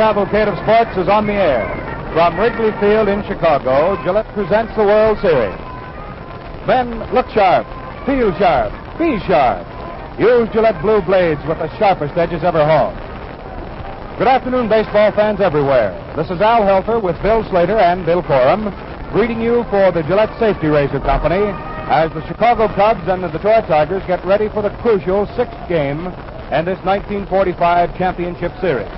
cavalcade of sports is on the air. From Wrigley Field in Chicago, Gillette presents the World Series. Men, look sharp, feel sharp, be sharp. Use Gillette Blue Blades with the sharpest edges ever honed. Good afternoon, baseball fans everywhere. This is Al Helfer with Bill Slater and Bill Corum, greeting you for the Gillette Safety Razor Company as the Chicago Cubs and the Detroit Tigers get ready for the crucial sixth game in this 1945 championship series.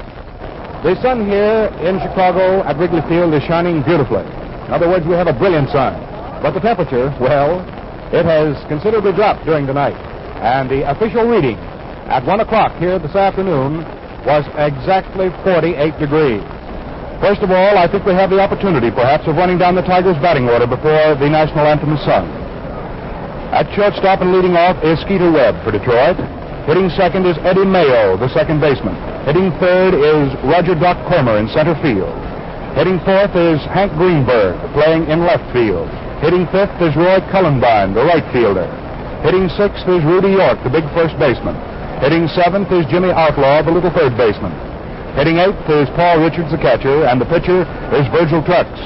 The sun here in Chicago at Wrigley Field is shining beautifully. In other words, we have a brilliant sun. But the temperature, well, it has considerably dropped during the night. And the official reading at 1 o'clock here this afternoon was exactly 48 degrees. First of all, I think we have the opportunity, perhaps, of running down the Tigers' batting order before the national anthem is sung. At shortstop and leading off is Skeeter Webb for Detroit. Hitting second is Eddie Mayo, the second baseman. Hitting third is Roger Doc Cramer in center field. Hitting fourth is Hank Greenberg, playing in left field. Hitting fifth is Roy Cullenbine, the right fielder. Hitting sixth is Rudy York, the big first baseman. Hitting seventh is Jimmy Outlaw, the little third baseman. Hitting eighth is Paul Richards, the catcher, and the pitcher is Virgil Trucks.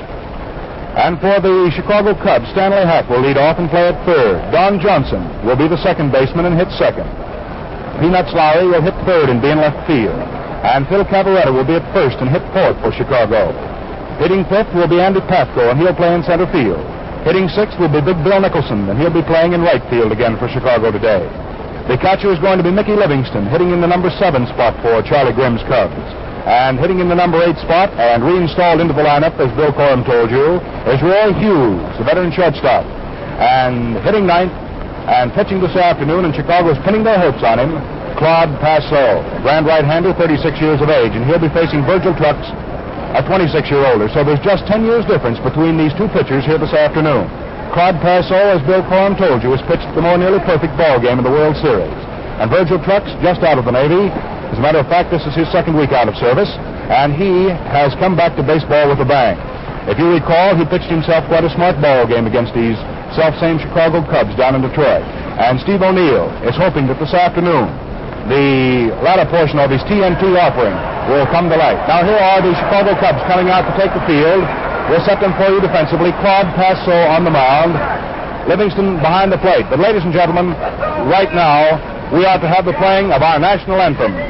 And for the Chicago Cubs, Stanley Hack will lead off and play at third. Don Johnson will be the second baseman and hit second. Peanuts Lowry will hit third and be in left field. And Phil Cavarretta will be at first and hit fourth for Chicago. Hitting fifth will be Andy Pafko, and he'll play in center field. Hitting sixth will be Big Bill Nicholson, and he'll be playing in right field again for Chicago today. The catcher is going to be Mickey Livingston, hitting in the number seven spot for Charlie Grimm's Cubs. And hitting in the number eight spot and reinstalled into the lineup, as Bill Corum told you, is Roy Hughes, the veteran shortstop. And hitting ninth and pitching this afternoon, and Chicago's pinning their hopes on him, Claude Passeau, grand right-hander, 36 years of age, and he'll be facing Virgil Trucks, a 26-year older. So there's just 10 years difference between these two pitchers here this afternoon. Claude Passeau, as Bill Corum told you, has pitched the more nearly perfect ball game in the World Series. And Virgil Trucks, just out of the Navy. As a matter of fact, this is his second week out of service, and he has come back to baseball with a bang. If you recall, he pitched himself quite a smart ball game against these self-same Chicago Cubs down in Detroit. And Steve O'Neill is hoping that this afternoon the latter portion of his TNT offering will come to light. Now here are the Chicago Cubs coming out to take the field. We'll set them for you defensively. Claude Passeau on the mound. Livingston behind the plate. But ladies and gentlemen, right now we are to have the playing of our national anthem. The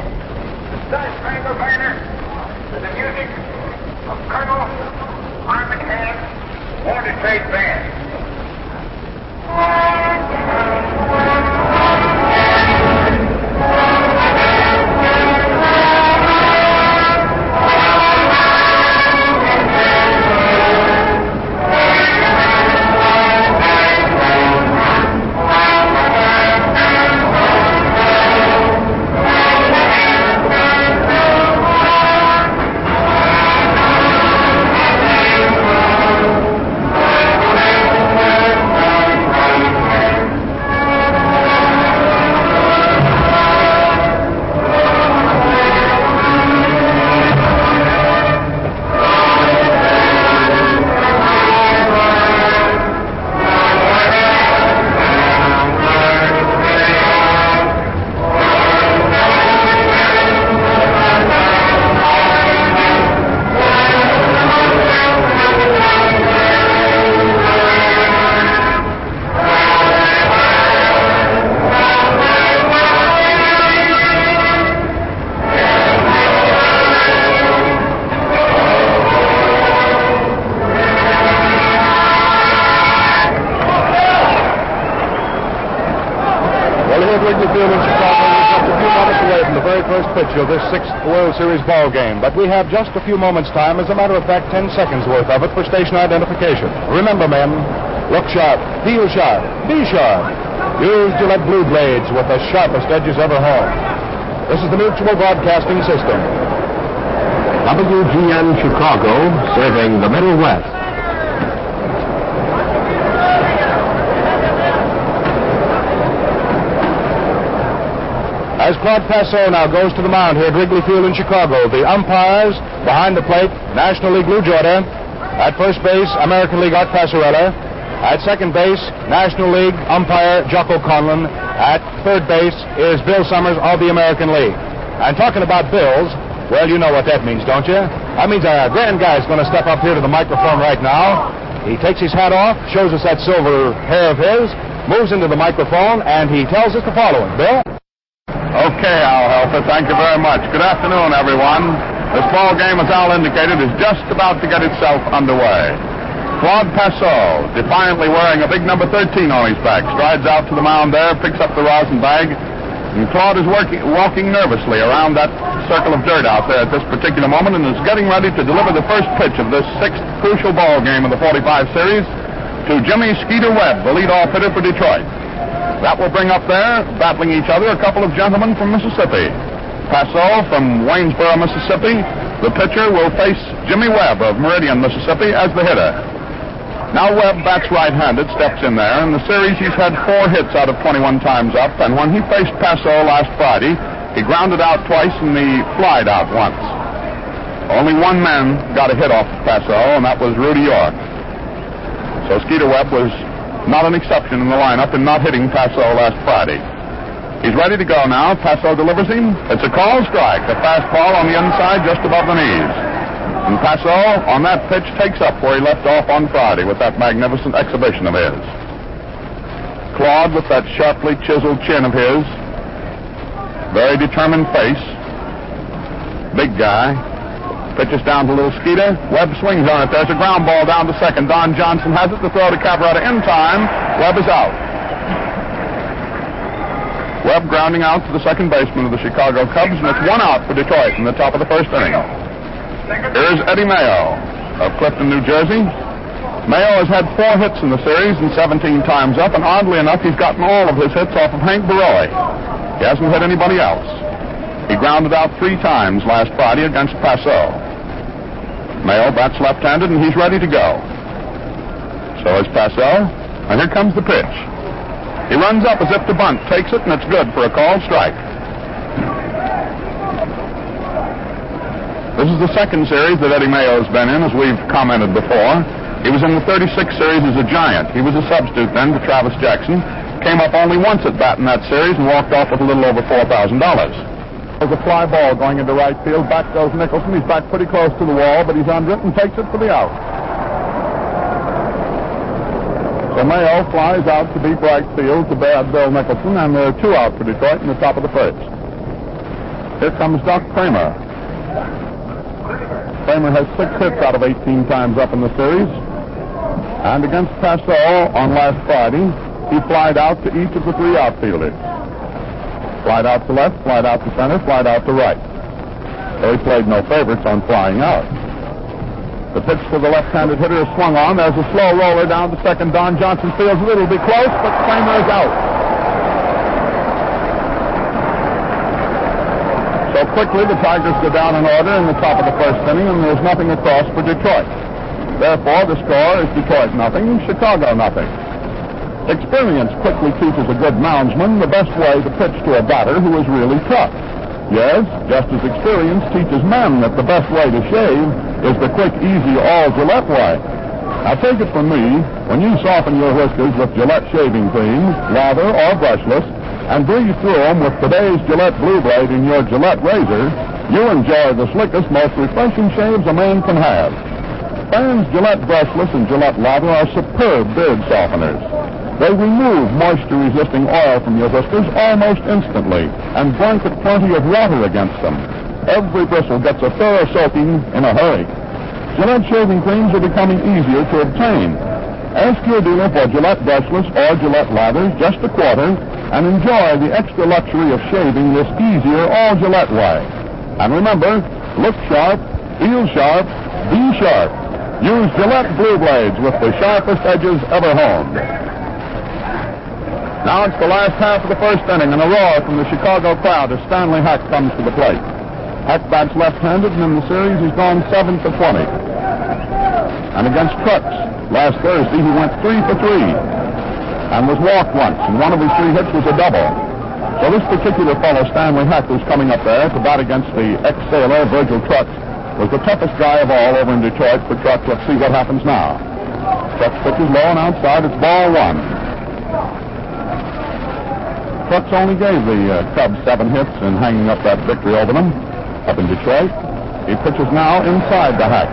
music of Colonel Band. Thank you. Pitch of this sixth World Series ball game. But we have just a few moments' time, as a matter of fact, 10 seconds worth of it for station identification. Remember, men, look sharp, feel sharp, be sharp. Use Gillette Blue Blades with the sharpest edges ever honed. This is the Mutual Broadcasting System. WGN Chicago, serving the Middle West. As Claude Passeau now goes to the mound here at Wrigley Field in Chicago, the umpires behind the plate, National League Lou Jorda. At first base, American League Art Passarella. At second base, National League umpire Jocko Conlan. At third base is Bill Summers of the American League. And talking about Bills, Well, you know what that means, don't you? That means a grand guy's going to step up here to the microphone right now. He takes his hat off, shows us that silver hair of his, moves into the microphone, and he tells us the following. Bill? Okay, Al Helfer, thank you very much. Good afternoon, everyone. This ball game, as Al indicated, is just about to get itself underway. Claude Passeau, defiantly wearing a big number 13 on his back, strides out to the mound there, picks up the rosin bag, and Claude is working, walking nervously around that circle of dirt out there at this particular moment and is getting ready to deliver the first pitch of this sixth crucial ball game of the 45 series to Jimmy Skeeter Webb, the leadoff hitter for Detroit. That will bring up there, battling each other, a couple of gentlemen from Mississippi. Passeau from Waynesboro, Mississippi. The pitcher will face Jimmy Webb of Meridian, Mississippi as the hitter. Now Webb bats right-handed, steps in there. In the series, he's had four hits out of 21 times up, and when he faced Passeau last Friday, he grounded out twice and he flied out once. Only one man got a hit off of Passeau, and that was Rudy York. So Skeeter Webb was not an exception in the lineup and not hitting Passeau last Friday. He's ready to go now. Passeau delivers him. It's a call strike, a fastball on the inside just above the knees. And Passeau, on that pitch, takes up where he left off on Friday with that magnificent exhibition of his. Claude, with that sharply chiseled chin of his, very determined face, big guy, pitches down to little Skeeter. Webb swings on it. There's a ground ball down to second. Don Johnson has it. The throw to Cavarretta in time. Webb is out. Webb grounding out to the second baseman of the Chicago Cubs, and it's one out for Detroit in the top of the first inning. Here's Eddie Mayo of Clifton, New Jersey. Mayo has had four hits in the series and 17 times up, and oddly enough, he's gotten all of his hits off of Hank Borowy. He hasn't hit anybody else. He grounded out three times last Friday against Passeau. Mayo bats left-handed, and he's ready to go. So is Passeau, and here comes the pitch. He runs up as if to bunt, takes it, and it's good for a called strike. This is the second series that Eddie Mayo's been in, as we've commented before. He was in the 36 series as a Giant. He was a substitute then to Travis Jackson. Came up only once at bat in that series and walked off with a little over $4,000. There's a fly ball going into right field. Back goes Nicholson. He's back pretty close to the wall, but he's under it and takes it for the out. So Mayo flies out to deep right field to bad Bill Nicholson, and there are two out for Detroit in the top of the first. Here comes Doc Cramer. Cramer has six hits out of 18 times up in the series. And against Passeau on last Friday, he flied out to each of the three outfielders. Flied out to left, flied out to center, flied out to right. He played no favorites on flying out. The pitch to the left-handed hitter is swung on. There's a slow roller down to second. Don Johnson feels it. It'll be close, but Cramer is out. So quickly, the Tigers go down in order in the top of the first inning, and there's nothing across for Detroit. Therefore, the score is Detroit nothing, Chicago nothing. Experience quickly teaches a good moundsman the best way to pitch to a batter who is really tough. Yes, just as experience teaches men that the best way to shave is the quick, easy, all Gillette way. Now take it from me, when you soften your whiskers with Gillette shaving cream, lather or brushless, and breathe through them with today's Gillette Blue Blade in your Gillette razor, you enjoy the slickest, most refreshing shaves a man can have. Fans Gillette brushless and Gillette lather are superb beard softeners. They remove moisture-resisting oil from your whiskers almost instantly and blanket plenty of water against them. Every bristle gets a thorough soaking in a hurry. Gillette shaving creams are becoming easier to obtain. Ask your dealer for Gillette brushless or Gillette lathers, just a quarter, and enjoy the extra luxury of shaving this easier all Gillette way. And remember, look sharp, feel sharp, be sharp. Use Gillette Blue Blades with the sharpest edges ever honed. Now it's the last half of the first inning, and a roar from the Chicago crowd as Stanley Hack comes to the plate. Hack bats left-handed, and in the series he's gone 7 for 20. And against Trucks, last Thursday he went 3 for 3 and was walked once, and one of his three hits was a double. So this particular fellow, Stanley Hack, who's coming up there to bat against the ex-sailor, Virgil Trucks, was the toughest guy of all over in Detroit for Trucks. Let's see what happens now. Trucks pitches low and outside. It's ball one. Trucks only gave the uh, Cubs seven hits in hanging up that victory over them. up in Detroit. He pitches now inside the Hack.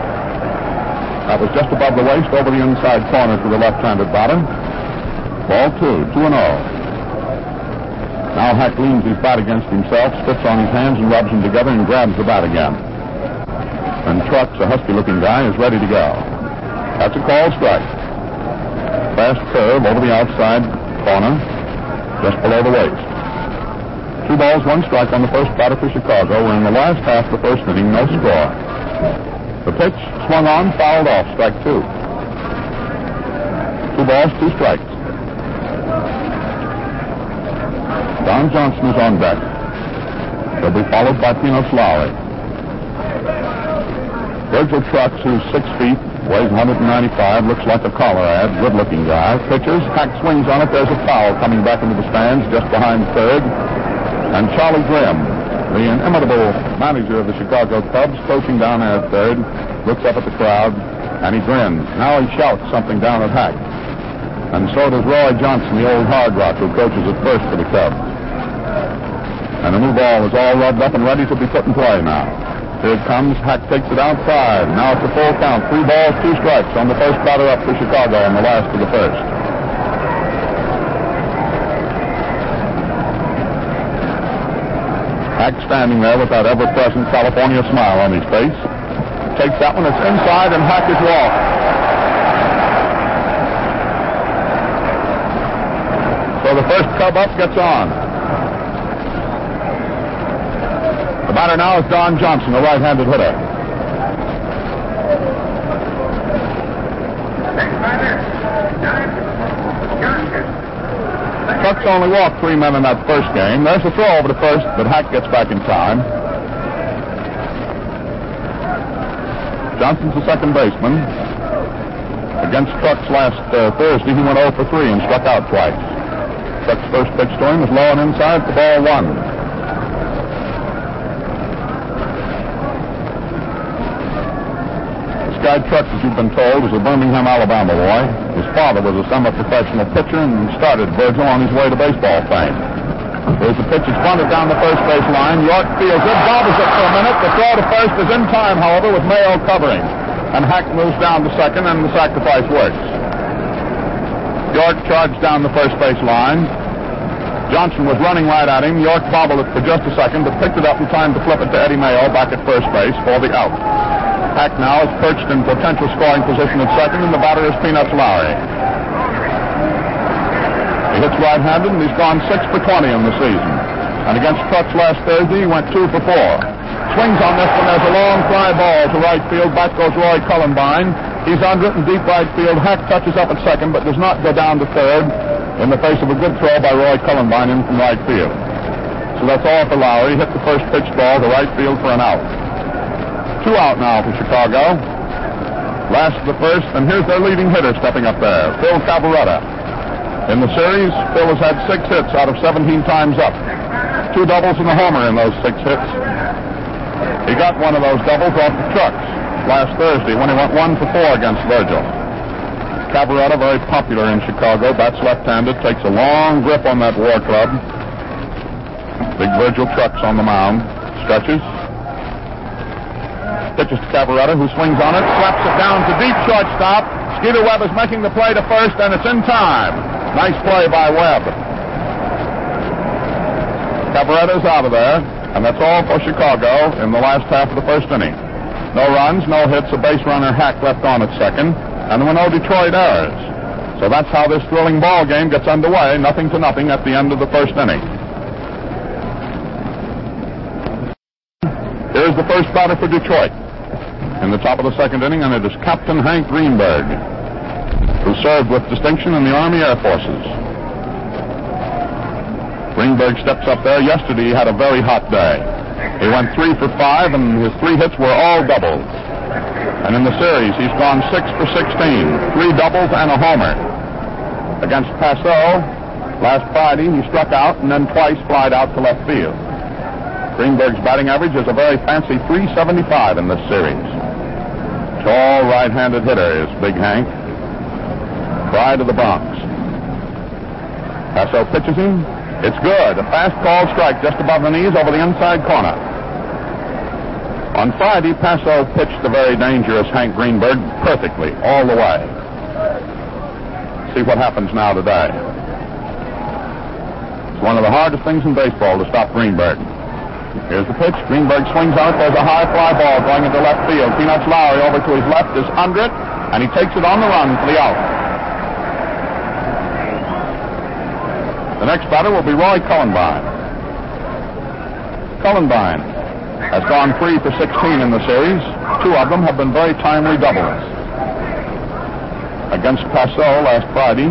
That was just above the waist over the inside corner to the left-handed batter. Ball two, two and oh. Now Hack leans his bat against himself, spits on his hands and rubs them together and grabs the bat again. And Trucks, a husky-looking guy, is ready to go. That's a call strike. Fast curve over the outside corner, just below the waist. Two balls, one strike on the first batter for Chicago. We're in the last half of the first inning, no score. The pitch swung on, fouled off, strike two. Two balls, two strikes. Don Johnson is on deck. He'll be followed by Pino Lowry. Virgil Trucks, who's six feet, weighs 195, looks like a collar ad, good-looking guy. Pitches, Hack swings on it. There's a foul coming back into the stands just behind third. And Charlie Grimm, the inimitable manager of the Chicago Cubs, coaching down at third, looks up at the crowd, and he grins. Now he shouts something down at Hack. And so does Roy Johnson, the old hard rock who coaches at first for the Cubs. And the new ball is all rubbed up and ready to be put in play now. Here it comes. Hack takes it outside. Now it's a full count. Three balls, two strikes on the first batter up for Chicago and the last of the first. Hack standing there with that ever-present California smile on his face. Takes that one. It's inside, and Hack is walked. So the first Cub up gets on. The batter now is Don Johnson, a right-handed hitter. Trucks only walked three men in that first game. There's a throw over to first, but Hack gets back in time. Johnson's the second baseman. Against Trucks last uh, Thursday, he went 0 for 3 and struck out twice. Trucks' first pitch to him was low and inside for ball one. This guy Trucks, as you've been told, is a Birmingham, Alabama boy. His father was a semi-professional pitcher and started Virgil on his way to baseball fame. There's the pitch. It's bunted down the first base line. York fields it, bobbles it for a minute. The throw to first is in time, however, with Mayo covering. And Hack moves down to second, and the sacrifice works. York charged down the first base line. Johnson was running right at him. York bobbled it for just a second, but picked it up in time to flip it to Eddie Mayo back at first base for the out. Hack now is perched in potential scoring position at second, and the batter is Peanuts Lowry. He hits right-handed, and he's gone 6 for 20 in the season. And against Trucks last Thursday, he went 2 for 4. Swings on this one. There's a long fly ball to right field. Back goes Roy Cullenbine. He's under it in deep right field. Hack touches up at second, but does not go down to third in the face of a good throw by Roy Cullenbine in from right field. So that's all for Lowry. He hit the first pitch ball to right field for an out. Two out now for Chicago. Last of the first, and here's their leading hitter stepping up there, Phil Cavarretta. In the series, Phil has had six hits out of 17 times up. Two doubles and a homer in those six hits. He got one of those doubles off the trucks last Thursday when he went one for four against Virgil. Cavarretta, very popular in Chicago, bats left-handed, takes a long grip on that war club. Big Virgil Trucks on the mound, stretches, pitches to Cavarretta, who swings on it, slaps it down to deep shortstop. Skeeter Webb is making the play to first, and it's in time. Nice play by Webb. Cavarretta's out of there, and that's all for Chicago in the last half of the first inning. No runs, no hits, a base runner Hack left on at second, and there were no Detroit errors. So that's how this thrilling ball game gets underway, nothing to nothing at the end of the first inning. Here's the first batter for Detroit in the top of the second inning, and it is Captain Hank Greenberg, who served with distinction in the Army Air Forces. Greenberg steps up there. Yesterday he had a very hot day. He went three for five, and his three hits were all doubles. And in the series, he's gone six for 16, three doubles and a homer. Against Passeau, last Friday, he struck out and then twice flied out to left field. Greenberg's batting average is a very fancy 375 in this series. Tall right-handed hitter is Big Hank. Pride of the Bronx. Passeau pitches him. It's good. A fast call strike just above the knees over the inside corner. On Friday, Passeau pitched the very dangerous Hank Greenberg perfectly, all the way. See what happens now today. It's one of the hardest things in baseball to stop Greenberg. Here's the pitch. Greenberg swings on it. There's a high fly ball going into left field. Peanuts Lowry over to his left is under it, and he takes it on the run for the out. The next batter will be Roy Cullenbine. Cullenbine has gone three for 16 in the series. Two of them have been very timely doubles. Against Passeau last Friday,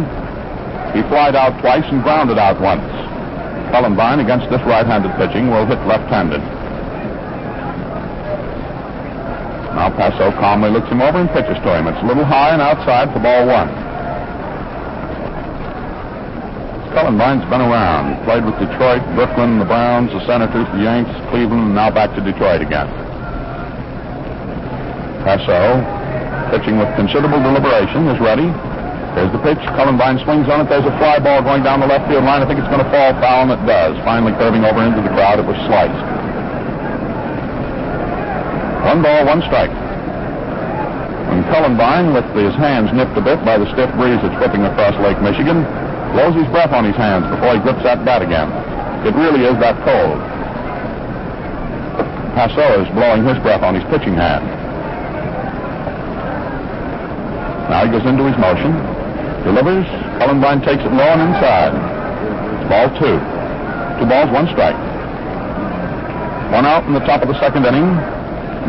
he flied out twice and grounded out once. Cullenbine, against this right-handed pitching, will hit left-handed. Now Passeau calmly looks him over and pitches to him. It's a little high and outside for ball one. Cullenbine's been around. Played with Detroit, Brooklyn, the Browns, the Senators, the Yanks, Cleveland, and now back to Detroit again. Passeau, pitching with considerable deliberation, is ready. There's the pitch. Cullenbine swings on it. There's a fly ball going down the left field line. I think it's going to fall foul, and it does. Finally curving over into the crowd. It was sliced. One ball, one strike. And Cullenbine, with his hands nipped a bit by the stiff breeze that's whipping across Lake Michigan, blows his breath on his hands before he grips that bat again. It really is that cold. Passeau is blowing his breath on his pitching hand. Now he goes into his motion, delivers. Cullenbine takes it low and inside. Ball two. Two balls, one strike. One out in the top of the second inning.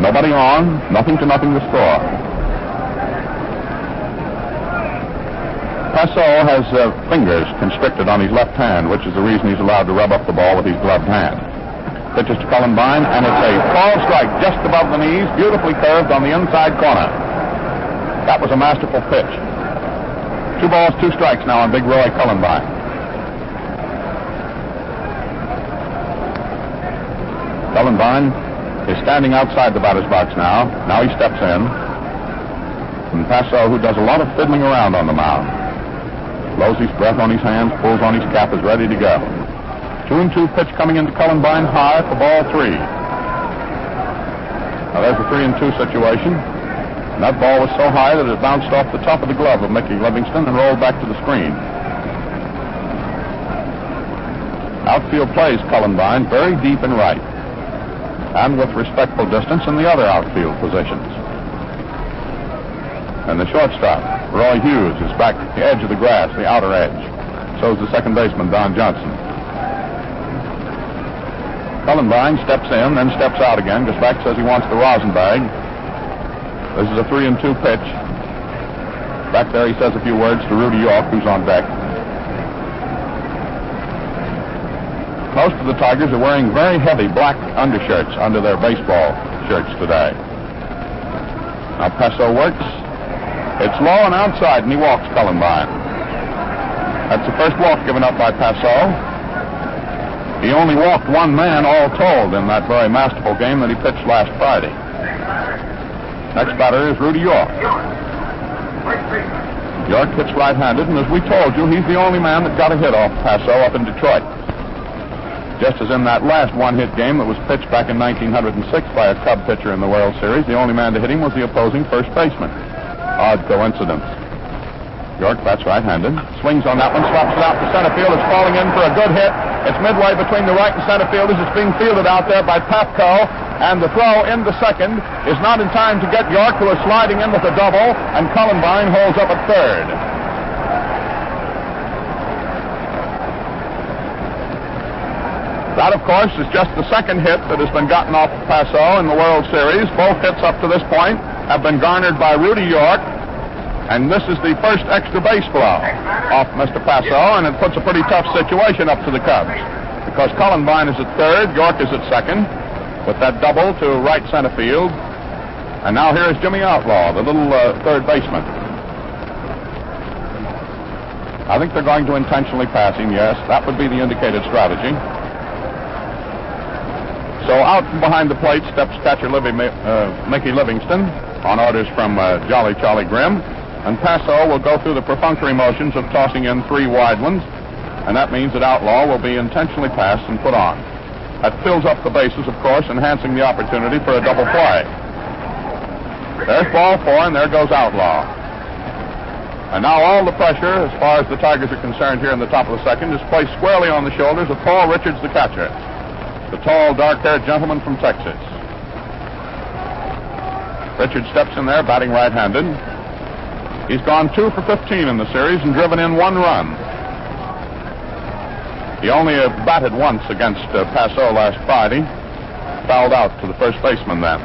Nobody on. Nothing to nothing to score. Passeau has uh, fingers constricted on his left hand, which is the reason he's allowed to rub up the ball with his gloved hand. Pitches to Cullenbine, and it's a ball strike just above the knees, beautifully curved on the inside corner. That was a masterful pitch. Two balls, two strikes now on Big Roy Cullenbine. Cullenbine is standing outside the batter's box now. Now he steps in. And Passeau, who does a lot of fiddling around on the mound blows his breath on his hands, pulls on his cap, is ready to go. Two and two pitch coming into Cullenbine high for ball three. Now there's a three and two situation. And that ball was so high that it bounced off the top of the glove of Mickey Livingston and rolled back to the screen. Outfield plays Cullenbine very deep and right, and with respectful distance in the other outfield positions. And the shortstop, Roy Hughes, is back at the edge of the grass, the outer edge. So is the second baseman, Don Johnson. Cullenbine steps in, then steps out again. Goes back, says he wants the rosin bag. This is a three and two pitch. Back there, he says a few words to Rudy York, who's on deck. Most of the Tigers are wearing very heavy black undershirts under their baseball shirts today. Now Passeau works, it's low and outside, and he walks Cullenbine. That's the first walk given up by Passeau. He only walked one man all told in that very masterful game that he pitched last Friday. Next batter is Rudy York. York hits right-handed, and as we told you, he's the only man that got a hit off Passeau up in Detroit. Just as in that last one-hit game that was pitched back in 1906 by a Cub pitcher in the World Series, the only man to hit him was the opposing first baseman. Odd coincidence. York that's right-handed. Swings on that one, slaps it out to center field. It's falling in for a good hit. It's midway between the right and center fielders. It's being fielded out there by Pafko. And the throw in the second is not in time to get York, who is sliding in with a double. And Cullenbine holds up at third. That, of course, is just the second hit that has been gotten off of Passeau in the World Series. Both hits up to this point have been garnered by Rudy York. And this is the first extra base blow off Mr. Passeau, and it puts a pretty tough situation up to the Cubs. Because Cullenbine is at third, York is at second, with that double to right center field. And now here is Jimmy Outlaw, the little uh, third baseman. I think they're going to intentionally pass him, yes. That would be the indicated strategy. So out from behind the plate steps catcher Livy, uh, Mickey Livingston on orders from uh, Jolly Charlie Grimm. And Passeau will go through the perfunctory motions of tossing in three wide ones. And that means that Outlaw will be intentionally passed and put on. That fills up the bases, of course, enhancing the opportunity for a double play. There's ball four, and there goes Outlaw. And now all the pressure, as far as the Tigers are concerned here in the top of the second, is placed squarely on the shoulders of Paul Richards, the catcher, the tall, dark-haired gentleman from Texas. Richards steps in there, batting right-handed. He's gone two for 15 in the series and driven in one run. He only uh, batted once against uh, last Friday. Fouled out to the first baseman then.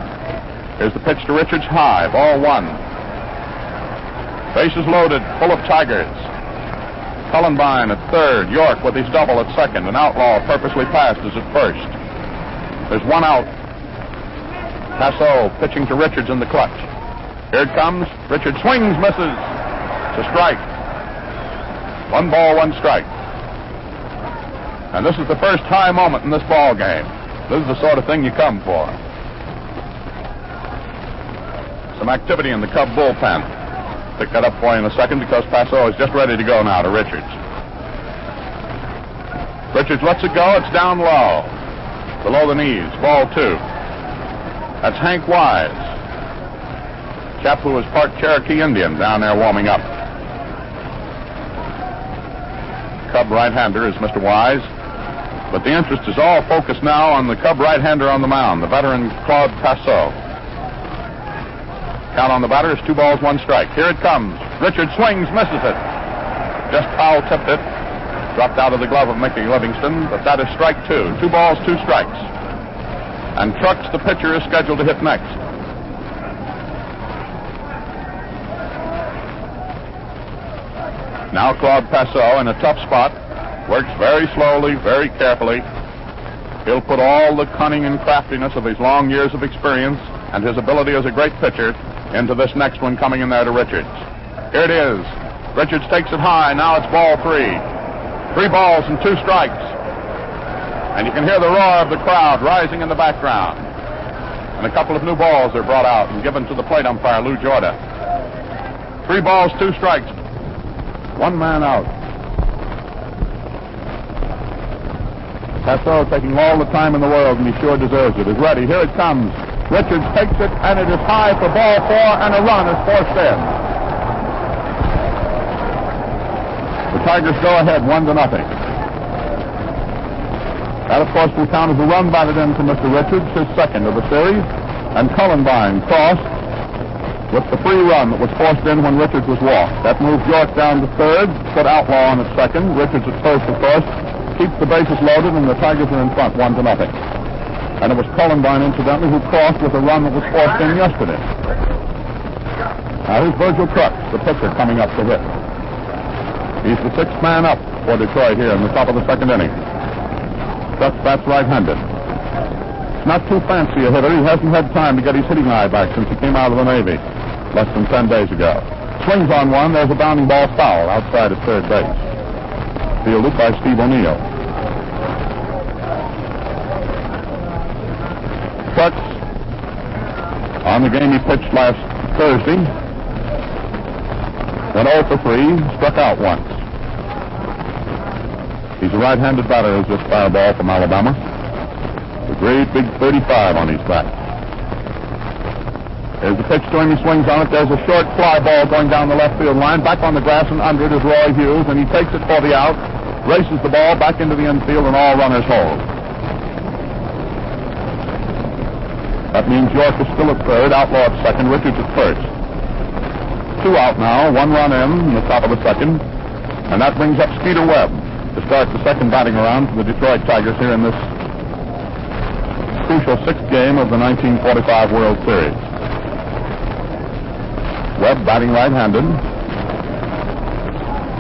Here's the pitch to Richards high, ball one. Bases loaded, full of Tigers. Cullenbine at third, York with his double at second, and Outlaw purposely passed as at first. There's one out. Passeau pitching to Richards in the clutch. Here it comes. Richards swings, misses. It's a strike. One ball, one strike. And this is the first high moment in this ball game. This is the sort of thing you come for. Some activity in the Cub bullpen. Pick that up for you in a second because Passeau is just ready to go now to Richards. Richards lets it go. It's down low. Below the knees. Ball two. That's Hank Wyse. Chap who was part Cherokee Indian down there warming up. Cub right-hander is Mr. Wyse. But the interest is all focused now on the Cub right-hander on the mound, the veteran Claude Passeau. Count on the batter is two balls, one strike. Here it comes. Richard swings, misses it. Just foul tipped it. Dropped out of the glove of Mickey Livingston, but that is strike two. Two balls, two strikes. And Trucks, the pitcher, is scheduled to hit next. Now Claude Passeau in a tough spot. Works very slowly, very carefully. He'll put all the cunning and craftiness of his long years of experience and his ability as a great pitcher into this next one coming in there to Richards. Here it is. Richards takes it high. Now it's ball three. Three balls and two strikes. And you can hear the roar of the crowd rising in the background. And a couple of new balls are brought out and given to the plate umpire, Lou Jorda. Three balls, two strikes. One man out. Passeau taking all the time in the world, and he sure deserves it. Is ready. Here it comes. Richards takes it, and it is high for ball four, and a run is forced in. The Tigers go ahead, one to nothing. That, of course, will count as a run batted in for Mr. Richards, his second of the series, and Cullenbine crossed with the free run that was forced in when Richards was walked. That moved York down to third, put Outlaw on at second, Richards at first, of course, keeps the bases loaded, and the Tigers are in front, one to nothing. And it was Cullenbine, incidentally, who crossed with a run that was forced in yesterday. Now here's Virgil Trucks, the pitcher, coming up to hit. He's the sixth man up for Detroit here in the top of the second inning. Trucks bats right-handed. Not too fancy a hitter. He hasn't had time to get his hitting eye back since he came out of the Navy less than 10 days ago. Swings on one. There's a bounding ball foul outside of third base. Fielded by Steve O'Neill. Trucks on the game he pitched last Thursday went 0 for 3, struck out once. He's a right-handed batter just fired a ball from Alabama. A great big 35 on his back. There's the pitch to him. He swings on it. There's a short fly ball going down the left field line. Back on the grass and under it is Roy Hughes, and he takes it for the out, races the ball back into the infield, and all runners hold. That means York is still at third, Outlaw at second, Richards at first. Two out now, one run in in the top of the second, and that brings up Skeeter Webb to start the second batting around for the Detroit Tigers here in this crucial sixth game of the 1945 World Series. Webb batting right-handed.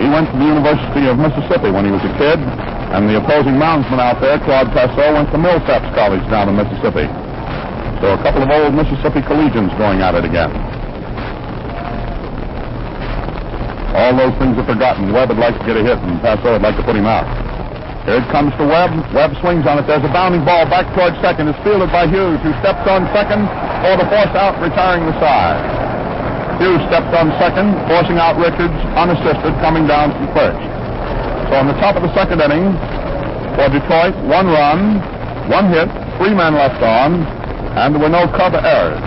He went to the University of Mississippi when he was a kid, and the opposing moundsman out there, Claude Passeau, went to Millsaps College down in Mississippi. So a couple of old Mississippi collegians going at it again. All those things are forgotten. Webb would like to get a hit, and Passeau would like to put him out. Here it comes to Webb. Webb swings on it. There's a bounding ball back towards second. It's fielded by Hughes, who steps on second for the force out, retiring the side. Hughes stepped on second, forcing out Richards unassisted, coming down from first. So on the top of the second inning, for Detroit, one run, one hit, three men left on, and there were no cover errors.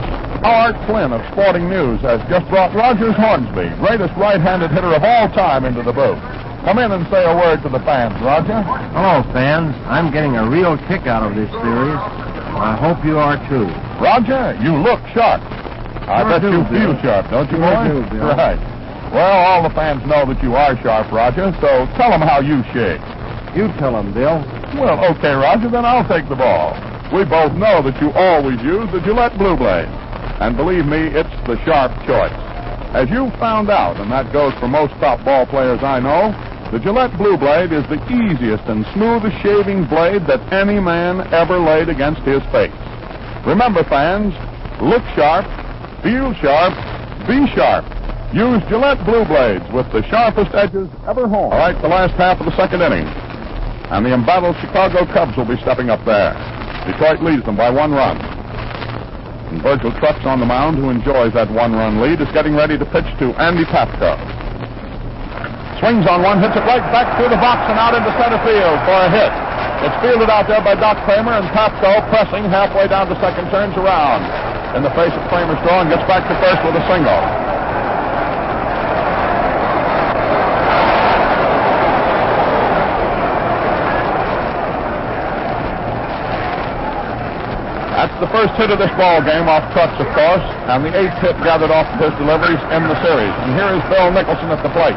Art Flynn of Sporting News has just brought Rogers Hornsby, greatest right-handed hitter of all time, into the booth. Come in and say a word to the fans, Roger. Hello, fans. I'm getting a real kick out of this series. I hope you are too. Roger, you look sharp. I Sure bet do, you Bill. feel sharp, don't you, Sure boy? do, Bill. Right. Well, all the fans know that you are sharp, Roger, so tell them how you shake. You tell them, Bill. Well, okay, Roger, then I'll take the ball. We both know that you always use the Gillette Blue Blade. And believe me, it's the sharp choice. As you found out, and that goes for most top ball players I know, the Gillette Blue Blade is the easiest and smoothest shaving blade that any man ever laid against his face. Remember, fans, look sharp, feel sharp, be sharp. Use Gillette Blue Blades with the sharpest edges ever honed. All right, the last half of the second inning. And the embattled Chicago Cubs will be stepping up there. Detroit leads them by one run. And Virgil Trucks on the mound, who enjoys that one-run lead, is getting ready to pitch to Andy Pafko. Swings on one, hits it right back through the box and out into center field for a hit. It's fielded out there by Doc Cramer, and Pafko, pressing halfway down to second, turns around in the face of Cramer's throw and gets back to first with a single. That's the first hit of this ball game off Trucks, of course, and the eighth hit gathered off of his deliveries in the series. And here is Bill Nicholson at the plate.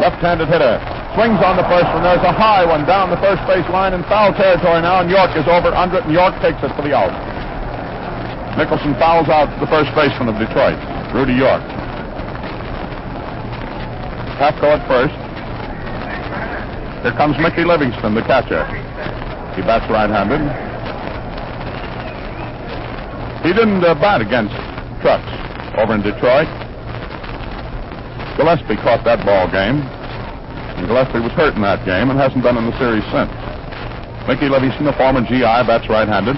Left-handed hitter. Swings on the first one. There's a high one down the first base line in foul territory now, and York is over under it, and York takes it for the out. Nicholson fouls out the first baseman of Detroit, Rudy York. Pafko at first. Here comes Mickey Livingston, the catcher. He bats right-handed. He didn't uh, bat against Trucks over in Detroit. Gillespie caught that ball game. And Gillespie was hurt in that game and hasn't been in the series since. Mickey Livingston, the former GI, bats right-handed.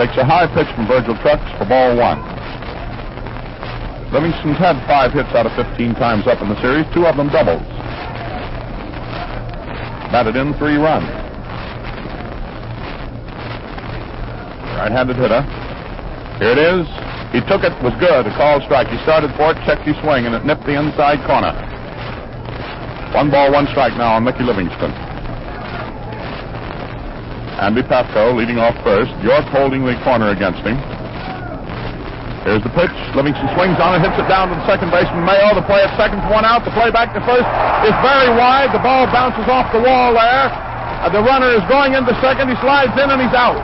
Takes a high pitch from Virgil Trucks for ball one. Livingston's had five hits out of 15 times up in the series, two of them doubles. Batted in three runs. Right-handed hitter. Here it is. He took it, was good. A called strike. He started for it, checked his swing, and it nipped the inside corner. One ball, one strike now on Mickey Livingston. Andy Pafko leading off first. York holding the corner against him. Here's the pitch. Livingston swings on it, hits it down to the second baseman Mayo. The play at second, one out. The play back to first is very wide. The ball bounces off the wall there. Uh, the runner is going into second. He slides in and he's out.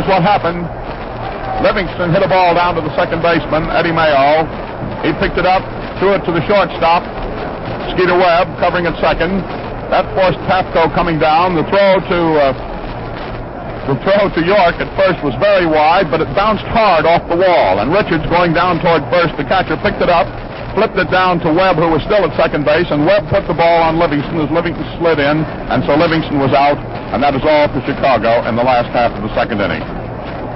Here's what happened. Livingston hit a ball down to the second baseman, Eddie Mayo. He picked it up, threw it to the shortstop, Skeeter Webb covering at second. That forced Pafko coming down. The throw to uh, the throw to York at first was very wide, but it bounced hard off the wall. And Richards going down toward first, the catcher picked it up, flipped it down to Webb, who was still at second base, and Webb put the ball on Livingston as Livingston slid in, and so Livingston was out, and that is all for Chicago in the last half of the second inning.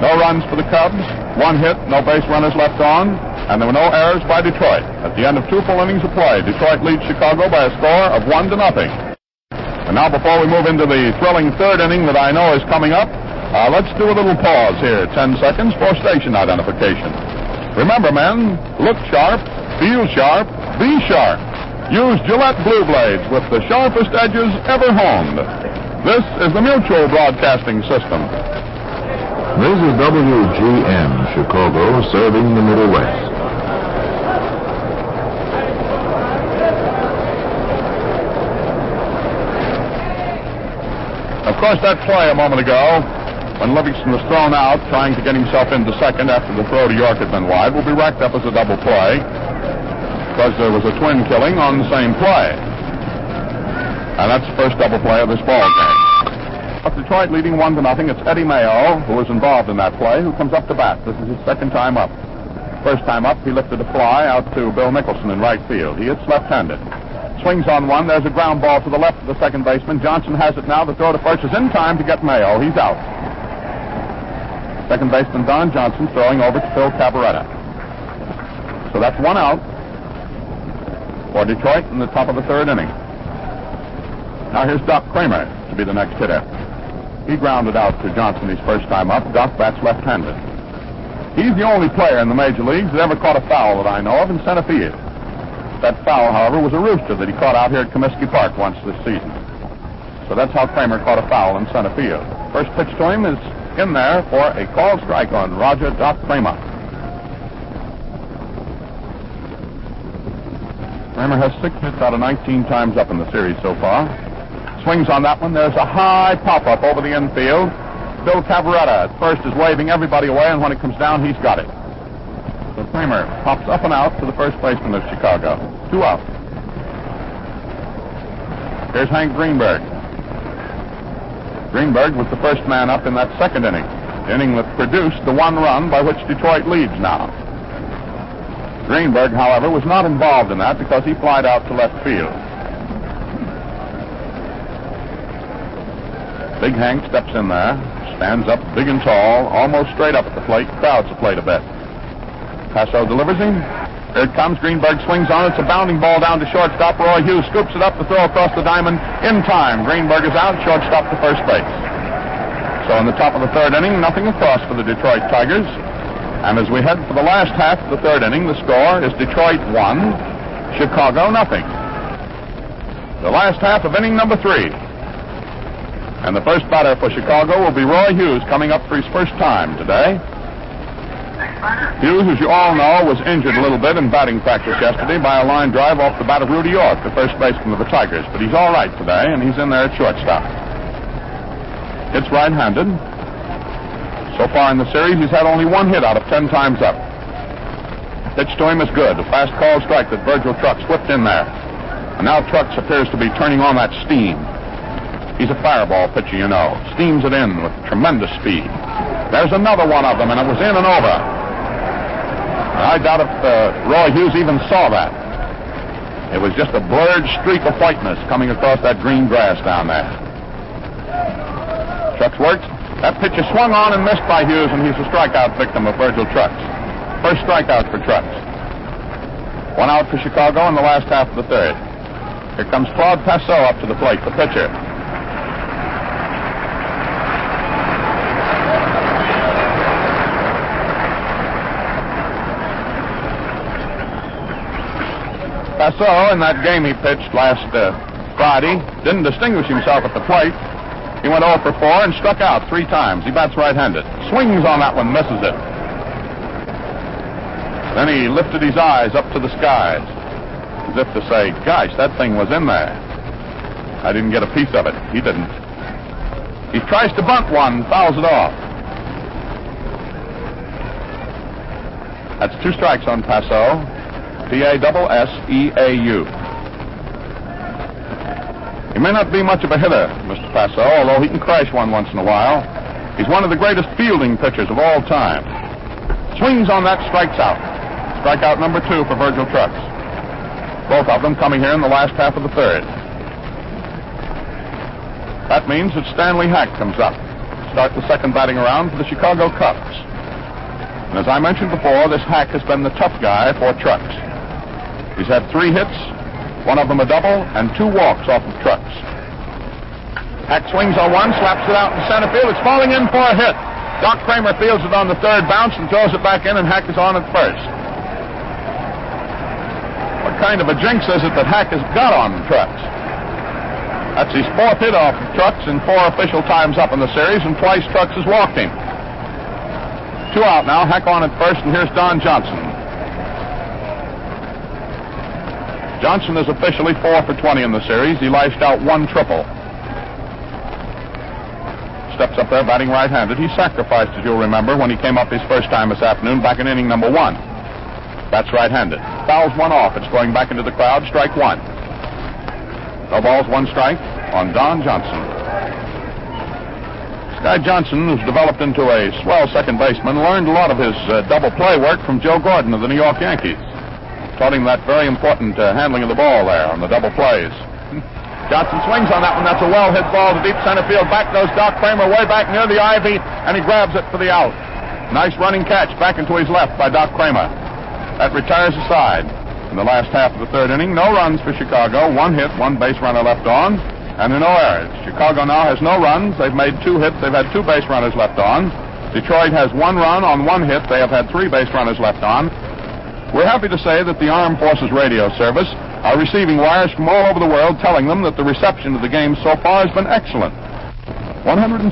No runs for the Cubs, one hit, no base runners left on, and there were no errors by Detroit. At the end of two full innings of play, Detroit leads Chicago by a score of one to nothing. And now, before we move into the thrilling third inning that I know is coming up, uh, let's do a little pause here, 10 seconds for station identification. Remember, men, look sharp, feel sharp, be sharp. Use Gillette Blue Blades with the sharpest edges ever honed. This is the Mutual Broadcasting System. This is WGN Chicago serving the Middle West. Of course, that play a moment ago, when Livingston was thrown out trying to get himself into second after the throw to York had been wide, will be racked up as a double play because there was a twin killing on the same play. And that's the first double play of this ball game. Up Detroit leading one to nothing. It's Eddie Mayo who was involved in that play who comes up to bat. This is his second time up. First time up, he lifted a fly out to Bill Nicholson in right field. He hits left-handed. Swings on one. There's a ground ball to the left of the second baseman. Johnson has it now. The throw to first is in time to get Mayo. He's out. Second baseman Don Johnson throwing over to Phil Cavarretta. So that's one out for Detroit in the top of the third inning. Now here's Doc Cramer to be the next hitter. He grounded out to Johnson his first time up. Doc bats left-handed. He's the only player in the major leagues that ever caught a foul that I know of in center field. That foul, however, was a rooster that he caught out here at Comiskey Park once this season. So that's how Cramer caught a foul in center field. First pitch to him is in there for a called strike on Roger Doc Cramer. Cramer has six hits out of 19 times up in the series so far. Swings on that one. There's a high pop-up over the infield. Bill Cavarretta at first is waving everybody away, and when it comes down, he's got it. So Cramer pops up and out to the first baseman of Chicago. Two out. Here's Hank Greenberg. Greenberg was the first man up in that second inning, the inning that produced the one run by which Detroit leads now. Greenberg, however, was not involved in that because he flied out to left field. Big Hank steps in there, stands up big and tall, almost straight up at the plate, crowds the plate a bit. Passeau delivers him. There it comes. Greenberg swings on it. It's a bounding ball down to shortstop. Roy Hughes scoops it up to throw across the diamond in time. Greenberg is out. Shortstop to first base. So in the top of the third inning, nothing across for the Detroit Tigers. And as we head for the last half of the third inning, the score is Detroit 1, Chicago nothing. The last half of inning number three. And the first batter for Chicago will be Roy Hughes coming up for his first time today. Hughes, as you all know, was injured a little bit in batting practice yesterday by a line drive off the bat of Rudy York, the first baseman of the Tigers. But he's all right today, and he's in there at shortstop. It's right-handed. So far in the series, he's had only one hit out of ten times up. Pitch to him is good. A fast call strike that Virgil Trucks whipped in there. And now Trucks appears to be turning on that steam. He's a fireball pitcher, you know. Steams it in with tremendous speed. There's another one of them, and it was in and over. I doubt if uh, Roy Hughes even saw that. It was just a blurred streak of whiteness coming across that green grass down there. Trucks works. That pitch is swung on and missed by Hughes, and he's a strikeout victim of Virgil Trucks. First strikeout for Trucks. One out for Chicago in the last half of the third. Here comes Claude Passeau up to the plate, the pitcher. Passeau, in that game he pitched last uh, Friday, didn't distinguish himself at the plate. He went 0 for 4 and struck out three times. He bats right-handed. Swings on that one, misses it. Then he lifted his eyes up to the skies, as if to say, gosh, that thing was in there. I didn't get a piece of it. He didn't. He tries to bunt one, fouls it off. That's two strikes on Passeau. P-A-S-S-E-A-U. He may not be much of a hitter, Mr. Passeau, although he can crash one once in a while. He's one of the greatest fielding pitchers of all time. Swings on that, strikes out. Strikeout number two for Virgil Trucks. Both of them coming here in the last half of the third. That means that Stanley Hack comes up. Start the second batting around for the Chicago Cubs. And as I mentioned before, this Hack has been the tough guy for Trucks. He's had three hits, one of them a double, and two walks off of Trucks. Hack swings on one, slaps it out in center field. It's falling in for a hit. Doc Cramer fields it on the third bounce and throws it back in, and Hack is on at first. What kind of a jinx is it that Hack has got on Trucks? That's his fourth hit off of Trucks in four official times up in the series, and twice Trucks has walked him. Two out now. Hack on at first, and here's Don Johnson. Johnson is officially 4 for 20 in the series. He lashed out one triple. Steps up there batting right-handed. He sacrificed, as you'll remember, when he came up his first time this afternoon back in inning number one. That's right-handed. Fouls one off. It's going back into the crowd. Strike one. No balls, one strike on Don Johnson. Guy Johnson, who's developed into a swell second baseman, learned a lot of his uh, double play work from Joe Gordon of the New York Yankees. Taught him that very important uh, handling of the ball there on the double plays. Johnson swings on that one. That's a well hit ball to deep center field. Back goes Doc Cramer way back near the ivy, and he grabs it for the out. Nice running catch back into his left by Doc Cramer. That retires the side. In the last half of the third inning, no runs for Chicago. One hit, one base runner left on, and are no errors. Chicago now has no runs. They've made two hits. They've had two base runners left on. Detroit has one run on one hit. They have had three base runners left on. We're happy to say that the Armed Forces Radio Service are receiving wires from all over the world telling them that the reception of the game so far has been excellent. 165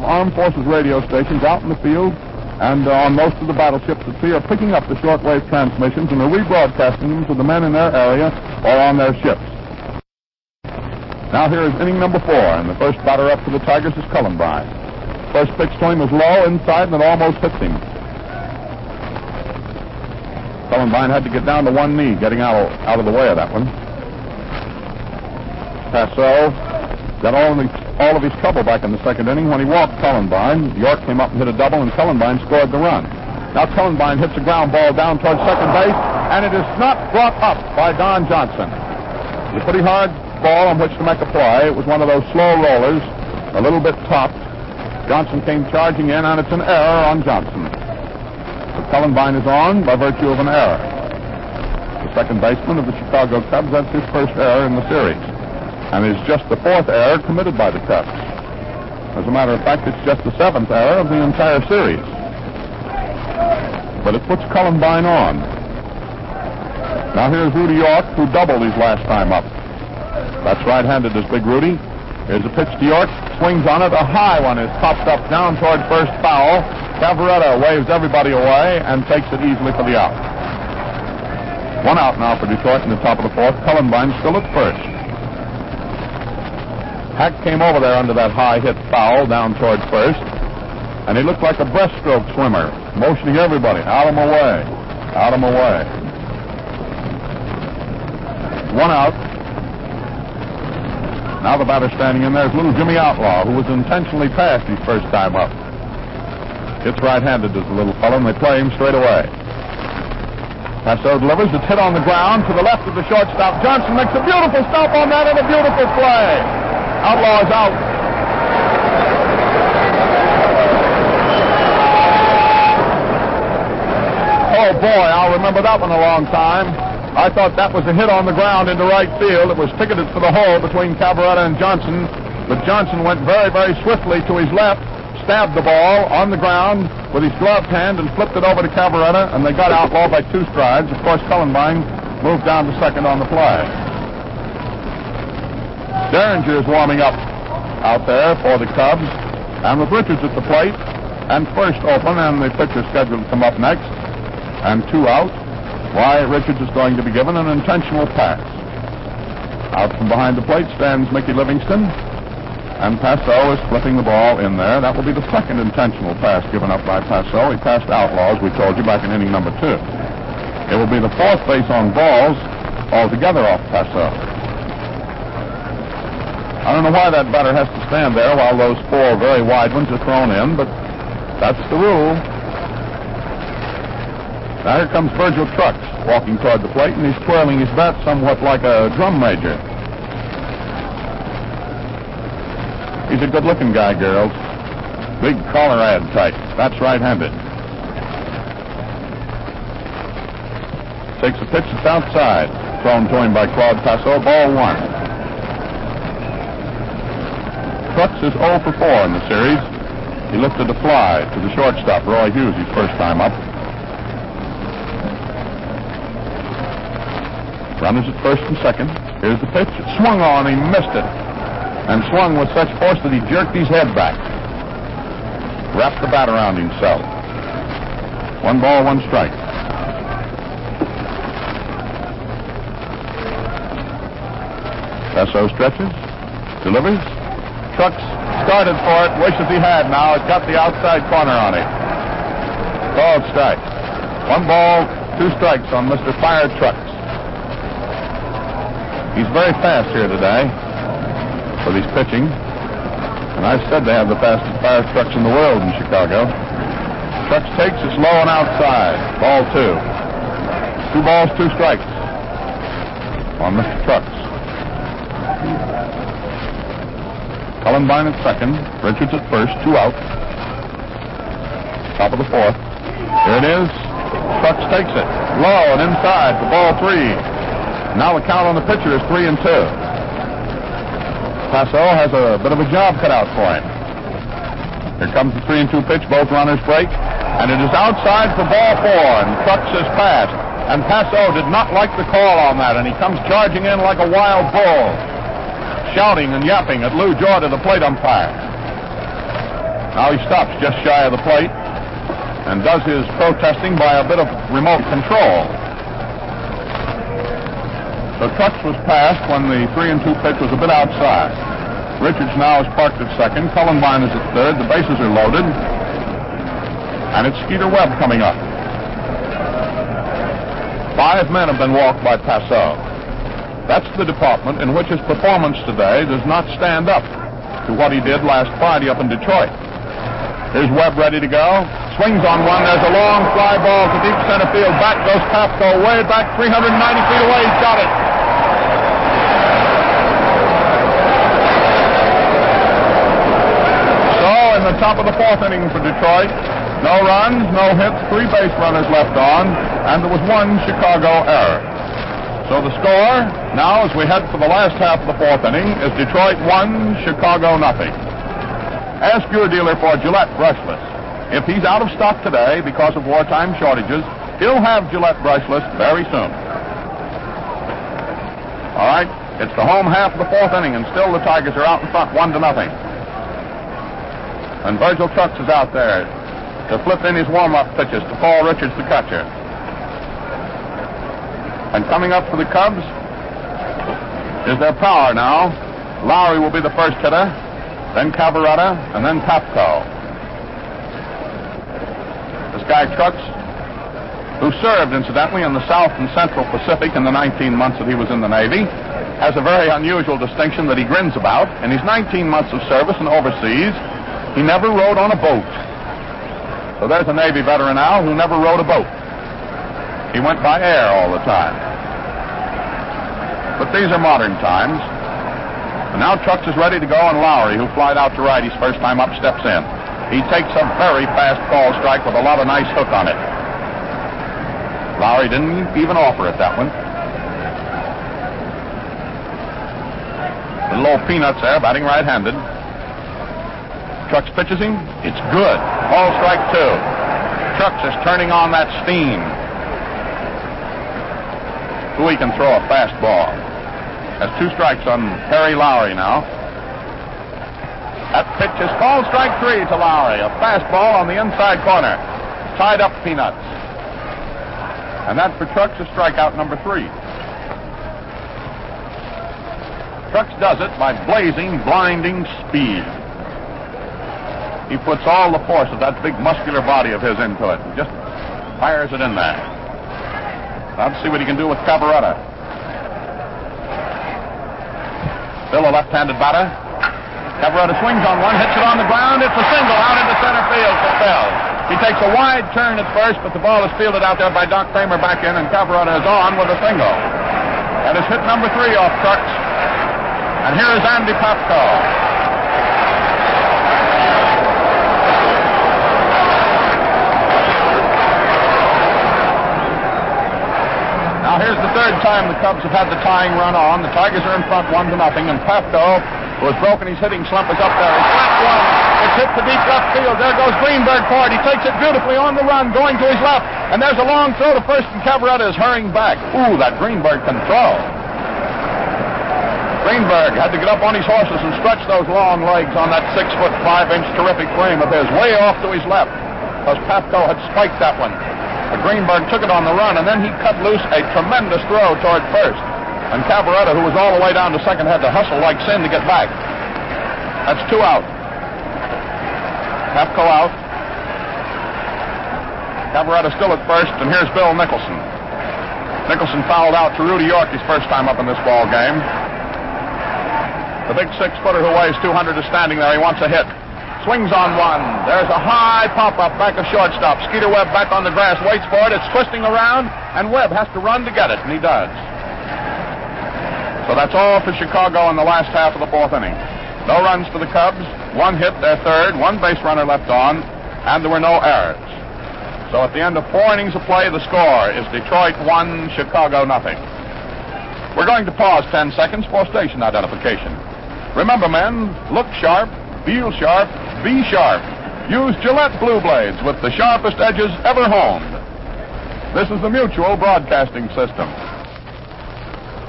Armed Forces radio stations out in the field and uh, on most of the battleships at sea are picking up the shortwave transmissions and are rebroadcasting them to the men in their area or on their ships. Now here is inning number four, and the first batter up for the Tigers is Cullenbine. First pitch to him was low inside, and it almost hits him. Cullenbine had to get down to one knee, getting out of, out of the way of that one. Passeau got all his, all of his trouble back in the second inning when he walked Cullenbine. York came up and hit a double, and Cullenbine scored the run. Now Cullenbine hits a ground ball down towards second base, and it is not brought up by Don Johnson. It's a pretty hard ball on which to make a play. It was one of those slow rollers, a little bit topped. Johnson came charging in, and it's an error on Johnson. Cullenbine is on by virtue of an error. The second baseman of the Chicago Cubs, that's his first error in the series. And is just the fourth error committed by the Cubs. As a matter of fact, it's just the seventh error of the entire series. But it puts Cullenbine on. Now here's Rudy York, who doubled his last time up. That's right-handed is Big Rudy. Here's a pitch to York. Swings on it. A high one is popped up down toward first foul. Cavarretta waves everybody away and takes it easily for the out. One out now for Detroit in the top of the fourth. Cullenbine still at first. Hack came over there under that high hit foul down toward first, and he looked like a breaststroke swimmer, motioning everybody out of my way, out of my way. One out. Now the batter standing in there is little Jimmy Outlaw, who was intentionally passed his first time up. It's right-handed as the little fellow, and they play him straight away. Passeau delivers. It's hit on the ground to the left of the shortstop. Johnson makes a beautiful stop on that and a beautiful play. Outlaw is out. Oh boy, I'll remember that one a long time. I thought that was a hit on the ground into right field. It was ticketed for the hole between Cavarretta and Johnson, but Johnson went very, very swiftly to his left stabbed the ball on the ground with his gloved hand and flipped it over to Cavarretta, and they got Outlaw by two strides. Of course, Cullenbine moved down to second on the fly. Derringer is warming up out there for the Cubs, and with Richards at the plate, and first open, and the pitcher scheduled to come up next, and two out, why, Richards is going to be given an intentional pass. Out from behind the plate stands Mickey Livingston, and Passeau is flipping the ball in there. That will be the second intentional pass given up by Passeau. He passed Outlaw, as we told you, back in inning number two. It will be the fourth base on balls altogether off Passeau. I don't know why that batter has to stand there while those four very wide ones are thrown in, but that's the rule. Now here comes Virgil Trucks walking toward the plate, and he's twirling his bat somewhat like a drum major. He's a good-looking guy, girls. Big collar ad type. That's right-handed. Takes a pitch that's outside. Thrown to him by Claude Passeau. Ball one. Trucks is 0 for 4 in the series. He lifted a fly to the shortstop, Roy Hughes, his first time up. Runners at first and second. Here's the pitch. It swung on. He missed it and swung with such force that he jerked his head back. Wrapped the bat around himself. One ball, one strike. Passeau stretches, delivers. Trucks started for it, wishes he had now. It got the outside corner on it. Called strike. One ball, two strikes on Mr. Fire Trucks. He's very fast here today for his pitching. And I've said they have the fastest fire trucks in the world in Chicago. Trucks takes it's low and outside. Ball two. Two balls, two strikes on Mr. Trucks. Cullenbine at second. Richards at first. Two out. Top of the fourth. Here it is. Trucks takes it. Low and inside for ball three. Now the count on the pitcher is three and two. Passeau has a bit of a job cut out for him. Here comes the three and two pitch. Both runners break. And it is outside for ball four. And Trucks is passed. And Passeau did not like the call on that. And he comes charging in like a wild bull, shouting and yapping at Lou Jorda the plate umpire. Now he stops just shy of the plate and does his protesting by a bit of remote control. The Trucks was passed when the three and two pitch was a bit outside. Richards now is parked at second. Cullenbine is at third. The bases are loaded. And it's Skeeter Webb coming up. Five men have been walked by Passeau. That's the department in which his performance today does not stand up to what he did last Friday up in Detroit. Here's Webb ready to go. Swings on one. There's a long fly ball to deep center field. Back goes Pafko way back 390 feet away. He's got it. So in the top of the fourth inning for Detroit, no runs, no hits, three base runners left on, and there was one Chicago error. So the score now, as we head for the last half of the fourth inning, is Detroit one, Chicago nothing. Ask your dealer for Gillette brushless. If he's out of stock today because of wartime shortages, he'll have Gillette brushless very soon. All right, it's the home half of the fourth inning, and still the Tigers are out in front, one to nothing. And Virgil Trucks is out there to flip in his warm-up pitches to Paul Richards, the catcher. And coming up for the Cubs is their power now. Lowry will be the first hitter, then Cavarretta, and then Pafko. This guy Trucks, who served incidentally in the South and Central Pacific in the 19 months that he was in the Navy, has a very unusual distinction that he grins about. In his 19 months of service and overseas, he never rode on a boat. So there's a Navy veteran now who never rode a boat. He went by air all the time. But these are modern times. And now Trucks is ready to go, and Lowry, who flied out to right his first time up, steps in. He takes a very fast ball strike with a lot of nice hook on it. Lowry didn't even offer it that one. Little old peanuts there, batting right-handed. Trucks pitches him. It's good. Ball strike two. Trucks is turning on that steam. Who he can throw a fastball. Has two strikes on Perry Lowry now. That pitch is called strike three to Lowry. A fastball on the inside corner. Tied up Peanuts. And that for Trucks is strikeout number three. Trucks does it by blazing, blinding speed. He puts all the force of that big muscular body of his into it. and Just fires it in there. Now let's see what he can do with Cavarretta. Still a left-handed batter. Cavarretta swings on one, hits it on the ground. It's a single out into center field for Bell. He takes a wide turn at first, but the ball is fielded out there by Doc Cramer back in, and Cavarretta is on with a single. That is hit number three off Trucks. And here is Andy Pafko. The third time the Cubs have had the tying run on. The Tigers are in front one to nothing, and Pafko, who has broken his hitting slump, is up there. He slapped one. It's hit to deep left field. There goes Greenberg it. He takes it beautifully on the run, going to his left. And there's a long throw to first, and Cavarretta is hurrying back. Ooh, that Greenberg can throw. Greenberg had to get up on his horses and stretch those long legs on that six foot five inch terrific frame of his way off to his left. Because Pafko had spiked that one. Greenberg took it on the run, and then he cut loose a tremendous throw toward first. And Cavarretta, who was all the way down to second, had to hustle like sin to get back. That's two out. Pafko out. Cavarretta still at first, and here's Bill Nicholson. Nicholson fouled out to Rudy York his first time up in this ball game. The big six footer who weighs 200 is standing there. He wants a hit. Swings on one. There's a high pop up back of shortstop. Skeeter Webb back on the grass, waits for it. It's twisting around, and Webb has to run to get it, and he does. So that's all for Chicago in the last half of the fourth inning. No runs for the Cubs, one hit, their third, one base runner left on, and there were no errors. So at the end of four innings of play, the score is Detroit 1, Chicago nothing. We're going to pause 10 seconds for station identification. Remember, men, look sharp, feel sharp, be sharp. Use Gillette Blue Blades with the sharpest edges ever honed. This is the Mutual Broadcasting System.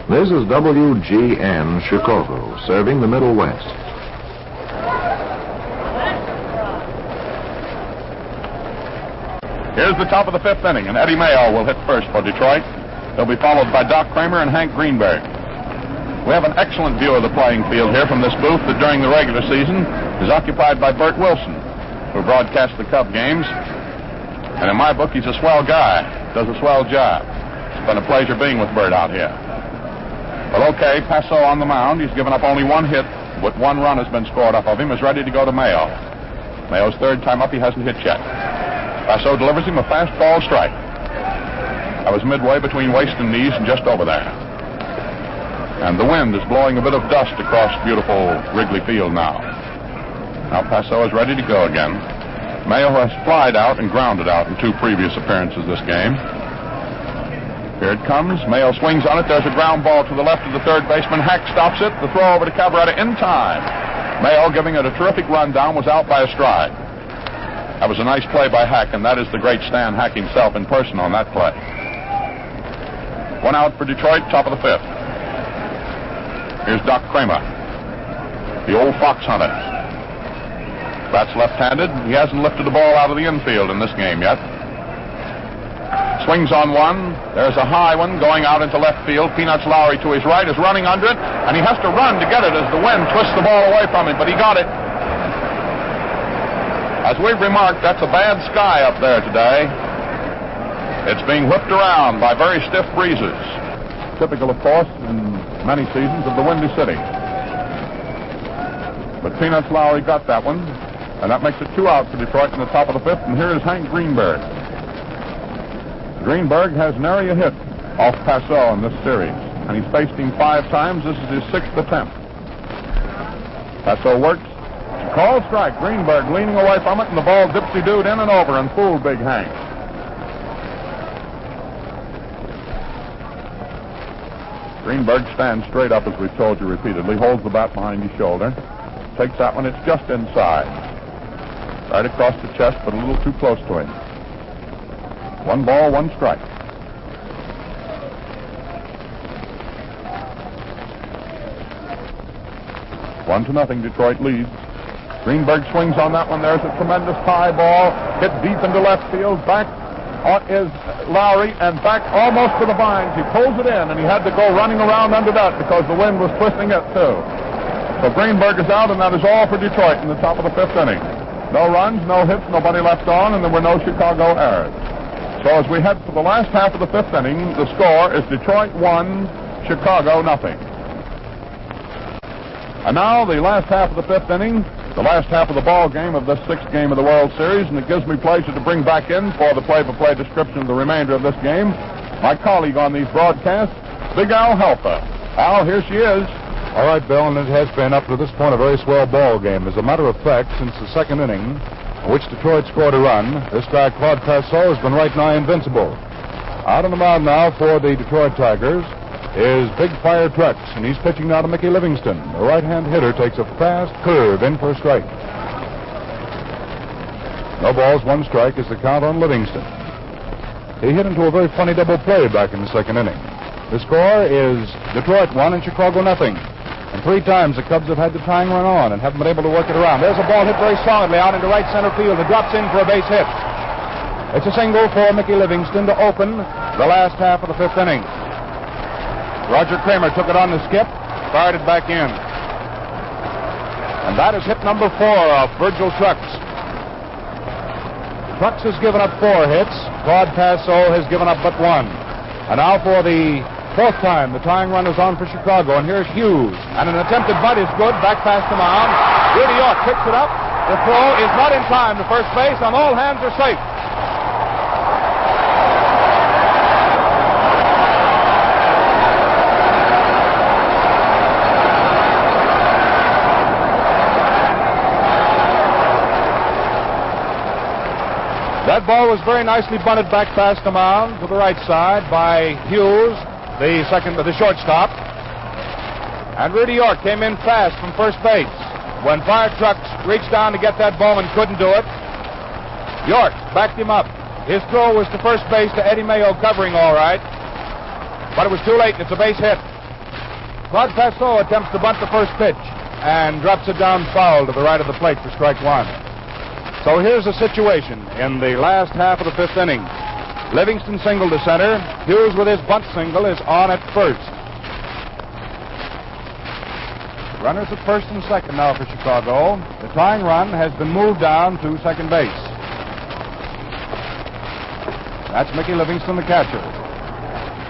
This is WGN Chicago, serving the Middle West. Here's the top of the fifth inning, and Eddie Mayo will hit first for Detroit. He'll be followed by Doc Cramer and Hank Greenberg. We have an excellent view of the playing field here from this booth that during the regular season is occupied by Bert Wilson, who broadcasts the Cub games. And in my book, he's a swell guy, does a swell job. It's been a pleasure being with Bert out here. Well, okay, Passeau on the mound. He's given up only one hit, but one run has been scored off of him. Is ready to go to Mayo. Mayo's third time up. He hasn't hit yet. Passeau delivers him a fastball strike. I was midway between waist and knees and just over there. And the wind is blowing a bit of dust across beautiful Wrigley Field now. Now Passeau is ready to go again. Mayo has flied out and grounded out in two previous appearances this game. Here it comes. Mayo swings on it. There's a ground ball to the left of the third baseman. Hack stops it. The throw over to Cavarretta in time. Mayo, giving it a terrific rundown, was out by a stride. That was a nice play by Hack, and that is the great Stan Hack himself in person on that play. One out for Detroit, top of the fifth. Here's Doc Cramer, the old fox hunter. Bats left-handed. He hasn't lifted the ball out of the infield in this game yet. Swings on one. There's a high one going out into left field. Peanuts Lowry to his right is running under it, and he has to run to get it as the wind twists the ball away from him, but he got it. As we've remarked, that's a bad sky up there today. It's being whipped around by very stiff breezes. Typical, of course, in many seasons of the Windy City. But Peanuts Lowry got that one, and that makes it two outs for Detroit in the top of the fifth. And here is Hank Greenberg. Greenberg has nary a hit off Passeau in this series, and he's faced him five times. This is his sixth attempt. Passeau works, Call strike. Greenberg leaning away from it, and the ball dipsy-dooed in and over and fooled Big Hank. Greenberg stands straight up, as we've told you repeatedly, holds the bat behind his shoulder, takes that one. It's just inside. Right across the chest, but a little too close to him. One ball, one strike. One to nothing, Detroit leads. Greenberg swings on that one. There's a tremendous high ball hit deep into left field. Back is Lowry and back almost to the vines. He pulls it in and he had to go running around under that because the wind was twisting it too. So Greenberg is out and that is all for Detroit in the top of the fifth inning. No runs, no hits, nobody left on, and there were no Chicago errors. So as we head for the last half of the fifth inning, the score is Detroit one, Chicago nothing. And now the last half of the fifth inning, the last half of the ball game of this sixth game of the World Series, and it gives me pleasure to bring back in for the play-by-play description of the remainder of this game my colleague on these broadcasts, Big Al Helfer. Al, here she is. All right, Bill, and it has been up to this point a very swell ball game. As a matter of fact, since the second inning, in which Detroit scored a run, this guy Claude Passeau has been right nigh invincible. Out on the mound now for the Detroit Tigers is Big Fire Trucks, and he's pitching now to Mickey Livingston. The right-hand hitter takes a fast curve in for a strike. No balls, one strike is the count on Livingston. He hit into a very funny double play back in the second inning. The score is Detroit one and Chicago nothing. And three times the Cubs have had the tying run on and haven't been able to work it around. There's a ball hit very solidly out into right center field. It drops in for a base hit. It's a single for Mickey Livingston to open the last half of the fifth inning. Roger Cramer took it on the skip, fired it back in. And that is hit number four of Virgil Trucks. Trucks has given up four hits. Claude Passo has given up but one. And now for the fourth time, the tying run is on for Chicago. And here's Hughes. And an attempted butt is good, back past the mound. Rudy York picks it up. The throw is not in time to first base, and all hands are safe. That ball was very nicely bunted back past the mound to the right side by Hughes, the second, the shortstop. And Rudy York came in fast from first base. When fire trucks reached down to get that ball and couldn't do it, York backed him up. His throw was to first base to Eddie Mayo covering all right, but it was too late it's a base hit. Claude Passeau attempts to bunt the first pitch and drops it down foul to the right of the plate for strike one. So here's the situation in the last half of the fifth inning. Livingston single to center. Hughes with his bunt single is on at first. Runners at first and second now for Chicago. The tying run has been moved down to second base. That's Mickey Livingston, the catcher.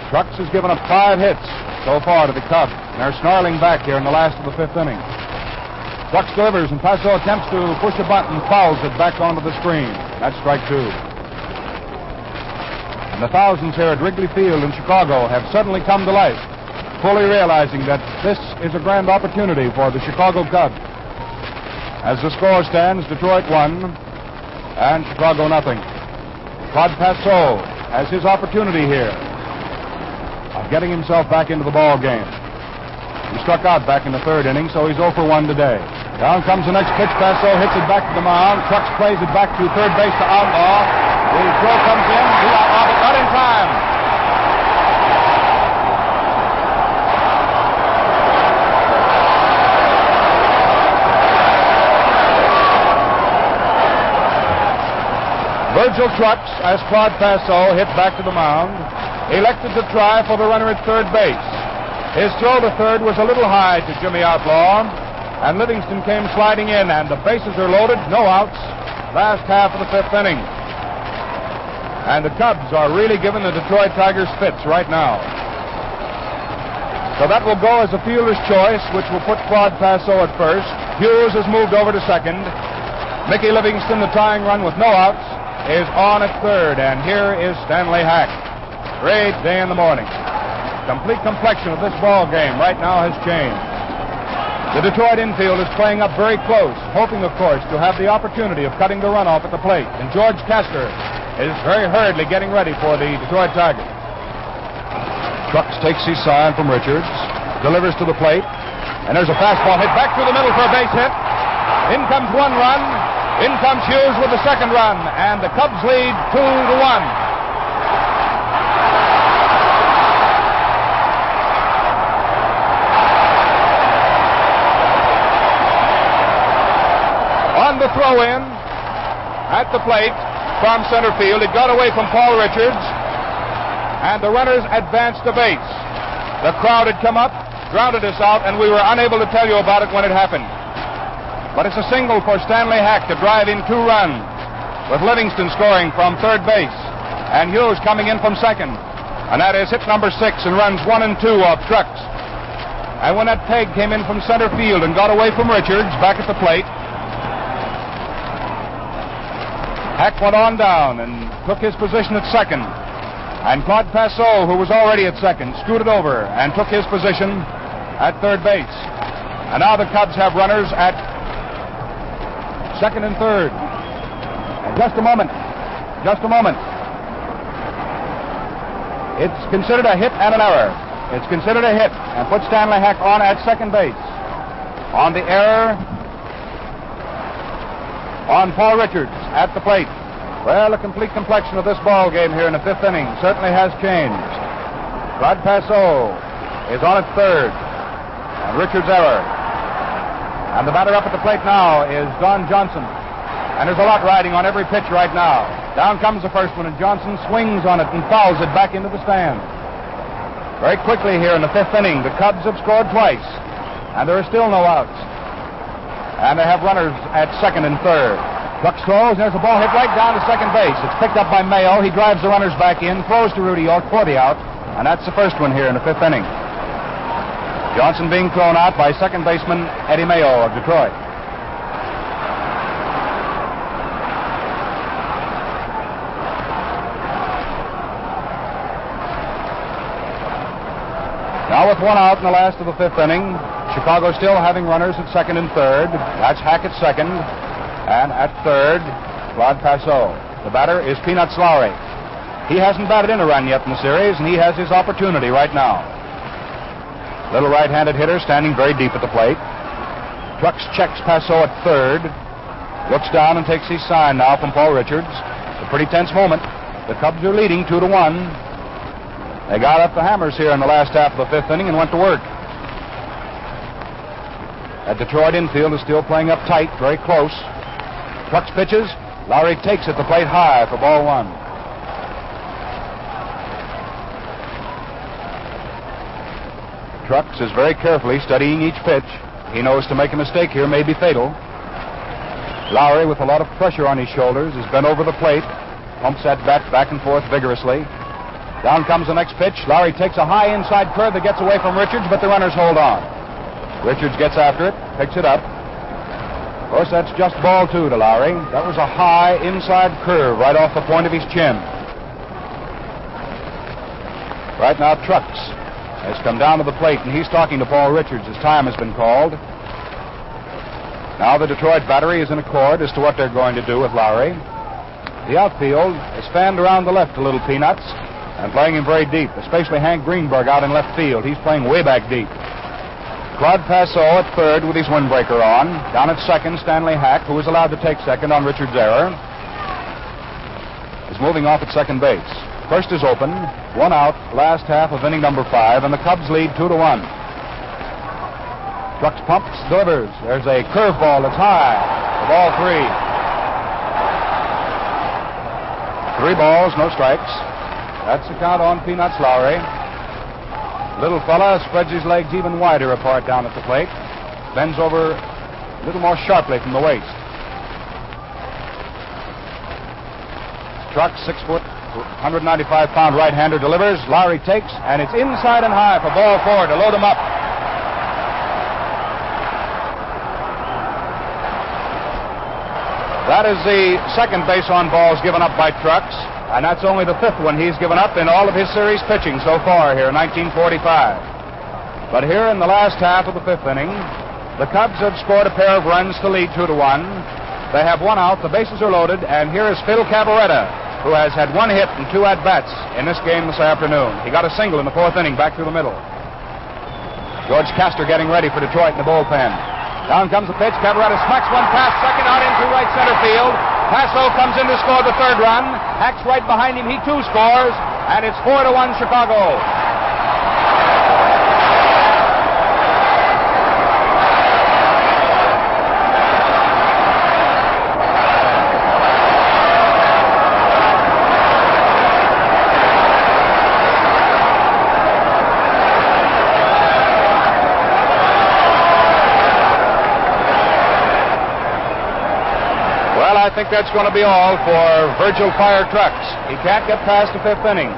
Trucks has given up five hits so far to the Cubs. They're snarling back here in the last of the fifth inning. Trucks delivers, and Passeau attempts to push a button, fouls it back onto the screen. That's strike two. And the thousands here at Wrigley Field in Chicago have suddenly come to life, fully realizing that this is a grand opportunity for the Chicago Cubs. As the score stands, Detroit one and Chicago nothing. Claude Passeau has his opportunity here of getting himself back into the ball game. He struck out back in the third inning, so he's 0 for 1 today. Down comes the next pitch. Passeau hits it back to the mound. Trucks plays it back to third base to Outlaw. The throw comes in. He outlaw, but not in time. Virgil Trucks, as Claude Passeau hit back to the mound, elected to try for the runner at third base. His throw to third was a little high to Jimmy Outlaw, and Livingston came sliding in, and the bases are loaded, no outs, last half of the fifth inning. And the Cubs are really giving the Detroit Tigers fits right now. So that will go as a fielder's choice, which will put Claude Passeau at first. Hughes has moved over to second. Mickey Livingston, the tying run with no outs, is on at third, and here is Stanley Hack. Great day in the morning. Complete complexion of this ball game right now has changed. The Detroit infield is playing up very close, hoping, of course, to have the opportunity of cutting the runoff at the plate. And George Caster is very hurriedly getting ready for the Detroit Tigers. Trucks takes his sign from Richards, delivers to the plate, and there's a fastball hit back through the middle for a base hit. In comes one run. In comes Hughes with the second run, and the Cubs lead two to one. On the throw in at the plate from center field, it got away from Paul Richards, and the runners advanced to base. The crowd had come up, grounded us out, and we were unable to tell you about it when it happened. But it's a single for Stanley Hack to drive in two runs, with Livingston scoring from third base, and Hughes coming in from second. And that is hit number six and runs one and two off trucks. And when that peg came in from center field and got away from Richards back at the plate, Hack went on down and took his position at second. And Claude Passeau, who was already at second, scooted over and took his position at third base. And now the Cubs have runners at second and third. Just a moment. Just a moment. It's considered a hit and an error. It's considered a hit and put Stanley Hack on at second base. On the error on Paul Richards at the plate. Well, the complete complexion of this ball game here in the fifth inning certainly has changed. Claude Passeau is on at third, and Richards error. And the batter up at the plate now is Don Johnson. And there's a lot riding on every pitch right now. Down comes the first one, and Johnson swings on it and fouls it back into the stand. Very quickly here in the fifth inning, the Cubs have scored twice, and there are still no outs. And they have runners at second and third. Trucks throws, and there's a ball hit right down to second base. It's picked up by Mayo. He drives the runners back in, throws to Rudy York for the out, and that's the first one here in the fifth inning. Johnson being thrown out by second baseman Eddie Mayo of Detroit. Now with one out in the last of the fifth inning, Chicago still having runners at second and third. That's Hackett second. And at third, Claude Passeau. The batter is Peanuts Lowry. He hasn't batted in a run yet in the series, and he has his opportunity right now. Little right-handed hitter standing very deep at the plate. Trucks checks Passeau at third. Looks down and takes his sign now from Paul Richards. A pretty tense moment. The Cubs are leading two to one. They got up the hammers here in the last half of the fifth inning and went to work. That Detroit infield is still playing up tight, very close. Trucks pitches. Lowry takes at the plate high for ball one. Trucks is very carefully studying each pitch. He knows to make a mistake here may be fatal. Lowry, with a lot of pressure on his shoulders, is bent over the plate, pumps that bat back and forth vigorously. Down comes the next pitch. Lowry takes a high inside curve that gets away from Richards, but the runners hold on. Richards gets after it, picks it up. Of course, that's just ball two to Lowry. That was a high inside curve right off the point of his chin. Right now, Trucks has come down to the plate, and he's talking to Paul Richards as time has been called. Now the Detroit battery is in accord as to what they're going to do with Lowry. The outfield is fanned around the left a little peanuts and playing him very deep, especially Hank Greenberg out in left field. He's playing way back deep. Claude Passeau at third with his windbreaker on. Down at second, Stanley Hack, who is allowed to take second on Richard's error, is moving off at second base. First is open, one out, last half of inning number five, and the Cubs lead two to one. Trucks pumps, delivers. There's a curveball that's high. The ball three. Three balls, no strikes. That's the count on Peanuts Lowry. Little fella spreads his legs even wider apart down at the plate. Bends over a little more sharply from the waist. Truck, six foot, 195 pound right hander delivers. Lowry takes, and it's inside and high for ball four to load him up. That is the second base on balls given up by Trucks, and that's only the fifth one he's given up in all of his series pitching so far here in 1945. But here in the last half of the fifth inning, the Cubs have scored a pair of runs to lead two to one. They have one out, the bases are loaded, and here is Phil Cavarretta, who has had one hit and two at bats in this game this afternoon. He got a single in the fourth inning back through the middle. George Caster getting ready for Detroit in the bullpen. Down comes the pitch. Cavarretta smacks one past second out into right center field. Passeau comes in to score the third run. Hack's right behind him. He too scores. And it's four to one Chicago. Think that's going to be all for Virgil Fire Trucks. He can't get past the fifth inning.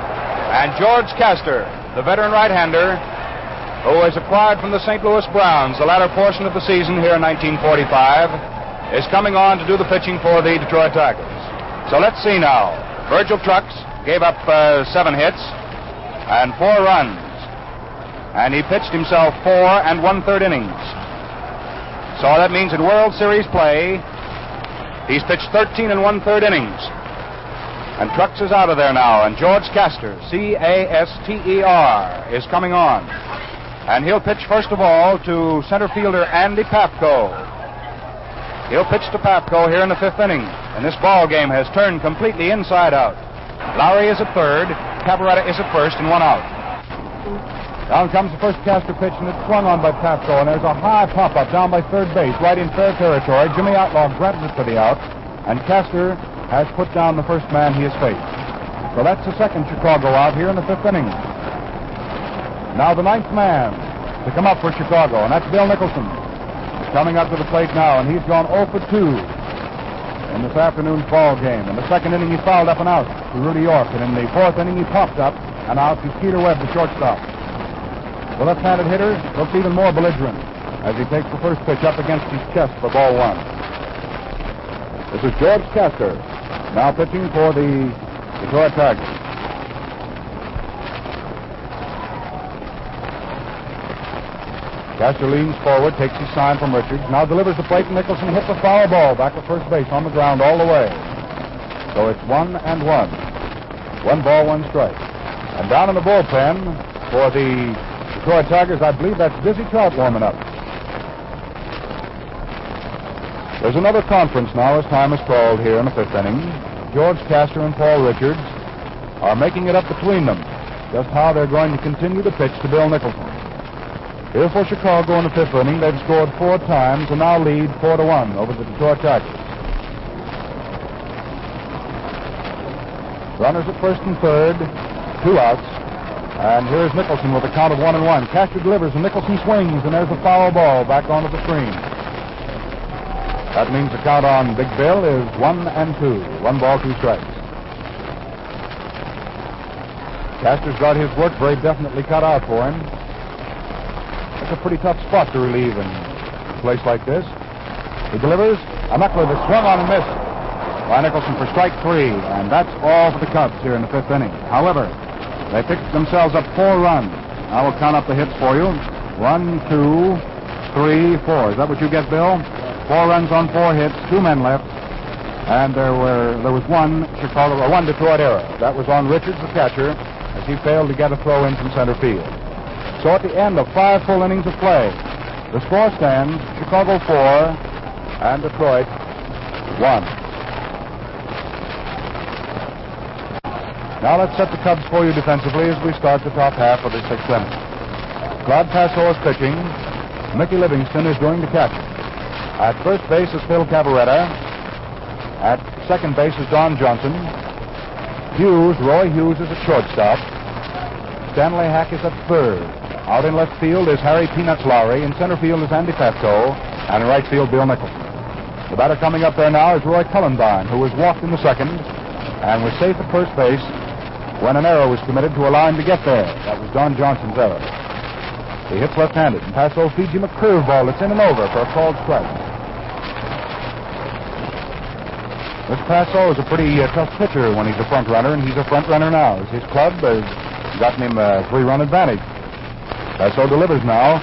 And George Caster, the veteran right-hander, who was acquired from the St. Louis Browns the latter portion of the season here in 1945, is coming on to do the pitching for the Detroit Tigers. So let's see now. Virgil Trucks gave up uh, seven hits and four runs. And he pitched himself four and one-third innings. So that means in World Series play, He's pitched 13 and one third innings. And Trucks is out of there now. And George Caster, C A S T E R, is coming on. And he'll pitch first of all to center fielder Andy Pafko. He'll pitch to Pafko here in the fifth inning. And this ball game has turned completely inside out. Lowry is at third, Cavarretta is at first, and one out. Down comes the first Caster pitch, and it's swung on by Pafko, and there's a high pop-up down by third base, right in fair territory. Jimmy Outlaw grabs it for the out, and Caster has put down the first man he has faced. So that's the second Chicago out here in the fifth inning. Now the ninth man to come up for Chicago, and that's Bill Nicholson. Coming up to the plate now, and he's gone 0 for 2 in this afternoon's ball game. In the second inning, he fouled up and out to Rudy York, and in the fourth inning, he popped up and out to Skeeter Webb, the shortstop. The left-handed hitter looks even more belligerent as he takes the first pitch up against his chest for ball one. This is George Caster, now pitching for the Detroit Tigers. Caster leans forward, takes his sign from Richards, now delivers the plate, and Nicholson hits a foul ball back to first base on the ground all the way. So it's one and one. One ball, one strike. And down in the bullpen for the Detroit Tigers, I believe that's Dizzy Trout warming up. There's another conference now as time is called here in the fifth inning. George Caster and Paul Richards are making it up between them just how they're going to continue to pitch to Bill Nicholson. Here for Chicago in the fifth inning, they've scored four times and now lead four to one over the Detroit Tigers. Runners at first and third, two outs. And here's Nicholson with a count of one and one. Caster delivers, and Nicholson swings, and there's a foul ball back onto the screen. That means the count on Big Bill is one and two. One ball, two strikes. Caster's got his work very definitely cut out for him. It's a pretty tough spot to relieve in a place like this. He delivers. A knuckler that swung on and missed by Nicholson for strike three, and that's all for the Cubs here in the fifth inning. However, they picked themselves up four runs. I will count up the hits for you. One, two, three, four. Is that what you get, Bill? Four runs on four hits, two men left, and there were there was one Chicago or one Detroit error. That was on Richards, the catcher, as he failed to get a throw in from center field. So at the end of five full innings of play, the score stands Chicago four and Detroit one. Now let's set the Cubs for you defensively as we start the top half of the sixth inning. Claude Passeau is pitching. Mickey Livingston is doing the catching. At first base is Phil Cavarretta. At second base is Don Johnson. Hughes, Roy Hughes is at shortstop. Stanley Hack is at third. Out in left field is Harry Peanuts Lowry. In center field is Andy Pafko. And in right field, Bill Nicholson. The batter coming up there now is Roy Cullenbine, who was walked in the second and was safe at first base when an error was committed to allow him to get there. That was Don Johnson's error. He hits left-handed, and Passeau feeds him a curveball that's in and over for a called strike. This Passeau is a pretty uh, tough pitcher when he's a front runner, and he's a front runner now. His club has gotten him a three-run advantage. Passeau delivers now.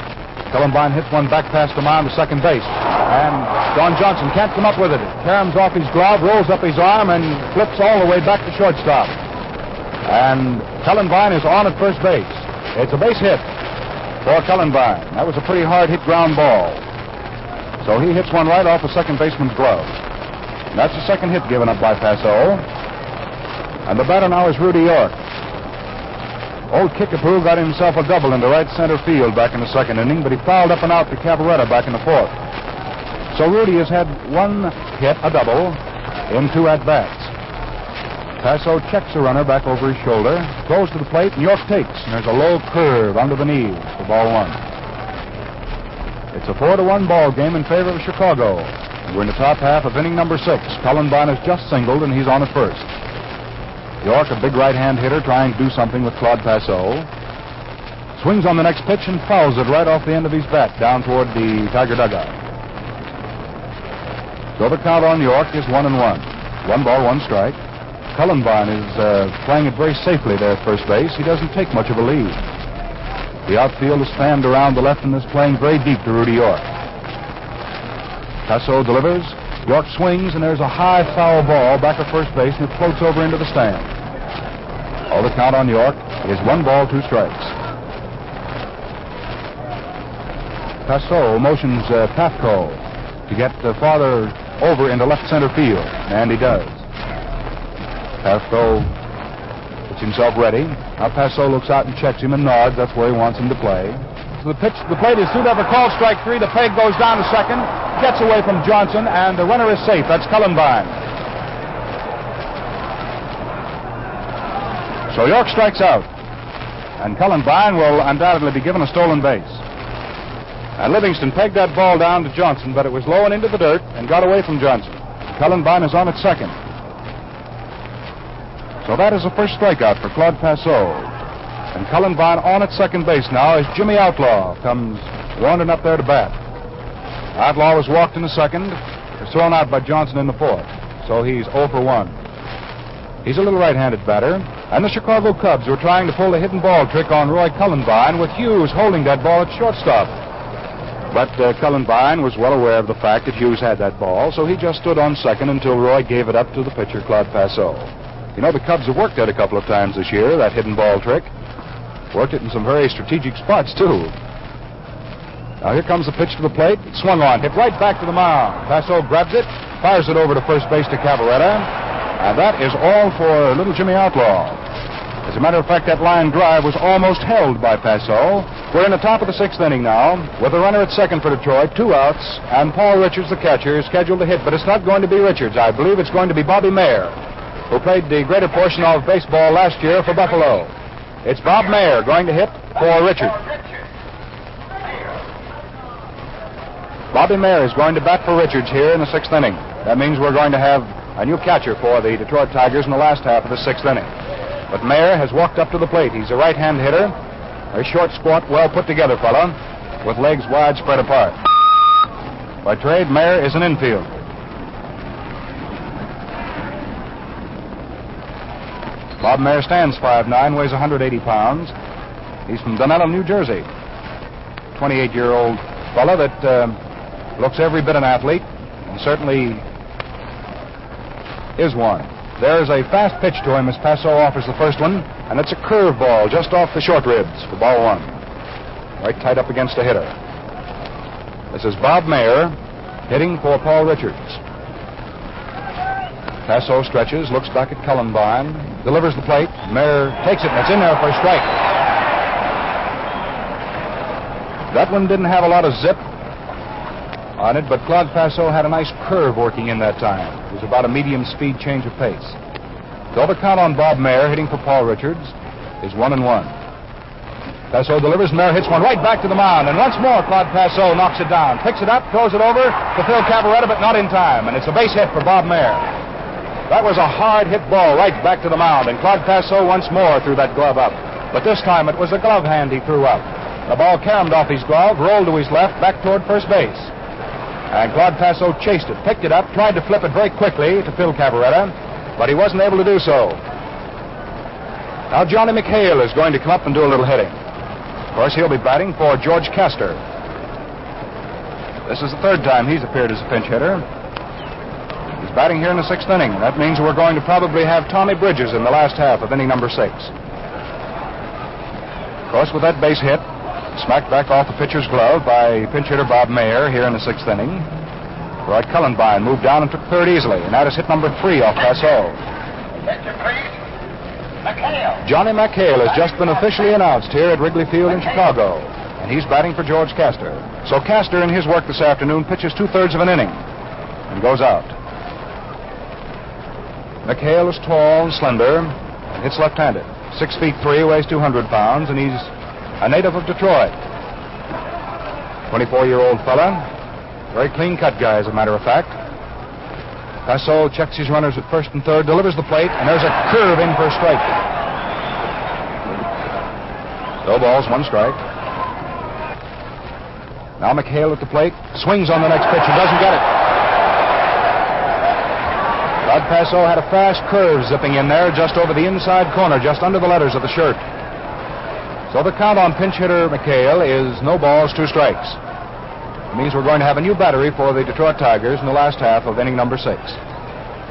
Cullenbine hits one back past the mound to second base. And Don Johnson can't come up with it. Caroms off his glove, rolls up his arm, and flips all the way back to shortstop. And Cullenbine is on at first base. It's a base hit for Cullenbine. That was a pretty hard hit ground ball. So he hits one right off the second baseman's glove. And that's the second hit given up by Passeau. And the batter now is Rudy York. Old Kickapoo got himself a double into right center field back in the second inning, but he fouled up and out to Cavarretta back in the fourth. So Rudy has had one hit, a double, in two at bats. Passeau checks the runner back over his shoulder, goes to the plate, and York takes. And there's a low curve under the knees for ball one. It's a four to one ball game in favor of Chicago. We're in the top half of inning number six. Cullenbine has just singled, and he's on at first. York, a big right-hand hitter, trying to do something with Claude Passeau. Swings on the next pitch and fouls it right off the end of his bat down toward the Tiger dugout. So the count on York is one and one. One ball, one strike. Cullenbine is uh, playing it very safely there at first base. He doesn't take much of a lead. The outfield is spanned around the left and is playing very deep to Rudy York. Passeau delivers. York swings, and there's a high foul ball back at first base, and it floats over into the stand. All the count on York is one ball, two strikes. Passeau motions uh, to get uh, farther over into left center field, and he does. Pafko gets himself ready. Now Passeau looks out and checks him and nods. That's where he wants him to play. So the pitch, the plate is suited up a call strike three. The peg goes down to second, gets away from Johnson, and the runner is safe. That's Cullenbine. So York strikes out, and Cullenbine will undoubtedly be given a stolen base. And Livingston pegged that ball down to Johnson, but it was low and into the dirt and got away from Johnson. Cullenbine is on at second. So that is the first strikeout for Claude Passeau. And Cullen Cullenbine on at second base now as Jimmy Outlaw comes wandering up there to bat. Outlaw was walked in the second, was thrown out by Johnson in the fourth. So he's 0 for 1. He's a little right-handed batter. And the Chicago Cubs were trying to pull the hidden ball trick on Roy Cullenbine with Hughes holding that ball at shortstop. But uh, Cullenbine was well aware of the fact that Hughes had that ball, so he just stood on second until Roy gave it up to the pitcher, Claude Passeau. You know, the Cubs have worked that a couple of times this year, that hidden ball trick. Worked it in some very strategic spots, too. Now here comes the pitch to the plate. Swung on, hit right back to the mound. Passeau grabs it, fires it over to first base to Cavarretta, and that is all for little Jimmy Outlaw. As a matter of fact, that line drive was almost held by Passeau. We're in the top of the sixth inning now, with a runner at second for Detroit, two outs, and Paul Richards, the catcher, is scheduled to hit. But it's not going to be Richards. I believe it's going to be Bobby Maier, who played the greater portion of baseball last year for Buffalo. It's Bob Maier going to hit for Richards. Bobby Maier is going to bat for Richards here in the sixth inning. That means we're going to have a new catcher for the Detroit Tigers in the last half of the sixth inning. But Maier has walked up to the plate. He's a right-hand hitter, a short, squat, well put together fellow, with legs wide spread apart. By trade, Maier is an infield. Bob Maier stands 5'9", weighs 180 pounds. He's from Dunellen, New Jersey. 28-year-old fellow that uh, looks every bit an athlete, and certainly is one. There's a fast pitch to him as Passeau offers the first one, and it's a curve ball just off the short ribs for ball one. Right tight up against the hitter. This is Bob Maier hitting for Paul Richards. Passeau stretches, looks back at Cullenbine, delivers the plate. Maier takes it, and it's in there for a strike. That one didn't have a lot of zip on it, but Claude Passeau had a nice curve working in that time. It was about a medium speed change of pace. So the count on Bob Maier hitting for Paul Richards is one and one. Passeau delivers, Maier hits one right back to the mound, and once more Claude Passeau knocks it down, picks it up, throws it over to Phil Cavarretta, but not in time, and it's a base hit for Bob Maier. That was a hard hit ball right back to the mound, and Claude Passeau once more threw that glove up. But this time it was a glove hand he threw up. The ball caromed off his glove, rolled to his left, back toward first base. And Claude Passeau chased it, picked it up, tried to flip it very quickly to Phil Cavarretta, but he wasn't able to do so. Now Johnny McHale is going to come up and do a little hitting. Of course, he'll be batting for George Caster. This is the third time he's appeared as a pinch hitter. He's batting here in the sixth inning. That means we're going to probably have Tommy Bridges in the last half of inning number six. Of course, with that base hit, smacked back off the pitcher's glove by pinch hitter Bob Maier here in the sixth inning. Roy Cullenbine moved down and took third easily, and that is hit number three off Passeau. Attention, please. McHale. Johnny McHale has just been officially announced here at Wrigley Field in Chicago, and he's batting for George Caster. So Caster, in his work this afternoon, pitches two thirds of an inning and goes out. McHale is tall and slender, hits left-handed. Six feet three, weighs 200 pounds, and he's a native of Detroit. 24-year-old fella, very clean-cut guy, as a matter of fact. Passeau checks his runners at first and third, delivers the plate, and there's a curve in for a strike. No balls, one strike. Now McHale at the plate, swings on the next pitch and doesn't get it. Passeau had a fast curve zipping in there just over the inside corner, just under the letters of the shirt. So the count on pinch hitter McHale is no balls, two strikes. It means we're going to have a new battery for the Detroit Tigers in the last half of inning number six.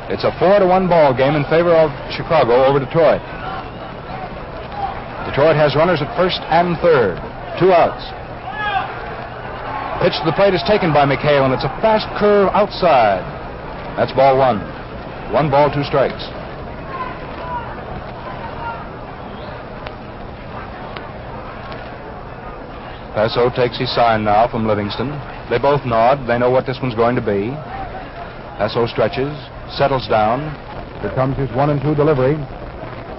It's a four to one ball game in favor of Chicago over Detroit. Detroit has runners at first and third, two outs. Pitch to the plate is taken by McHale, and it's a fast curve outside. That's ball one. One ball, two strikes. Passeau takes his sign now from Livingston. They both nod. They know what this one's going to be. Passeau stretches, settles down. Here comes his one and two delivery.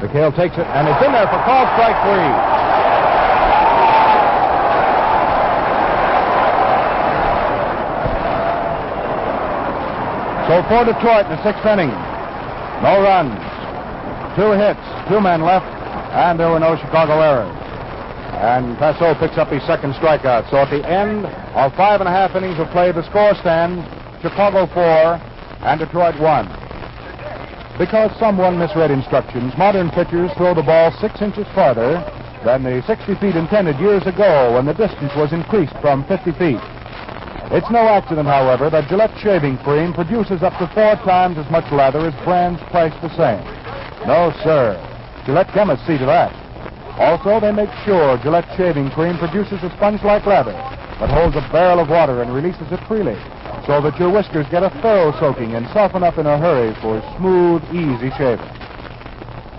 McHale takes it, and it's in there for call strike three. So for Detroit in the sixth inning, no runs, two hits, two men left, and there were no Chicago errors. And Passeau picks up his second strikeout. So at the end of five and a half innings of play, the score stands Chicago four and Detroit one. Because someone misread instructions, modern pitchers throw the ball six inches farther than the 60 feet intended years ago when the distance was increased from 50 feet. It's no accident, however, that Gillette shaving cream produces up to four times as much lather as brands priced the same. No, sir. Gillette chemists see to that. Also, they make sure Gillette shaving cream produces a sponge-like lather that holds a barrel of water and releases it freely, so that your whiskers get a thorough soaking and soften up in a hurry for smooth, easy shaving.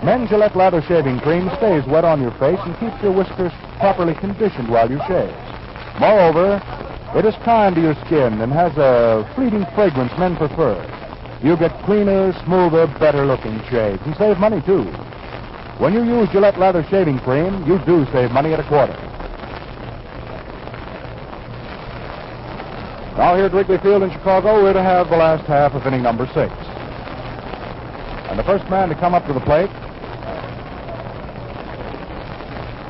Men's Gillette lather shaving cream stays wet on your face and keeps your whiskers properly conditioned while you shave. Moreover, it is kind to your skin and has a fleeting fragrance men prefer. You get cleaner, smoother, better looking shaves and save money too. When you use Gillette lather shaving cream, you do save money at a quarter. Now here at Wrigley Field in Chicago, we're to have the last half of inning number six. And the first man to come up to the plate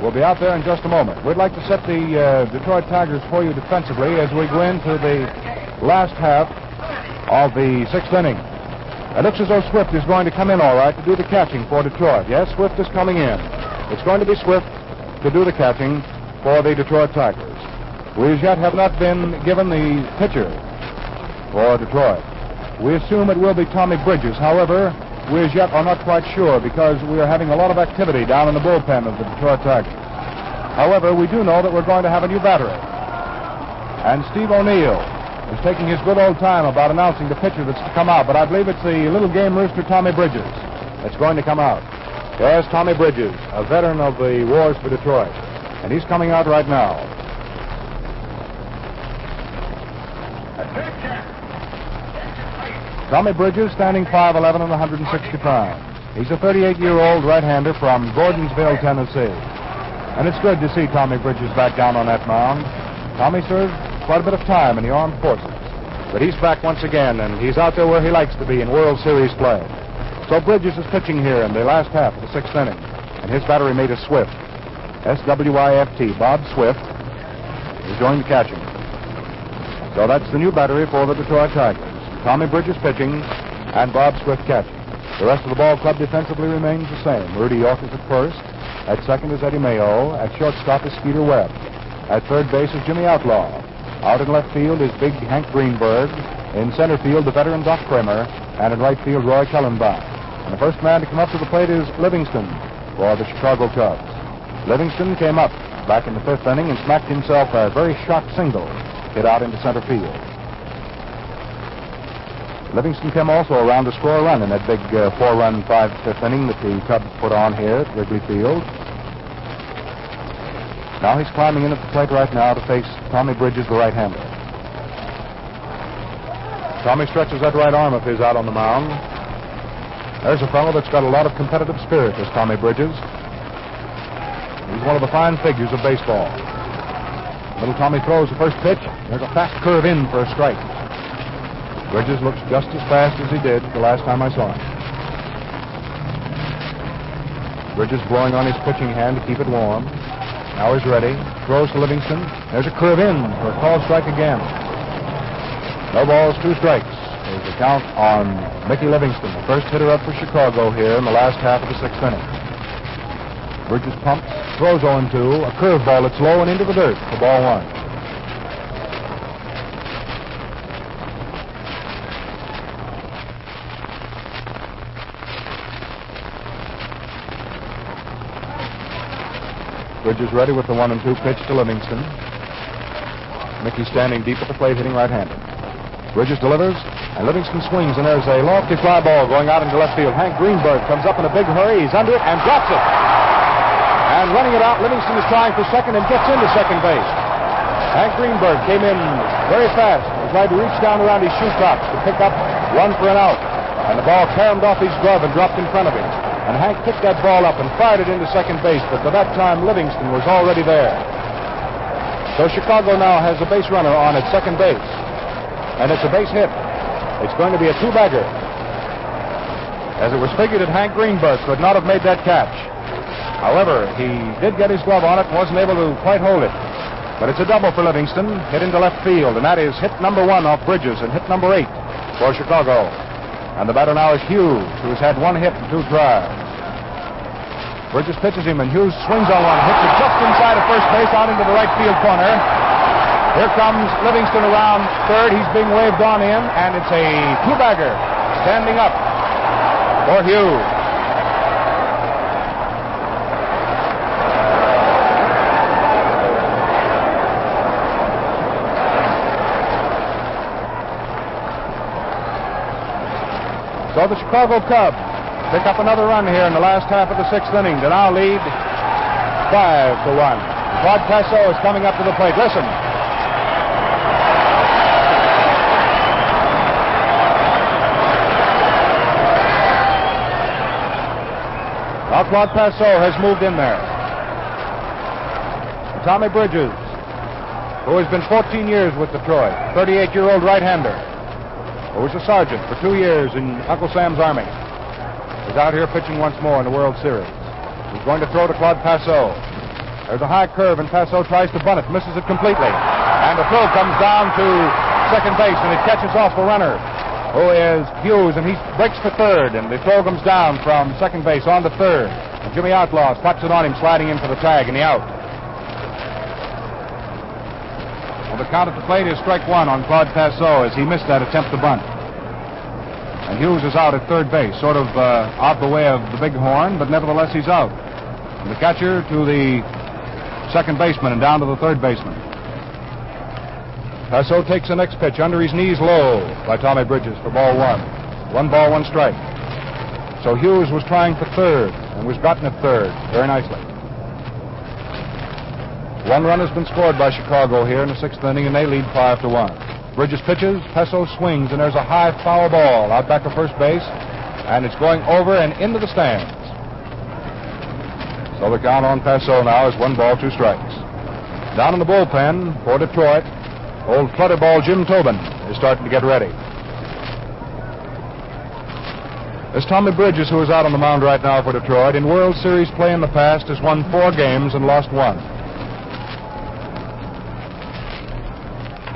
will be out there in just a moment. We'd like to set the uh, Detroit Tigers for you defensively as we go into the last half of the sixth inning. It looks as though Swift is going to come in all right to do the catching for Detroit. Yes, Swift is coming in. It's going to be Swift to do the catching for the Detroit Tigers. We as yet have not been given the pitcher for Detroit. We assume it will be Tommy Bridges. However, we as yet are not quite sure because we are having a lot of activity down in the bullpen of the Detroit Tigers. However, we do know that we're going to have a new battery. And Steve O'Neill is taking his good old time about announcing the pitcher that's to come out, but I believe it's the little game rooster Tommy Bridges that's going to come out. Yes, Tommy Bridges, a veteran of the wars for Detroit. And he's coming out right now. Tommy Bridges, standing 5'11 and 160 pounds. He's a 38 year old right hander from Gordonsville, Tennessee. And it's good to see Tommy Bridges back down on that mound. Tommy served quite a bit of time in the armed forces. But he's back once again, and he's out there where he likes to be in World Series play. So Bridges is pitching here in the last half of the sixth inning, and his battery mate is Swift. S-W-I-F-T, Bob Swift, is doing the catching. So that's the new battery for the Detroit Tigers. Tommy Bridges pitching, and Bob Swift catching. The rest of the ball club defensively remains the same. Rudy York is at first. At second is Eddie Mayo. At shortstop is Skeeter Webb. At third base is Jimmy Outlaw. Out in left field is big Hank Greenberg. In center field, the veteran Doc Cramer. And in right field, Roy Cullenbine. And the first man to come up to the plate is Livingston for the Chicago Cubs. Livingston came up back in the fifth inning and smacked himself a very sharp single hit out into center field. Livingston came also around to score a run in that big uh, four-run five-fifth inning that the Cubs put on here at Wrigley Field. Now he's climbing in at the plate right now to face Tommy Bridges, the right-hander. Tommy stretches that right arm of his out on the mound. There's a fellow that's got a lot of competitive spirit, this Tommy Bridges. He's one of the fine figures of baseball. Little Tommy throws the first pitch. There's a fast curve in for a strike. Bridges looks just as fast as he did the last time I saw him. Bridges blowing on his pitching hand to keep it warm. Now he's ready. Throws to Livingston. There's a curve in for a called strike again. No balls, two strikes. There's the count on Mickey Livingston, the first hitter up for Chicago here in the last half of the sixth inning. Bridges pumps, throws 0 2, a curveball that's low and into the dirt for ball one. Bridges ready with the one and two pitch to Livingston. Mickey standing deep at the plate, hitting right-handed. Bridges delivers, and Livingston swings, and there's a lofty fly ball going out into left field. Hank Greenberg comes up in a big hurry. He's under it and drops it. And running it out, Livingston is trying for second and gets into second base. Hank Greenberg came in very fast and tried to reach down around his shoe tops to pick up one for an out. And the ball caromed off his glove and dropped in front of him. And Hank picked that ball up and fired it into second base, but by that time Livingston was already there. So Chicago now has a base runner on at second base. And it's a base hit. It's going to be a two-bagger. As it was figured that Hank Greenberg could not have made that catch. However, he did get his glove on it wasn't able to quite hold it. But it's a double for Livingston, hit into left field, and that is hit number one off Bridges and hit number eight for Chicago. And the batter now is Hughes, who has had one hit and two drives. Bridges pitches him, and Hughes swings on one, hits it just inside of first base, out into the right field corner. Here comes Livingston around third. He's being waved on in, and it's a two-bagger standing up for Hughes. So the Chicago Cubs pick up another run here in the last half of the sixth inning to now lead five to one. Claude Passeau is coming up to the plate. Listen. Now Claude Passeau has moved in there. Tommy Bridges, who has been 14 years with Detroit, 38-year-old right-hander, who was a sergeant for two years in Uncle Sam's Army, is out here pitching once more in the World Series. He's going to throw to Claude Passeau. There's a high curve, and Passeau tries to bunt it, misses it completely. And the throw comes down to second base, and it catches off the runner, who is Hughes, and he breaks for third, and the throw comes down from second base on to third. And Jimmy Outlaw slaps it on him, sliding in for the tag, and the out. Well, the count at the plate is strike one on Claude Passeau as he missed that attempt to bunt. And Hughes is out at third base, sort of uh, out the way of the big horn, but nevertheless he's out. The catcher to the second baseman and down to the third baseman. Passeau takes the next pitch under his knees low by Tommy Bridges for ball one. One ball, one strike. So Hughes was trying for third and was gotten at third very nicely. One run has been scored by Chicago here in the sixth inning, and they lead five to one. Bridges pitches, Passeau swings, and there's a high foul ball out back to first base, and it's going over and into the stands. So the count on Passeau now is one ball, two strikes. Down in the bullpen for Detroit, old flutterball Jim Tobin is starting to get ready. It's Tommy Bridges, who is out on the mound right now for Detroit, in World Series play in the past, has won four games and lost one.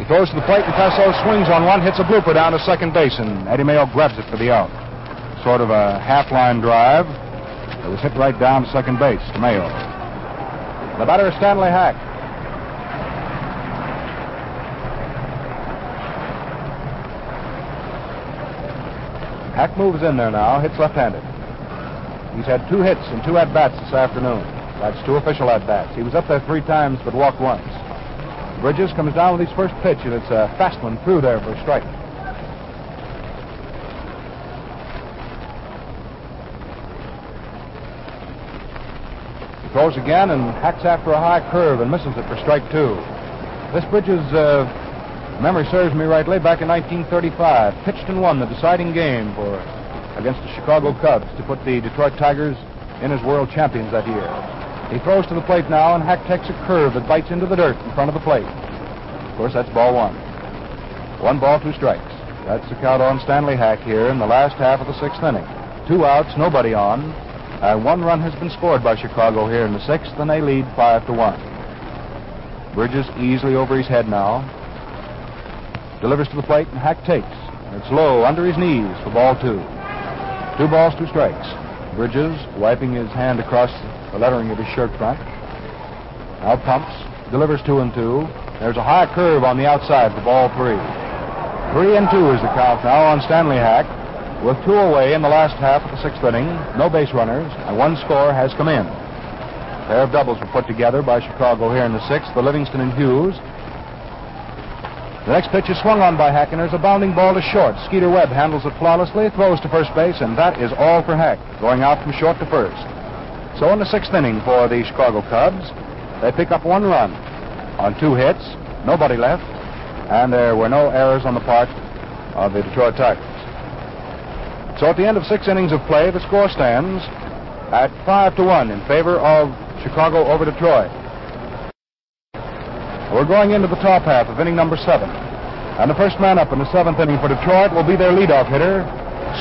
Throws to the plate, and Passeau swings on one, hits a blooper down to second base, and Eddie Mayo grabs it for the out. Sort of a half-line drive. It was hit right down to second base to Mayo. The batter is Stanley Hack. Hack moves in there now, hits left-handed. He's had two hits and two at-bats this afternoon. That's two official at-bats. He was up there three times, but walked once. Bridges comes down with his first pitch, and it's a fast one through there for a strike. He throws again and hacks after a high curve and misses it for strike two. This Bridges, uh, memory serves me rightly, back in 1935, pitched and won the deciding game for against the Chicago Cubs to put the Detroit Tigers in as world champions that year. He throws to the plate now, and Hack takes a curve that bites into the dirt in front of the plate. Of course, that's ball one. One ball, two strikes. That's the count on Stanley Hack here in the last half of the sixth inning. Two outs, nobody on. And one run has been scored by Chicago here in the sixth, and they lead five to one. Bridges easily over his head now. Delivers to the plate, and Hack takes. It's low under his knees for ball two. Two balls, two strikes. Bridges wiping his hand across the lettering of his shirt front. Now pumps, delivers two and two. There's a high curve on the outside for ball three. Three and two is the count now on Stanley Hack. With two away in the last half of the sixth inning, no base runners, and one score has come in. A pair of doubles were put together by Chicago here in the sixth, the Livingston and Hughes. The next pitch is swung on by Hack, and there's a bounding ball to short. Skeeter Webb handles it flawlessly, throws to first base, and that is all for Hack, going out from short to first. So in the sixth inning for the Chicago Cubs, they pick up one run on two hits, nobody left, and there were no errors on the part of the Detroit Tigers. So at the end of six innings of play, the score stands at five to one in favor of Chicago over Detroit. We're going into the top half of inning number seven. And the first man up in the seventh inning for Detroit will be their leadoff hitter,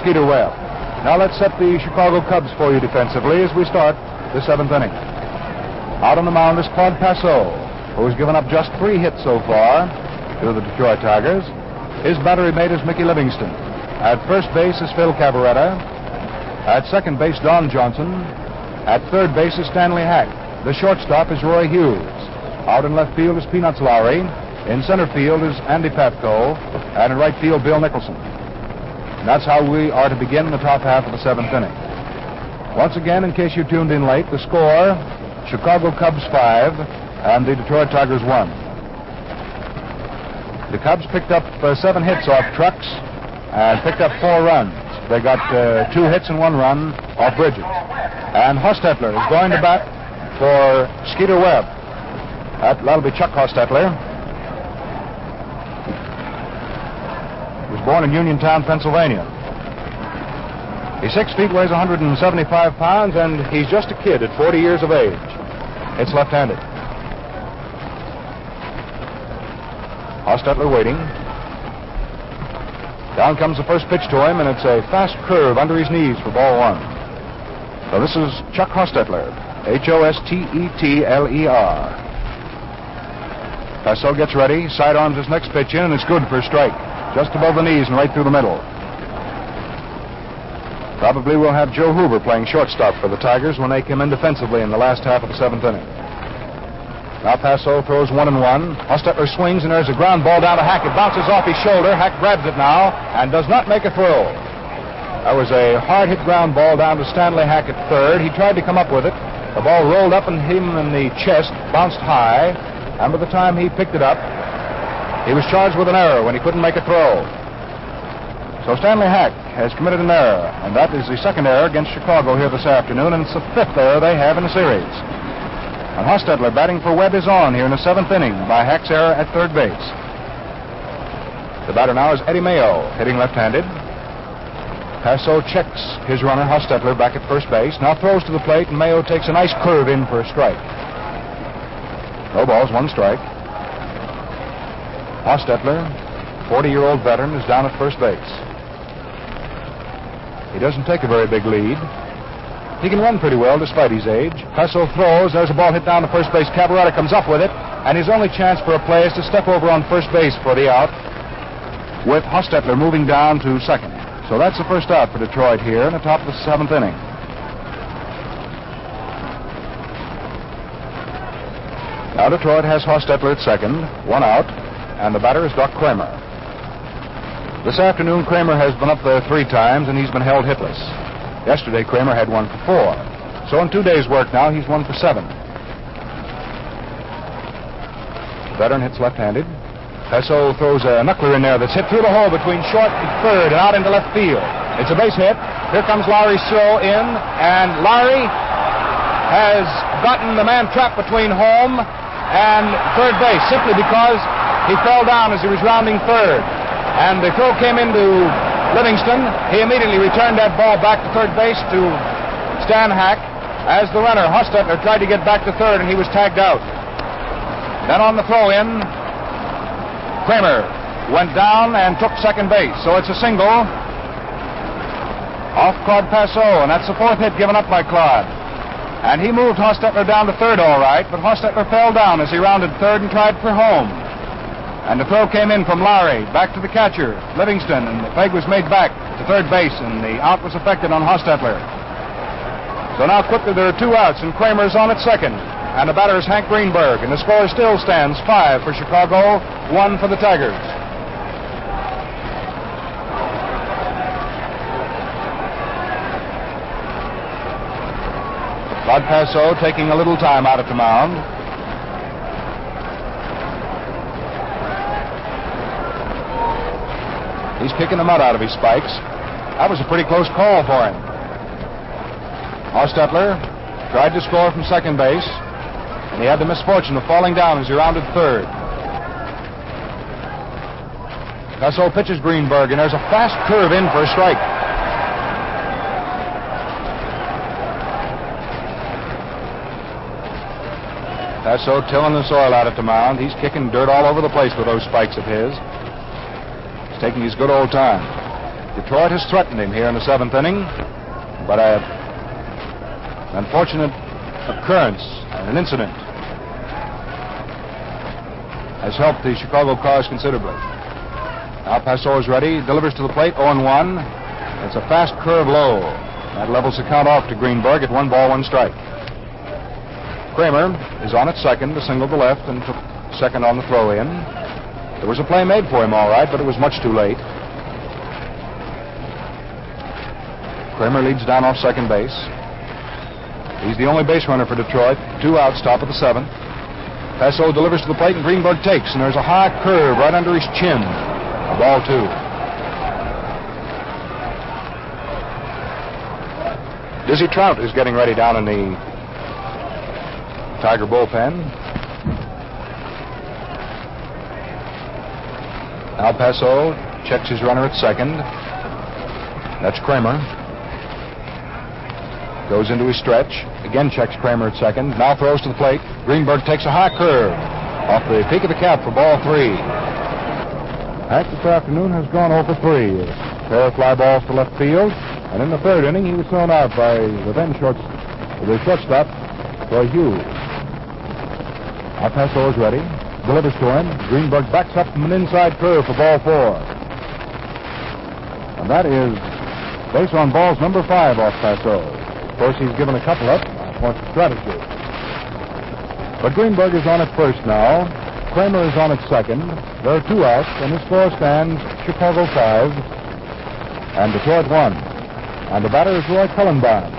Skeeter Webb. Now let's set the Chicago Cubs for you defensively as we start the seventh inning. Out on the mound is Claude Passeau, who has given up just three hits so far to the Detroit Tigers. His battery mate is Mickey Livingston. At first base is Phil Cavarretta. At second base, Don Johnson. At third base is Stanley Hack. The shortstop is Roy Hughes. Out in left field is Peanuts Lowry. In center field is Andy Pafko, and in right field, Bill Nicholson. That's how we are to begin the top half of the seventh inning. Once again, in case you tuned in late, the score Chicago Cubs 5 and the Detroit Tigers 1. The Cubs picked up uh, seven hits off Trucks and picked up four runs. They got uh, two hits and one run off Bridges. And Hostetler is going to bat for Skeeter Webb. That, that'll be Chuck Hostetler. He was born in Uniontown, Pennsylvania. He's six feet, weighs 175 pounds, and he's just a kid at 40 years of age. It's left-handed. Hostetler waiting. Down comes the first pitch to him, and it's a fast curve under his knees for ball one. So this is Chuck Hostetler, H-O-S-T-E-T-L-E-R. Passeau gets ready, sidearms his next pitch in, and it's good for a strike, just above the knees and right through the middle. Probably we'll have Joe Hoover playing shortstop for the Tigers when they come in defensively in the last half of the seventh inning. Now Passeau throws one and one. Hostetler swings, and there's a ground ball down to Hack. It bounces off his shoulder. Hack grabs it now and does not make a throw. That was a hard hit ground ball down to Stanley Hack at third. He tried to come up with it. The ball rolled up and hit him in the chest, bounced high, and by the time he picked it up, he was charged with an error when he couldn't make a throw. So Stanley Hack has committed an error, and that is the second error against Chicago here this afternoon, and it's the fifth error they have in the series. And Hostetler batting for Webb is on here in the seventh inning by Hack's error at third base. The batter now is Eddie Mayo, hitting left-handed. Passeau checks his runner, Hostetler, back at first base. Now throws to the plate, and Mayo takes a nice curve in for a strike. No balls, one strike. Hostetler, 40-year-old veteran, is down at first base. He doesn't take a very big lead. He can run pretty well despite his age. Passeau throws. There's a ball hit down to first base. Cavarretta comes up with it, and his only chance for a play is to step over on first base for the out, with Hostetler moving down to second. So that's the first out for Detroit here in the top of the seventh inning. Now Detroit has Hostetler at second, one out, and the batter is Doc Cramer. This afternoon, Cramer has been up there three times, and he's been held hitless. Yesterday, Cramer had one for four. So in two days' work now, he's one for seven. The veteran hits left-handed. Passeau throws a knuckler in there that's hit through the hole between short and third and out into left field. It's a base hit. Here comes Lowry's throw in, and Lowry has gotten the man trapped between home and third base simply because he fell down as he was rounding third. And the throw came into Livingston. He immediately returned that ball back to third base to Stan Hack as the runner, Hostetler, tried to get back to third and he was tagged out. Then on the throw in, Cramer went down and took second base. So it's a single off Claude Passeau, and that's the fourth hit given up by Claude. And he moved Hostetler down to third all right, but Hostetler fell down as he rounded third and tried for home. And the throw came in from Lowry back to the catcher, Livingston, and the peg was made back to third base, and the out was affected on Hostetler. So now quickly there are two outs, and Cramer's on at second. And the batter is Hank Greenberg, and the score still stands five for Chicago, one for the Tigers. Claude Passeau taking a little time out at the mound. He's kicking the mud out of his spikes. That was a pretty close call for him. Hostetler tried to score from second base, and he had the misfortune of falling down as he rounded third. Passeau pitches Greenberg, and there's a fast curve in for a strike. Passeau tilling the soil out at the mound. He's kicking dirt all over the place with those spikes of his. He's taking his good old time. Detroit has threatened him here in the seventh inning, but a, an unfortunate occurrence, and an incident, has helped the Chicago cause considerably. Now Passeau is ready, delivers to the plate, 0 1. It's a fast curve low. That levels the count off to Greenberg at one ball, one strike. Cramer is on at second a single to left and took second on the throw in. There was a play made for him, all right, but it was much too late. Cramer leads down off second base. He's the only base runner for Detroit. Two outs, top of the seventh. Passeau delivers to the plate, and Greenberg takes, and there's a high curve right under his chin. A ball two. Dizzy Trout is getting ready down in the Tiger bullpen. Al Passeau checks his runner at second. That's Cramer. Goes into his stretch. Again checks Cramer at second. Now throws to the plate. Greenberg takes a high curve off the peak of the cap for ball three. Hank this afternoon has gone over three. Pair of fly balls to left field. And in the third inning, he was thrown out by the then short, the shortstop, Troy Hughes. El Passeau is ready. Delivers to him. Greenberg backs up from an inside curve for ball four. And that is base on balls number five off Passeau. Of course, he's given a couple up points strategy. But Greenberg is on at first now. Cramer is on at second. There are two outs, and the score stands Chicago five and Detroit one. And the batter is Roy Cullenbine.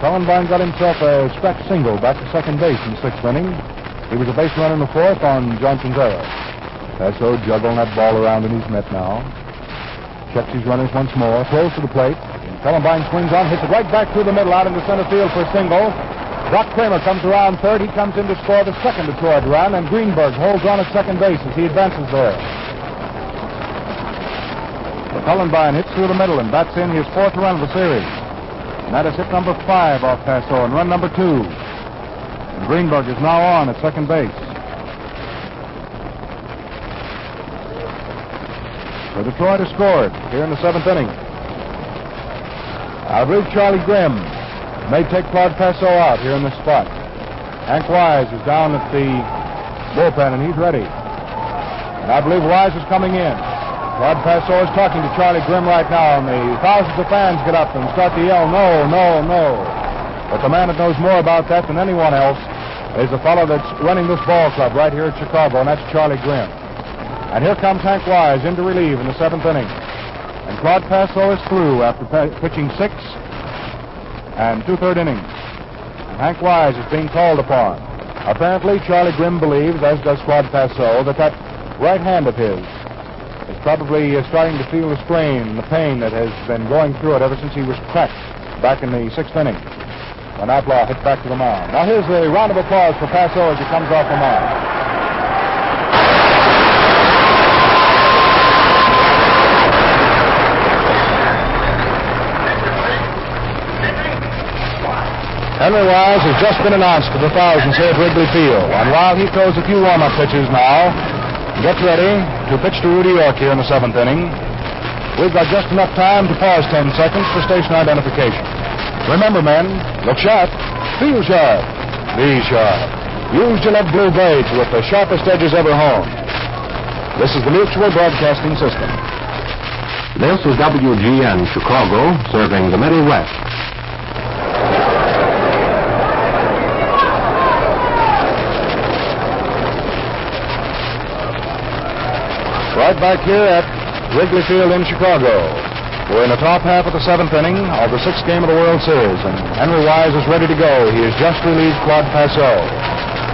Cullenbine got himself a stretch single back to second base in sixth inning. He was a base runner in the fourth on Johnson's error. Passeau juggling that ball around in his mitt now. Checks his runners once more, throws to the plate. Cullenbine swings on, hits it right back through the middle out into center field for a single. Doc Cramer comes around third. He comes in to score the second Detroit run, and Greenberg holds on at second base as he advances there. Cullenbine hits through the middle and bats in his fourth run of the series. And that is hit number five off Passeau and run number two. Greenberg is now on at second base. So Detroit has scored here in the seventh inning. I believe Charlie Grimm may take Claude Passeau out here in this spot. Hank Wyse is down at the bullpen, and he's ready. And I believe Wyse is coming in. Claude Passeau is talking to Charlie Grimm right now, and the thousands of fans get up and start to yell, no, no, no. But the man that knows more about that than anyone else is the fellow that's running this ball club right here at Chicago, and that's Charlie Grimm. And here comes Hank Wyse in to relieve in the seventh inning. And Claude Passeau is through after pa- pitching six and two-third innings. And Hank Wyse is being called upon. Apparently, Charlie Grimm believes, as does Claude Passeau, that that right hand of his is probably uh, starting to feel the strain and the pain that has been going through it ever since he was cracked back in the sixth inning when Outlaw hit back to the mound. Now here's a round of applause for Passeau as he comes off the mound. Henry Wyse has just been announced to the thousands here at Wrigley Field. And while he throws a few warm-up pitches now, gets ready to pitch to Rudy York here in the seventh inning, we've got just enough time to pause 10 seconds for station identification. Remember, men, look sharp, feel sharp, be sharp. Use Gillette Blue Blades with the sharpest edges ever honed. This is the Mutual Broadcasting System. This is WGN Chicago, serving the Middle West. Right back here at Wrigley Field in Chicago. We're in the top half of the seventh inning of the sixth game of the World Series, and Henry Wyse is ready to go. He has just relieved Claude Passeau.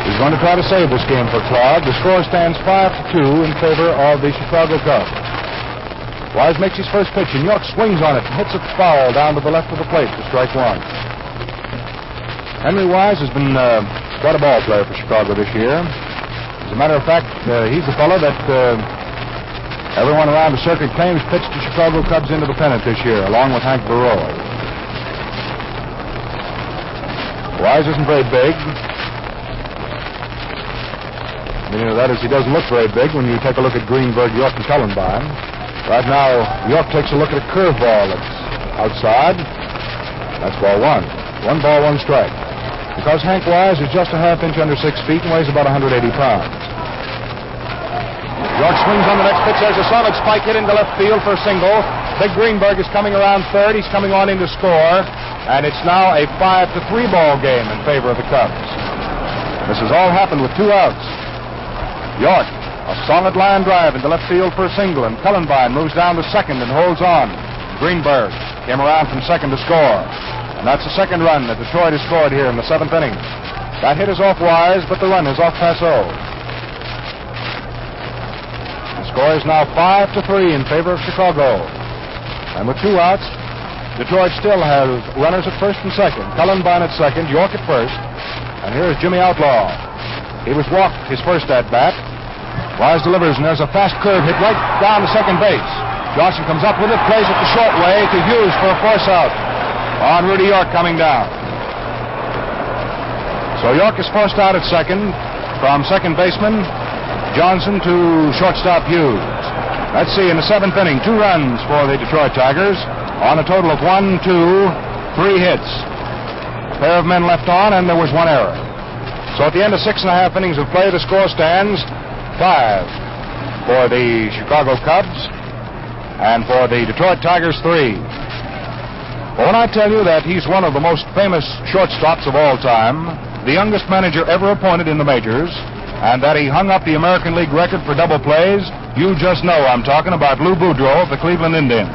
He's going to try to save this game for Claude. The score stands 5 to 2 in favor of the Chicago Cubs. Wyse makes his first pitch, and York swings on it and hits it foul down to the left of the plate for strike one. Henry Wyse has been uh, quite a ball player for Chicago this year. As a matter of fact, uh, he's the fellow that uh, everyone around the circuit claims pitched the Chicago Cubs into the pennant this year, along with Hank Borowy. Wyse isn't very big. You of that is, he doesn't look very big when you take a look at Greenberg, York, and Cullenbine. Right now, York takes a look at a curveball that's outside. That's ball one. One ball, one strike. Because Hank Wyse is just a half inch under six feet and weighs about 180 pounds. York swings on the next pitch. There's a solid spike hit into left field for a single. Big Greenberg is coming around third. He's coming on in to score. And it's now a five to three ball game in favor of the Cubs. This has all happened with two outs. York A solid line drive into left field for a single, and Cullenbine moves down to second and holds on. Greenberg came around from second to score. And that's the second run that Detroit has scored here in the seventh inning. That hit is off Wyse, but the run is off Passeau. Score is now five to three in favor of Chicago. And with two outs, Detroit still has runners at first and second. Cullenbine at second, York at first. And here is Jimmy Outlaw. He was walked his first at bat. Wyse delivers, and there's a fast curve hit right down to second base. Johnson comes up with it, plays it the short way to Hughes for a force out on Rudy York coming down. So York is forced out at second from second baseman Johnson to shortstop Hughes. Let's see, in the seventh inning, two runs for the Detroit Tigers on a total of one, two, three hits. A pair of men left on, and there was one error. So at the end of six and a half innings of play, the score stands five for the Chicago Cubs and for the Detroit Tigers, three. Well, when I tell you that he's one of the most famous shortstops of all time, the youngest manager ever appointed in the majors, and that he hung up the American League record for double plays, you just know I'm talking about Lou Boudreau of the Cleveland Indians.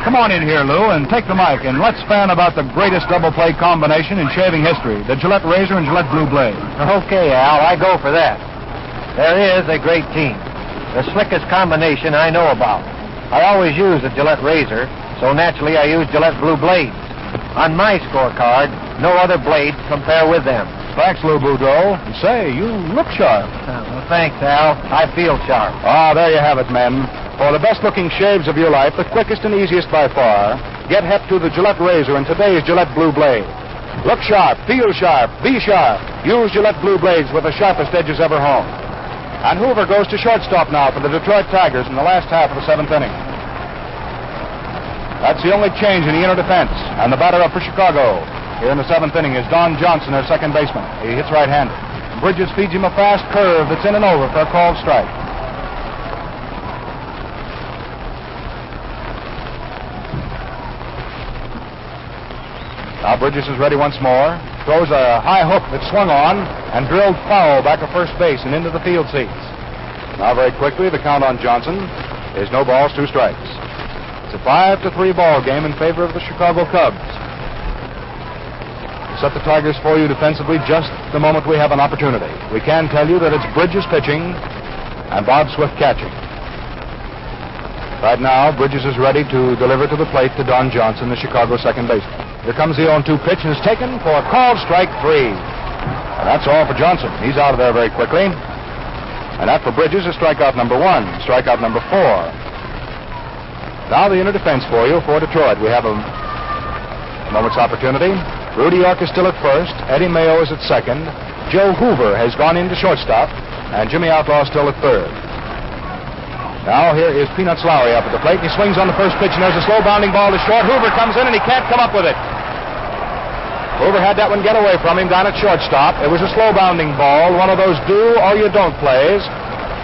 Come on in here, Lou, and take the mic, and let's fan about the greatest double play combination in shaving history, the Gillette Razor and Gillette Blue Blade. Okay, Al, I go for that. There is a great team. The slickest combination I know about. I always use the Gillette Razor, so naturally I use Gillette Blue Blades. On my scorecard, no other blades compare with them. Thanks, Lou Boudreau. Say, you look sharp. Uh, well, thanks, Al. I feel sharp. Ah, there you have it, men. For the best looking shaves of your life, the quickest and easiest by far, get hep to the Gillette Razor and today's Gillette Blue Blade. Look sharp, feel sharp, be sharp. Use Gillette Blue Blades with the sharpest edges ever honed. And Hoover goes to shortstop now for the Detroit Tigers in the last half of the seventh inning. That's the only change in the inner defense. And the batter up for Chicago here in the seventh inning is Don Johnson, their second baseman. He hits right-handed. Bridges feeds him a fast curve that's in and over for a called strike. Now Bridges is ready once more. Throws a high hook that swung on and drilled foul back to first base and into the field seats. Now very quickly, the count on Johnson is no balls, two strikes. It's a five to three ball game in favor of the Chicago Cubs. Set the Tigers for you defensively just the moment we have an opportunity. We can tell you that it's Bridges pitching and Bob Swift catching. Right now, Bridges is ready to deliver to the plate to Don Johnson, the Chicago second baseman. Here comes the 0-2 pitch and is taken for a called strike three. And that's all for Johnson. He's out of there very quickly. And that for Bridges is strikeout number one, strikeout number four. Now the inner defense for you for Detroit. We have a moment's opportunity. Rudy York is still at first. Eddie Mayo is at second. Joe Hoover has gone into shortstop. And Jimmy Outlaw is still at third. Now here is Peanuts Lowry up at the plate. He swings on the first pitch, and there's a slow bounding ball to short. Hoover comes in, and he can't come up with it. Hoover had that one get away from him down at shortstop. It was a slow bounding ball, one of those do or you don't plays.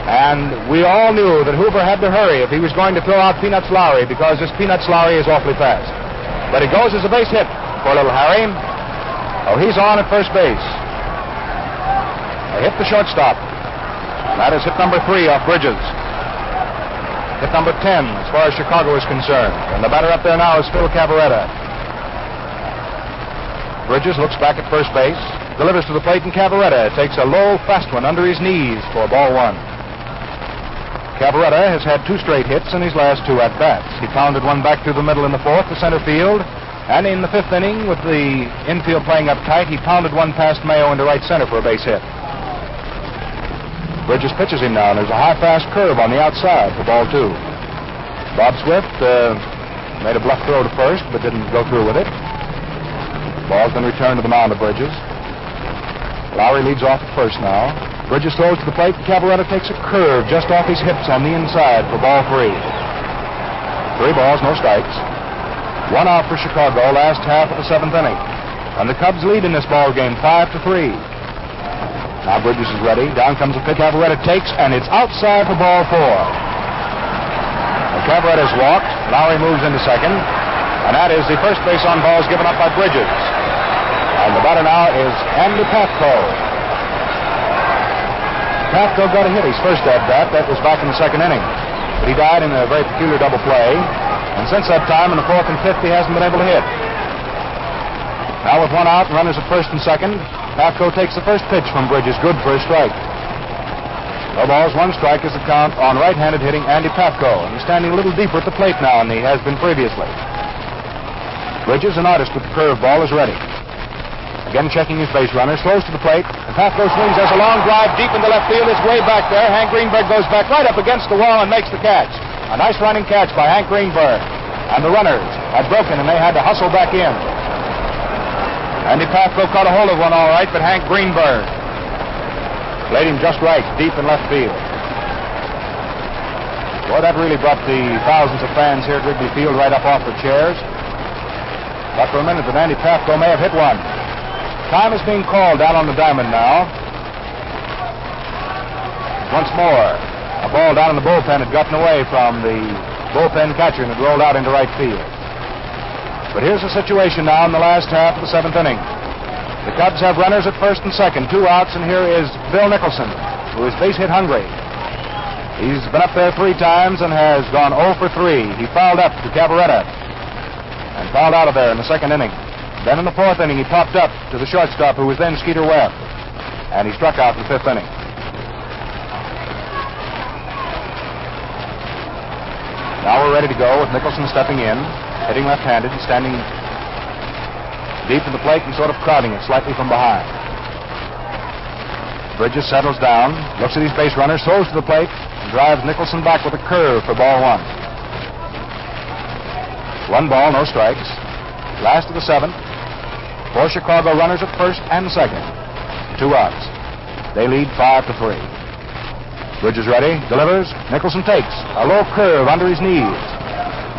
And we all knew that Hoover had to hurry if he was going to throw out Peanuts Lowry because this Peanuts Lowry is awfully fast. But it goes as a base hit for little Harry. Oh, he's on at first base. They hit the shortstop. That is hit number three off Bridges. Hit number 10 as far as Chicago is concerned. And the batter up there now is Phil Cavarretta. Bridges looks back at first base, delivers to the plate, and Cavarretta takes a low, fast one under his knees for ball one. Cavarretta has had two straight hits in his last two at bats. He pounded one back through the middle in the fourth to center field, and in the fifth inning, with the infield playing up tight, he pounded one past Mayo into right center for a base hit. Bridges pitches him now, and there's a high fast curve on the outside for ball two. Bob Swift uh, made a bluff throw to first, but didn't go through with it. Ball's been returned to the mound of Bridges. Lowry leads off at first now. Bridges throws to the plate, and Cavarretta takes a curve just off his hips on the inside for ball three. Three balls, no strikes. One out for Chicago, last half of the seventh inning. And the Cubs lead in this ball game, five to three. Now Bridges is ready. Down comes a pitch. Cavarretta takes, and it's outside for ball four. Well, Cavarretta's walked. Lowry moves into second. And that is the first base on balls given up by Bridges. And the batter now is Andy Pafko. Pafko got a hit his first at bat. That was back in the second inning. But he died in a very peculiar double play. And since that time, in the fourth and fifth, he hasn't been able to hit. Now with one out runners at first and second, Pafko takes the first pitch from Bridges, good for a strike. No balls, one strike is the count on right-handed hitting Andy Pafko. And he's standing a little deeper at the plate now than he has been previously. Bridges, an artist with the curveball, is ready. Again checking his base runner, slows to the plate, and Pafko swings as a long drive deep into left field. It's way back there. Hank Greenberg goes back right up against the wall and makes the catch. A nice running catch by Hank Greenberg. And the runners had broken and they had to hustle back in. Andy Pafko caught a hold of one all right, but Hank Greenberg laid him just right, deep in left field. Boy, that really brought the thousands of fans here at Wrigley Field right up off their chairs. Thought for a minute that Andy Pafko may have hit one. Time is being called down on the diamond now. Once more, ball down in the bullpen had gotten away from the bullpen catcher and had rolled out into right field. But here's the situation now in the last half of the seventh inning. The Cubs have runners at first and second, two outs, and here is Bill Nicholson, who is base hit hungry. He's been up there three times and has gone 0 for 3. He fouled up to Cavarretta and fouled out of there in the second inning. Then in the fourth inning, he popped up to the shortstop, who was then Skeeter Webb, and he struck out in the fifth inning. Now we're ready to go with Nicholson stepping in, hitting left-handed and standing deep in the plate and sort of crowding it slightly from behind. Bridges settles down, looks at his base runner, throws to the plate, and drives Nicholson back with a curve for ball one. One ball, no strikes. Last of the seventh. Four Chicago runners at first and second. Two outs. They lead five to three. Bridges ready, delivers. Nicholson takes a low curve under his knees.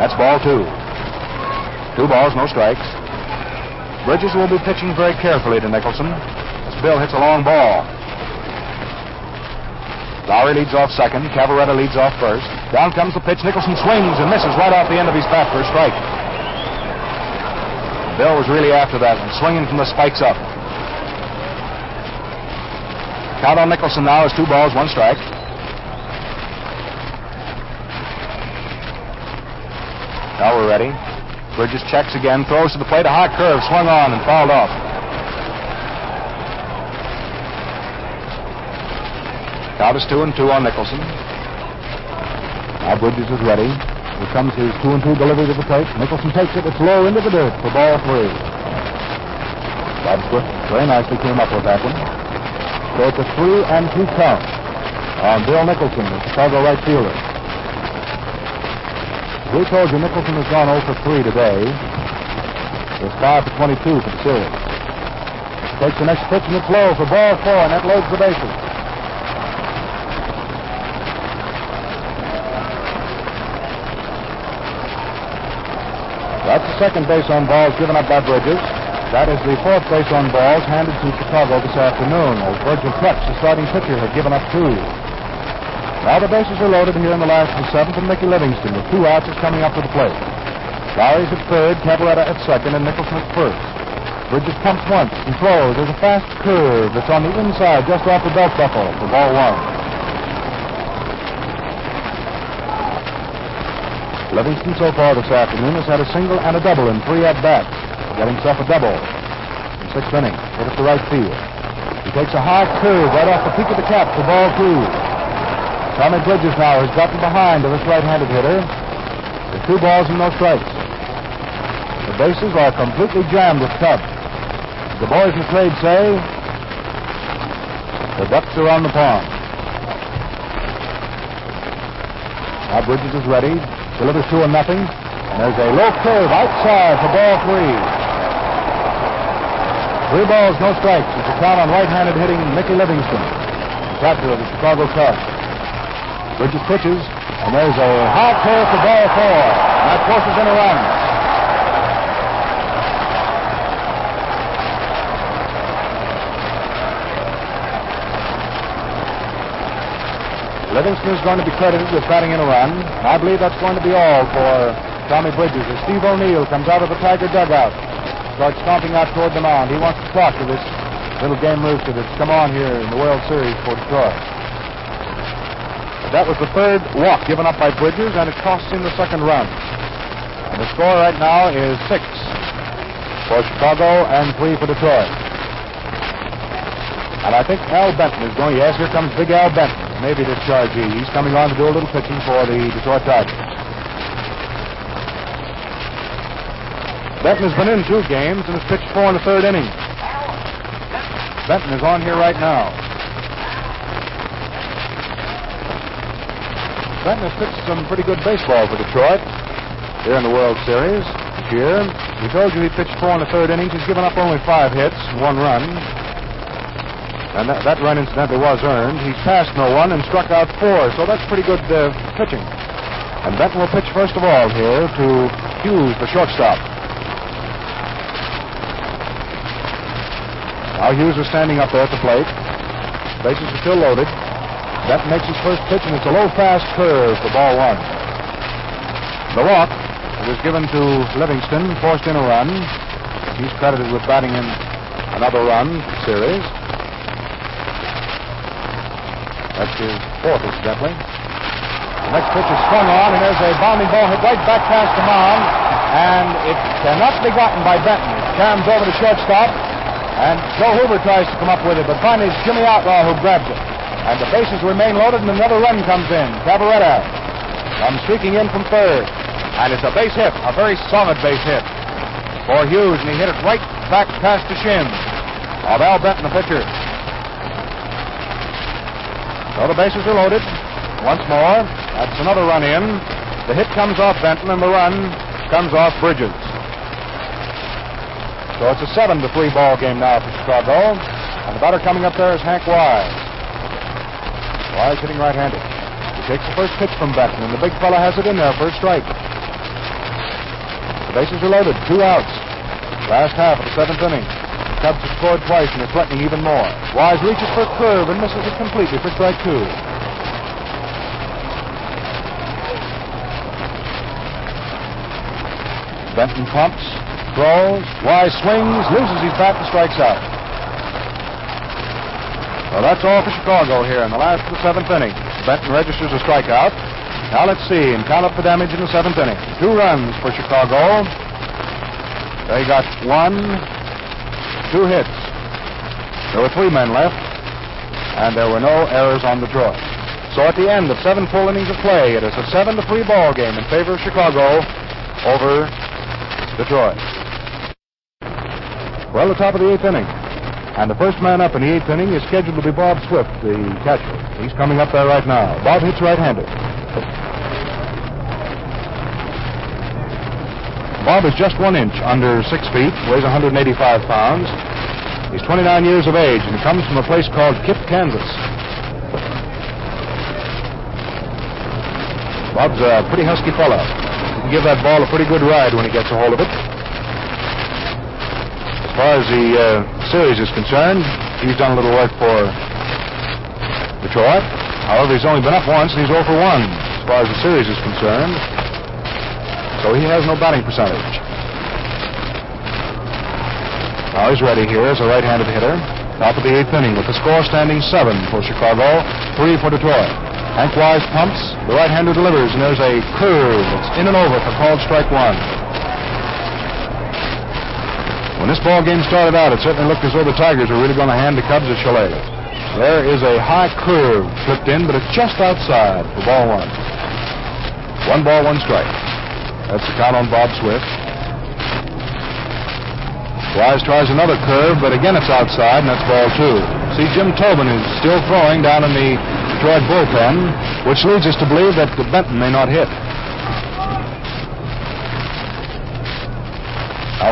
That's ball two. Two balls, no strikes. Bridges will be pitching very carefully to Nicholson as Bill hits a long ball. Lowry leads off second. Cavarretta leads off first. Down comes the pitch. Nicholson swings and misses right off the end of his bat for a strike. Bill was really after that and swinging from the spikes up. Count on Nicholson now is two balls, one strike. Now we're ready. Bridges checks again, throws to the plate, a hot curve, swung on and fouled off. Count is two and two on Nicholson. Now Bridges is ready. Here comes his two and two delivery to the plate. Nicholson takes it. It's low into the dirt for ball three. Bob Swift very nicely came up with that one. So it's a three and two count on Bill Nicholson, the Chicago right fielder. We told you Nicholson has gone 0 for 3 today. It's 5 for 22 for the series. Takes the next pitch and it's low for ball four, and that loads the bases. That's the second base on balls given up by Bridges. That is the fourth base on balls handed to Chicago this afternoon, Virgil Trucks, the starting pitcher, had given up two. Now the bases are loaded here in the last of the seventh, and Mickey Livingston with two outs is coming up to the plate. Lowry's at third, Cavarretta at second, and Nicholson at first. Bridges pumps once and throws. There's a fast curve that's on the inside, just off the belt buckle for ball one. Livingston so far this afternoon has had a single and a double in three at bats. Got himself a double in sixth inning. Hit it to right field. He takes a high curve right off the peak of the cap for ball two. Tommy Bridges now has gotten behind to this right-handed hitter with two balls and no strikes. The bases are completely jammed with Cubs. The boys in trade say the ducks are on the pond. Now Bridges is ready. Delivers two and nothing. And there's a low curve outside for ball three. Three balls, no strikes. It's a count on right-handed hitting Mickey Livingston, catcher of the Chicago Cubs. Bridges pitches, and there's a high curve for ball four. And that forces in a run. Livingston is going to be credited with batting in a run. And I believe that's going to be all for Tommy Bridges as Steve O'Neill comes out of the Tiger dugout, starts stomping out toward the mound. He wants to talk to this little game rooster that's come on here in the World Series for Detroit. That was the third walk given up by Bridges, and it cost him the second run. And the score right now is six for Chicago and three for Detroit. And I think Al Benton is going. Yes, here comes Big Al Benton. Maybe dischargee. He's coming on to do a little pitching for the Detroit Tigers. Benton has been in two games and has pitched four in the third inning. Benton is on here right now. Benton has pitched some pretty good baseball for Detroit here in the World Series year. We told you he pitched four in the third innings. He's given up only five hits, one run. And that, that run, incidentally, was earned. He's passed no one and struck out four, so that's pretty good uh, pitching. And Benton will pitch first of all here to Hughes, the shortstop. Now Hughes is standing up there at the plate. Bases are still loaded. Benton makes his first pitch, and it's a low fast curve for ball one. The walk was given to Livingston, forced in a run. He's credited with batting in another run series. That's his fourth, incidentally. The next pitch is swung on, and there's a bounding ball hit right back past the mound, and it cannot be gotten by Benton. It caroms over to shortstop, and Joe Hoover tries to come up with it, but finally it's Jimmy Outlaw who grabs it. And the bases remain loaded, and another run comes in. Cavarretta comes streaking in from third. And it's a base hit, a very solid base hit for Hughes, and he hit it right back past the shin of Al Benton, the pitcher. So the bases are loaded once more. That's another run in. The hit comes off Benton, and the run comes off Bridges. So it's a seven to three ball game now for Chicago. And the batter coming up there is Hank Wyse. Wyse hitting right-handed. He takes the first pitch from Benton, and the big fella has it in there first strike. The bases are loaded, two outs. Last half of the seventh inning. The Cubs have scored twice and are threatening even more. Wyse reaches for a curve and misses it completely for strike two. Benton pumps, throws, Wyse swings, loses his bat and strikes out. Well, that's all for Chicago here in the last of the seventh inning. Benton registers a strikeout. Now let's see and count up the damage in the seventh inning. Two runs for Chicago. They got one, two hits. There were three men left, and there were no errors on the draw. So at the end of seven full innings of play, it is a seven to three ball game in favor of Chicago over Detroit. Well, the top of the eighth inning. And the first man up in the eighth inning is scheduled to be Bob Swift, the catcher. He's coming up there right now. Bob hits right-handed. Bob is just one inch under six feet, weighs 185 pounds. He's 29 years of age and comes from a place called Kip, Kansas. Bob's a pretty husky fellow. He can give that ball a pretty good ride when he gets a hold of it. As far as the uh, series is concerned, he's done a little work for Detroit. However, he's only been up once and he's 0 for 1 as far as the series is concerned. So he has no batting percentage. Now he's ready here as a right-handed hitter. Top of the eighth inning with the score standing seven for Chicago, three for Detroit. Hank Wyse pumps, the right-hander delivers, and there's a curve that's in and over for called strike one. When this ball game started out, it certainly looked as though the Tigers were really going to hand the Cubs a chalet. There is a high curve flipped in, but it's just outside for ball one. One ball, one strike. That's the count on Bob Swift. Wyse tries another curve, but again it's outside, and that's ball two. See, Jim Tobin is still throwing down in the Detroit bullpen, which leads us to believe that the Benton may not hit. Now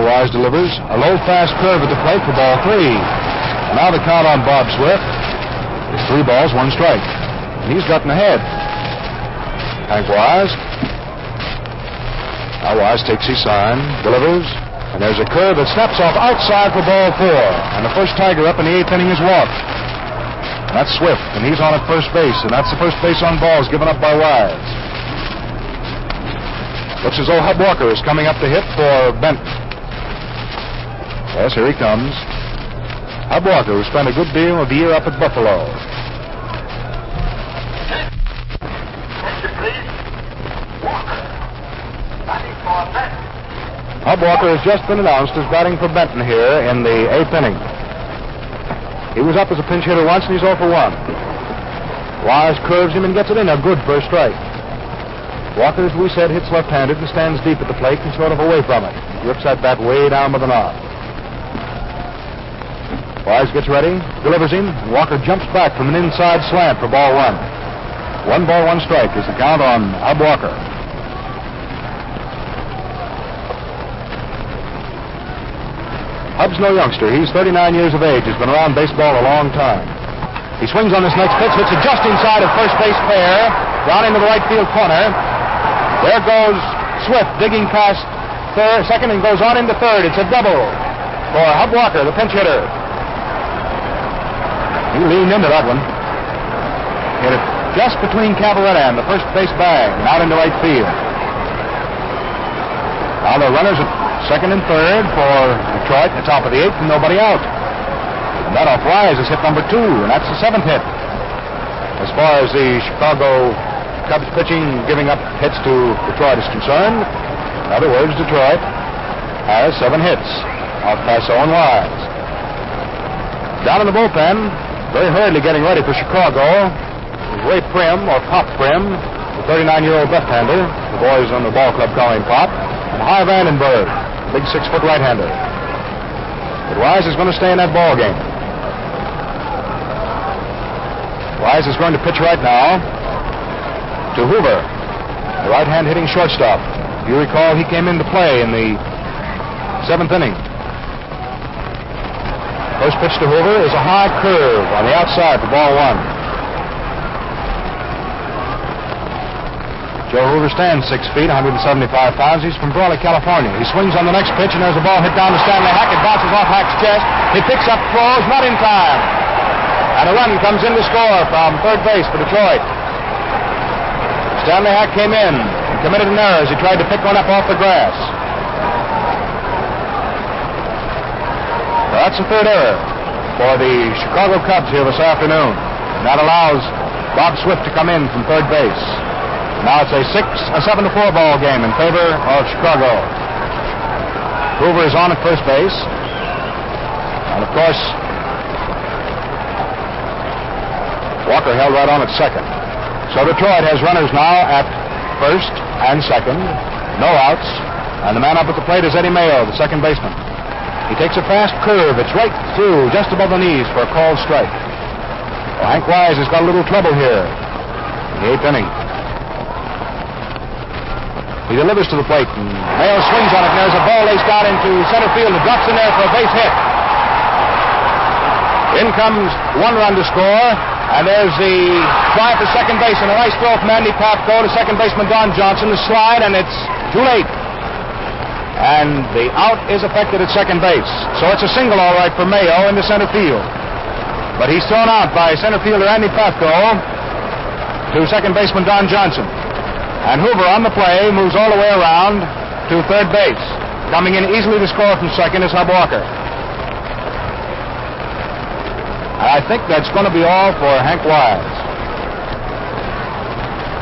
Wyse delivers a low fast curve at the plate for ball three. Now the count on Bob Swift is three balls, one strike. And he's gotten ahead. Hank Wyse. Now Wyse takes his sign, delivers, and there's a curve that snaps off outside for ball four. And the first Tiger up in the eighth inning is walked. And that's Swift, and he's on at first base, and that's the first base on balls given up by Wyse. Looks as though Hub Walker is coming up to hit for Benton. Yes, here he comes. Hub Walker, who spent a good deal of the year up at Buffalo. Hub Walker has just been announced as batting for Benton here in the eighth inning. He was up as a pinch hitter once, and he's 0 for 1. Wyse curves him and gets it in. A good first strike. Walker, as we said, hits left-handed and stands deep at the plate and sort of away from it. He Rips that bat way down with an arm. Wyse gets ready, delivers him. Walker jumps back from an inside slant for ball one. One ball, one strike is the count on Hub Walker. Hub's no youngster. He's 39 years of age. He's been around baseball a long time. He swings on this next pitch, hits it just inside of first base fair, down into the right field corner. There goes Swift digging past third, second and goes on into third. It's a double for Hub Walker, the pinch hitter. He leaned into that one. Hit it just between Cavarretta and the first base bag and out into right field. Now the runners at second and third for Detroit, at the top of the eighth, and nobody out. And that off Wyse is hit number two, and that's the seventh hit. As far as the Chicago Cubs pitching giving up hits to Detroit is concerned, in other words, Detroit has seven hits off Passeau and Wyse. Down in the bullpen, very hurriedly getting ready for Chicago, Ray Prim, or Pop Prim, the 39-year-old left-hander. The boys on the ball club call him Pop. And Hy Vandenberg, big six-foot right-hander. But Wyse is going to stay in that ball game. Wyse is going to pitch right now to Hoover, the right-hand hitting shortstop. You recall he came into play in the seventh inning. First pitch to Hoover is a high curve on the outside for ball one. Joe Hoover stands six feet, 175 pounds. He's from Brawley, California. He swings on the next pitch, and there's a ball hit down to Stanley Hack. It bounces off Hack's chest. He picks up, throws, not in time. And a run comes in to score from third base for Detroit. Stanley Hack came in and committed an error as he tried to pick one up off the grass. That's the third error for the Chicago Cubs here this afternoon. And that allows Bob Swift to come in from third base. Now it's a six, a seven to four ball game in favor of Chicago. Hoover is on at first base. And of course, Walker held right on at second. So Detroit has runners now at first and second, no outs, and the man up at the plate is Eddie Mayo, the second baseman. He takes a fast curve. It's right through, just above the knees for a called strike. Well, Hank Wyse has got a little trouble here the eighth inning. He delivers to the plate, and Mayo swings on it, and there's a ball laced out into center field. It drops in there for a base hit. In comes one run to score, and there's the try for second base, and a nice throw from Andy Pafko to second baseman Don Johnson. The slide, and it's too late. And the out is affected at second base. So it's a single, all right, for Mayo into center field. But he's thrown out by center fielder Andy Pafko to second baseman Don Johnson. And Hoover on the play moves all the way around to third base. Coming in easily to score from second is Hub Walker. I think that's going to be all for Hank Wyse.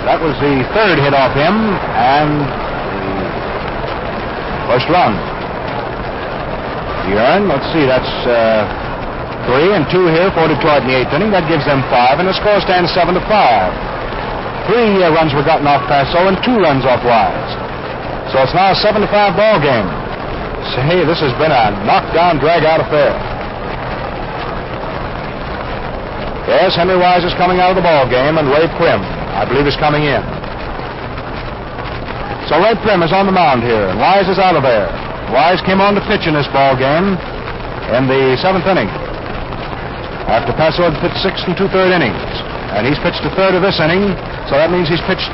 That was the third hit off him and the first run. The earn, let's see, that's uh, three and two here for Detroit in the eighth inning. That gives them five, and the score stands seven to five. Three uh, runs were gotten off Passeau and two runs off Wyse. So it's now a seven to five ball game. Say, this has been a knockdown, drag-out affair. Yes, Henry Wyse is coming out of the ball game, and Ray Prim, I believe, is coming in. So Red Prim is on the mound here, and Wyse is out of there. Wyse came on to pitch in this ball game in the seventh inning. After Passeau had pitched six and two-third innings, and he's pitched a third of this inning, so that means he's pitched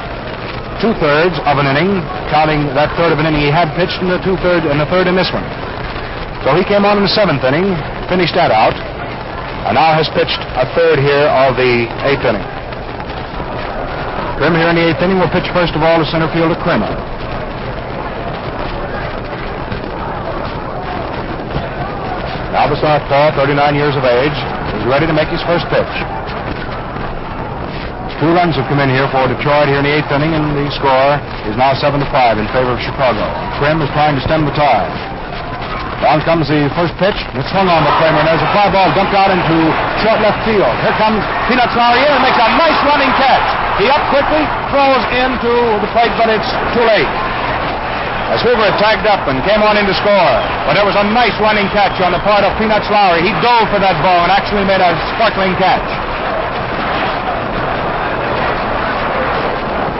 two-thirds of an inning, counting that third of an inning he had pitched in the two-third and the third in this one. So he came on in the seventh inning, finished that out, and now has pitched a third here of the eighth inning. Prim here in the eighth inning will pitch first of all to center fielder Cramer. Now the southpaw, 39 years of age, is ready to make his first pitch. Two runs have come in here for Detroit here in the eighth inning, and the score is now seven to five in favor of Chicago. Prim is trying to stem the tide. Down comes the first pitch. It's swung on the Cramer, and there's a fly ball dumped out into short left field. Here comes Peanuts Lowry and makes a nice running catch. He up quickly, throws into the plate, but it's too late. As Hoover had tagged up and came on in to score. But there was a nice running catch on the part of Peanuts Lowry. He dove for that ball and actually made a sparkling catch.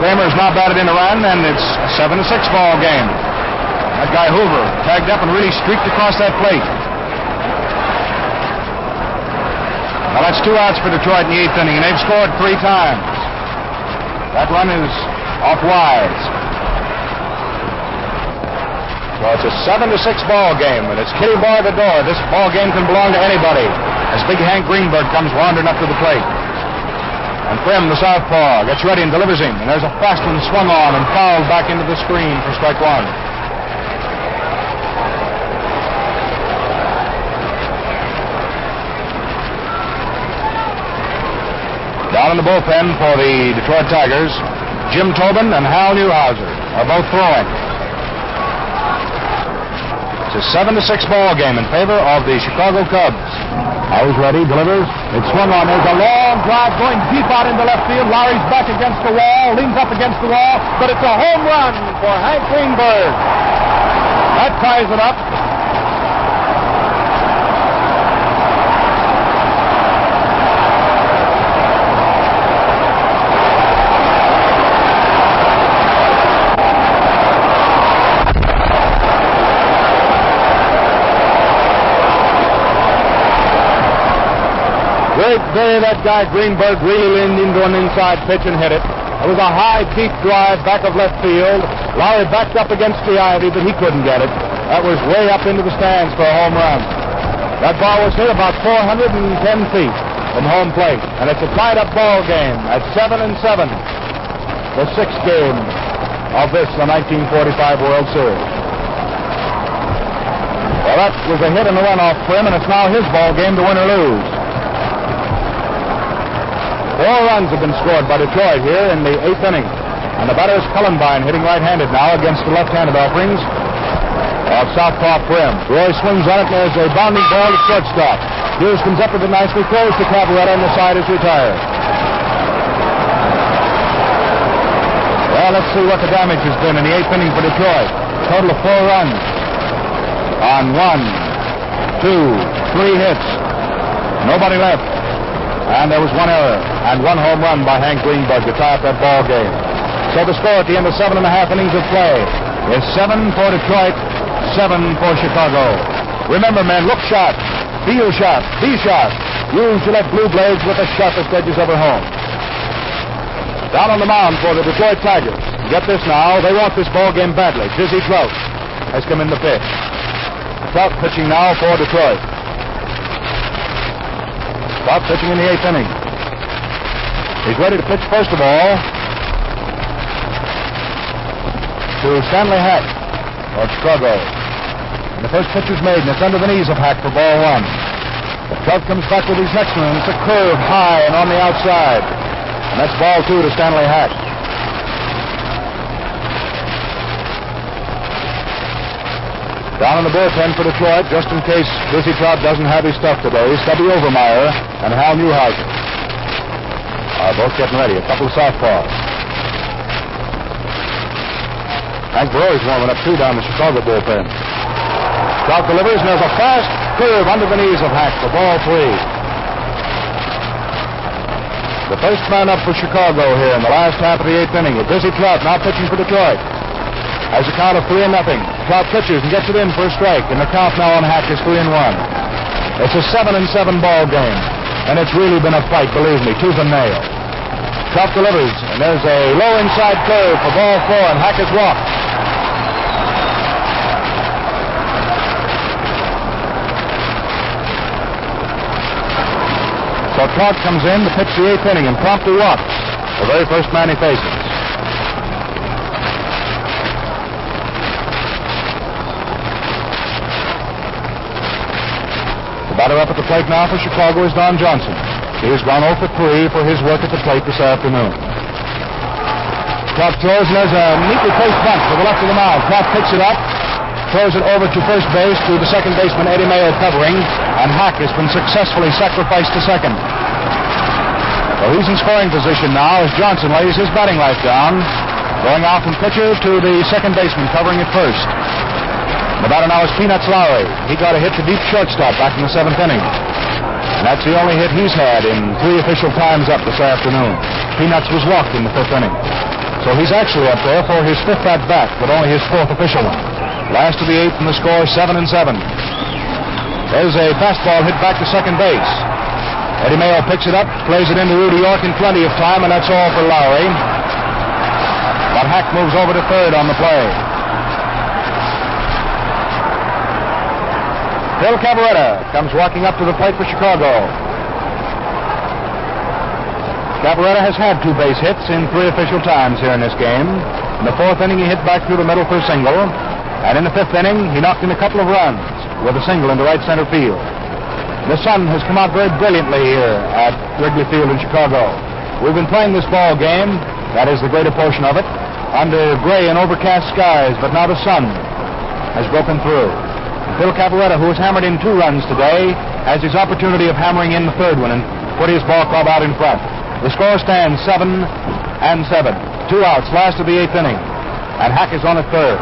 Cramer's now batted in a run, and it's a 7 to 6 ball game. That guy Hoover tagged up and really streaked across that plate. Now that's two outs for Detroit in the eighth inning, and they've scored three times. That run is off Wyse. So it's a seven to six ball game, and it's Kitty bar the door. This ball game can belong to anybody. As Big Hank Greenberg comes wandering up to the plate. And Prim, the southpaw, gets ready and delivers him. And there's a fast one swung on and fouled back into the screen for strike one. Down in the bullpen for the Detroit Tigers, Jim Tobin and Hal Newhouser are both throwing. It's a seven to six ball game in favor of the Chicago Cubs. How's ready, delivers. It's swung on. There's a long drive going deep out into left field. Lowry's back against the wall, leans up against the wall, but it's a home run for Hank Greenberg. That ties it up. Great day that guy Greenberg really leaned into an inside pitch and hit it. It was a high, deep drive back of left field. Lowry backed up against the ivy, but he couldn't get it. That was way up into the stands for a home run. That ball was hit about 410 feet from home plate, and it's a tied-up ball game at seven and seven. The sixth game of this, the 1945 World Series. Well, that was a hit and a run off for him, and it's now his ball game to win or lose. Four runs have been scored by Detroit here in the eighth inning. And the batter is Cullenbine, hitting right-handed now against the left-handed offerings of Southpaw Prim. Roy swings on it, and there's a bounding ball to shortstop. Hughes comes up with it nicely, throws to Cavarretta, and the side is retired. Well, let's see what the damage has been in the eighth inning for Detroit. Total of four runs on one, two, three hits. Nobody left. And there was one error and one home run by Hank Greenberg to tie up that ball game. So the score at the end of seven and a half innings of play is seven for Detroit, seven for Chicago. Remember, men, look sharp, feel sharp, be sharp. Use Gillette Blue Blades with the sharpest edges ever home. Down on the mound for the Detroit Tigers. Get this now, they want this ball game badly. Dizzy Trout has come in the pitch. Trout pitching now for Detroit. Trout pitching in the eighth inning. He's ready to pitch first of all to Stanley Hack of Chicago. And the first pitch is made, and it's under the knees of Hack for ball one. The Trout comes back with his next one, it's a curve high and on the outside. And that's ball two to Stanley Hack. Down in the bullpen for Detroit, just in case Dizzy Trout doesn't have his stuff today, Stubby Overmire and Hal Newhouser are both getting ready. A couple of southpaws. Hank Borowy's warming up too down the Chicago bullpen. Trout delivers, and there's a fast curve under the knees of Hack for ball three. The first man up for Chicago here in the last half of the eighth inning with Dizzy Trout now pitching for Detroit. Has a count of three and nothing. Trout pitches and gets it in for a strike, and the count now on Hack is three and one. It's a seven and seven ball game, and it's really been a fight, believe me, tooth and nail. Trout delivers, and there's a low inside curve for ball four, and Hack is walked. So Trout comes in to pitch the eighth inning and promptly walks the very first man he faces. The batter up at the plate now for Chicago is Don Johnson. He's gone 0 for 3 for his work at the plate this afternoon. Clark throws, and there's a neatly placed bunt to the left of the mound. Clark picks it up, throws it over to first base to the second baseman, Eddie Mayo, covering, and Hack has been successfully sacrificed to second. So he's in scoring position now as Johnson lays his batting life down, going out from pitcher to the second baseman, covering it first. Batter now is Peanuts Lowry. He got a hit to deep shortstop back in the seventh inning. And that's the only hit he's had in three official times up this afternoon. Peanuts was walked in the fifth inning. So he's actually up there for his fifth at bat, but only his fourth official one. Last of the eighth, and the score seven and seven. There's a fastball hit back to second base. Eddie Mayo picks it up, plays it into Rudy York in plenty of time, and that's all for Lowry. But Hack moves over to third on the play. Phil Cavarretta comes walking up to the plate for Chicago. Cavarretta has had two base hits in three official times here in this game. In the fourth inning, he hit back through the middle for a single. And in the fifth inning, he knocked in a couple of runs with a single into right center field. The sun has come out very brilliantly here at Wrigley Field in Chicago. We've been playing this ball game, that is the greater portion of it, under gray and overcast skies, but now the sun has broken through. Phil Cavarretta, who has hammered in two runs today, has his opportunity of hammering in the third one and putting his ball club out in front. The score stands seven and seven. Two outs, last of the eighth inning. And Hack is on at third.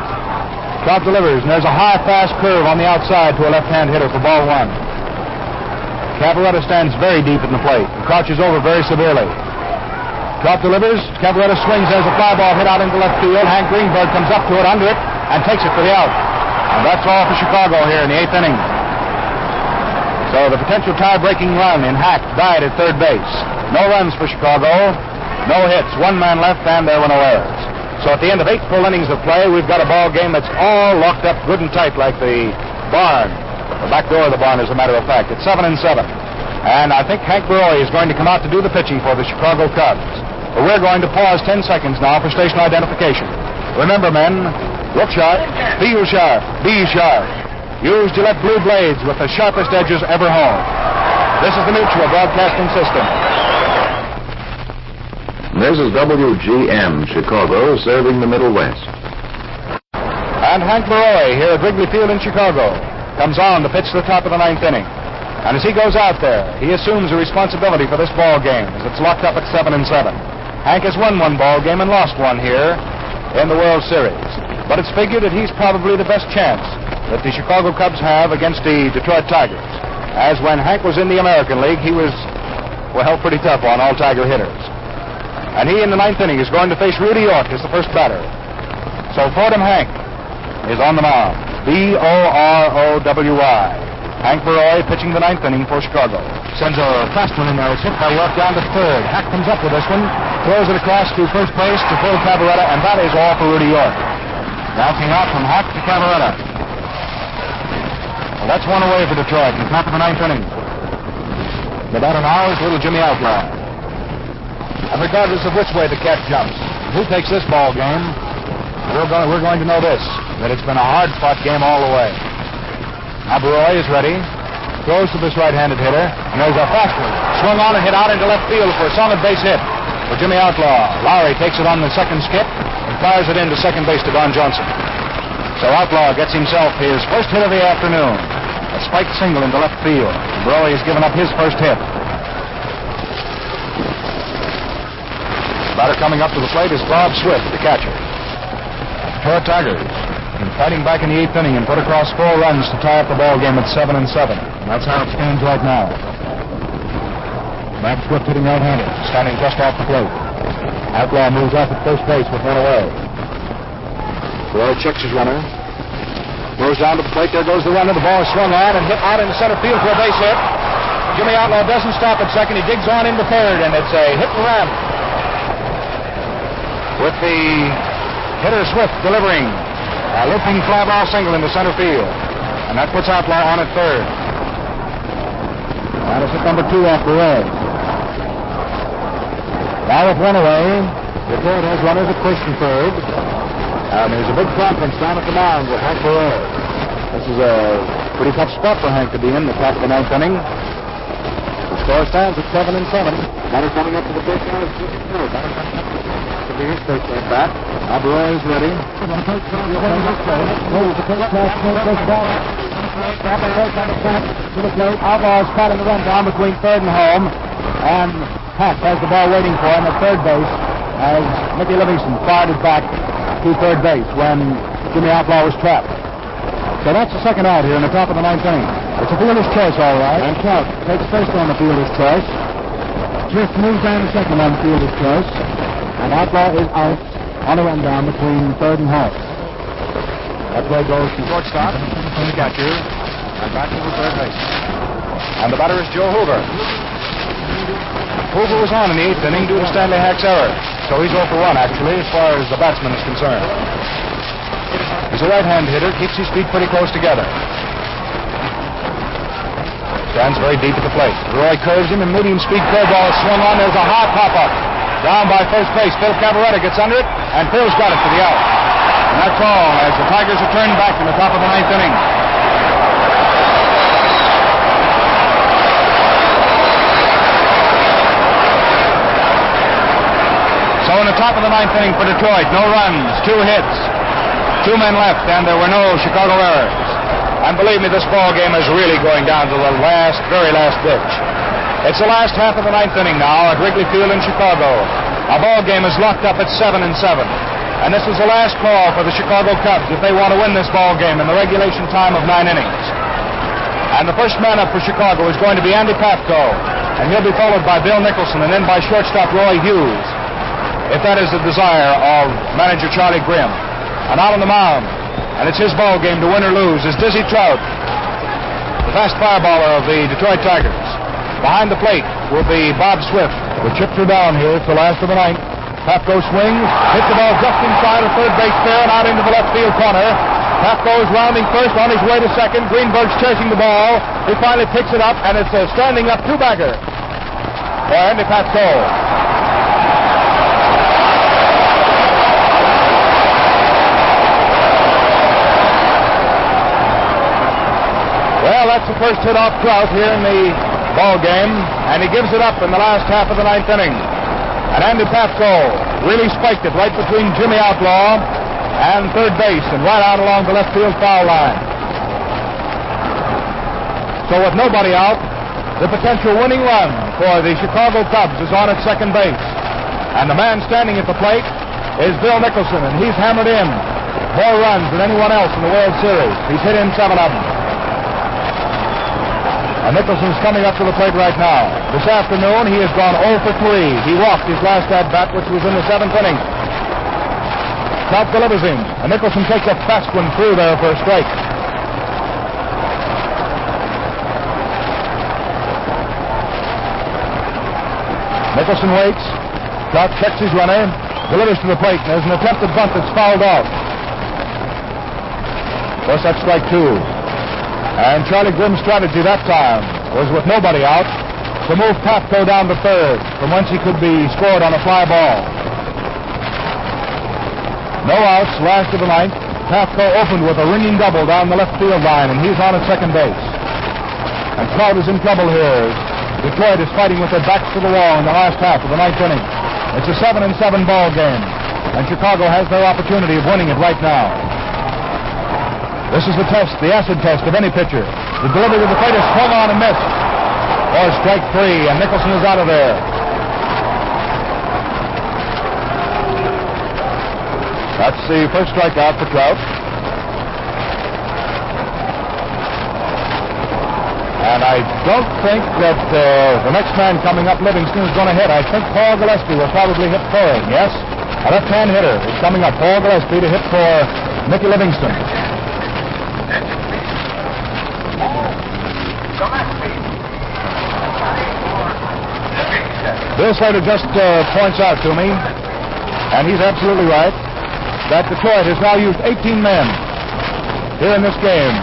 Trout delivers, and there's a high, fast curve on the outside to a left-hand hitter for ball one. Cavarretta stands very deep in the plate and crouches over very severely. Trout delivers. Cavarretta swings. There's a fly ball hit out into left field. Hank Greenberg comes up to it, under it, and takes it for the out. That's all for Chicago here in the eighth inning. So the potential tie-breaking run in Hack died at third base. No runs for Chicago, no hits, one man left, and there were no errors. So at the end of eight full innings of play, we've got a ball game that's all locked up good and tight like the barn. The back door of the barn, as a matter of fact. It's seven and seven. And I think Hank Borowy is going to come out to do the pitching for the Chicago Cubs. But we're going to pause 10 seconds now for station identification. Remember, men, Look sharp, feel sharp, be sharp. Use Gillette Blue Blades with the sharpest edges ever honed. This is the Mutual Broadcasting System. This is WGN Chicago serving the Middle West. And Hank Borowy here at Wrigley Field in Chicago comes on to pitch the top of the ninth inning. And as he goes out there, he assumes the responsibility for this ball game as it's locked up at seven and seven. Hank has won one ball game and lost one here in the World Series. But it's figured that he's probably the best chance that the Chicago Cubs have against the Detroit Tigers. As when Hank was in the American League, he was, well, pretty tough on all Tiger hitters. And he, in the ninth inning, is going to face Rudy York as the first batter. So Fordham Hank is on the mound. B O R O W I. Hank Borowy pitching the ninth inning for Chicago. Sends a fast one in there. It's hit by York down to third. Hack comes up with this one, throws it across to first base to Phil Cavarretta, and that is all for Rudy York. Bouncing out from Hack to Cavarretta. Well, that's one away for Detroit in the top of the ninth inning. The batter now is little Jimmy Outlaw. And regardless of which way the cat jumps, who takes this ball game, we're going, we're going to know this, that it's been a hard-fought game all the way. Now is ready. Throws to this right-handed hitter, and there's a fastball. Swung on and hit out into left field for a solid base hit for Jimmy Outlaw. Lowry takes it on the second skip, fires it into second base to Don Johnson. So Outlaw gets himself his first hit of the afternoon. A spiked single into left field. Borowy has given up his first hit. Batter coming up to the plate is Bob Swift, the catcher. Detroit Tigers fighting back in the eighth inning and put across four runs to tie up the ball game at seven and seven. And that's how it stands right now. Matt Swift hitting right-handed, standing just off the plate. Outlaw moves off at first base with one away. Roy checks his runner. Goes down to the plate. There goes the runner. The ball is swung on and hit out into center field for a base hit. Jimmy Outlaw doesn't stop at second. He digs on into third, and it's a hit and run. With the hitter Swift delivering a looping fly ball single into center field. And that puts Outlaw on at third. That is hit number two off the way. Now with one away, Detroit has runners at first and third. There's a big conference down at the mound with Hank Borowy. This is a pretty tough spot for Hank to be in, the top of the ninth inning. The score stands at seven and seven. Batter coming up to the first now is. Batter coming up to the first bat. Alvarez is ready. Rolls the first pass, first ball. To the plate. The between third and home. And Hack has the ball waiting for him at third base as Mickey Livingston fired it back to third base when Jimmy Outlaw was trapped. So that's the second out here in the top of the ninth inning. It's a fielder's choice, all right. And Trout takes first on the fielder's choice. Smith moves down to second on the fielder's choice. And Outlaw is out on a run down between third and home. That play goes to shortstop, to the catcher, and back to the third base. And the batter is Joe Hoover. Hoover was on in the eighth inning due to Stanley Hack's error. So he's 0 for 1, actually, as far as the batsman is concerned. He's a right-hand hitter, keeps his feet pretty close together. Stands very deep at the plate. Borowy curves him and medium speed curveball swung on. There's a high pop up. Down by first base. Phil Cavarretta gets under it, and Phil's got it for the out. And that's all as the Tigers return back in the top of the ninth inning. So in the top of the ninth inning for Detroit, no runs, two hits, two men left, and there were no Chicago errors. And believe me, this ball game is really going down to the last, very last pitch. It's the last half of the ninth inning now at Wrigley Field in Chicago. Our ball game is locked up at seven and seven. And this is the last call for the Chicago Cubs if they want to win this ball game in the regulation time of nine innings. And the first man up for Chicago is going to be Andy Pafko. And he'll be followed by Bill Nicholson and then by shortstop Roy Hughes. If that is the desire of manager Charlie Grimm. And out on the mound, and it's his ball game to win or lose, is Dizzy Trout, the fast fireballer of the Detroit Tigers. Behind the plate will be Bob Swift. The chips are down here. It's the last of the ninth. Pafko swings, hits the ball just inside of third base fair and out into the left field corner. Pafko is rounding first on his way to second. Greenberg's chasing the ball. He finally picks it up, and it's a standing up two-bagger for Andy Pafko. Well, that's the first hit off Trout here in the ball game, and he gives it up in the last half of the ninth inning. And Andy Pafko really spiked it right between Jimmy Outlaw and third base and right out along the left field foul line. So with nobody out, the potential winning run for the Chicago Cubs is on at second base. And the man standing at the plate is Bill Nicholson, and he's hammered in more runs than anyone else in the World Series. He's hit in seven of them. And Nicholson's coming up to the plate right now. This afternoon, he has gone 0 for 3. He walked his last at bat, which was in the seventh inning. Trout delivers him, and Nicholson takes a fast one through there for a strike. Nicholson waits. Trout checks his runner, delivers to the plate, and there's an attempted bunt that's fouled off. Of course, that's strike two. And Charlie Grimm's strategy that time was with nobody out to move Pafko down to third, from whence he could be scored on a fly ball. No outs, last of the ninth. Pafko opened with a ringing double down the left field line, and he's on at second base. And Trout is in trouble here. Detroit is fighting with their backs to the wall in the last half of the ninth inning. It's a seven and seven ball game, and Chicago has their opportunity of winning it right now. This is the test, the acid test of any pitcher. The delivery of the plate is swung on and missed. Or strike three, and Nicholson is out of there. That's the first strikeout for Trout. And I don't think that uh, the next man coming up, Livingston, is going to hit. I think Paul Gillespie will probably hit for him, yes? A left-hand hitter is coming up, Paul Gillespie, to hit for Mickey Livingston. Bill Slater just uh, points out to me, and he's absolutely right, that Detroit has now used 18 men here in this game.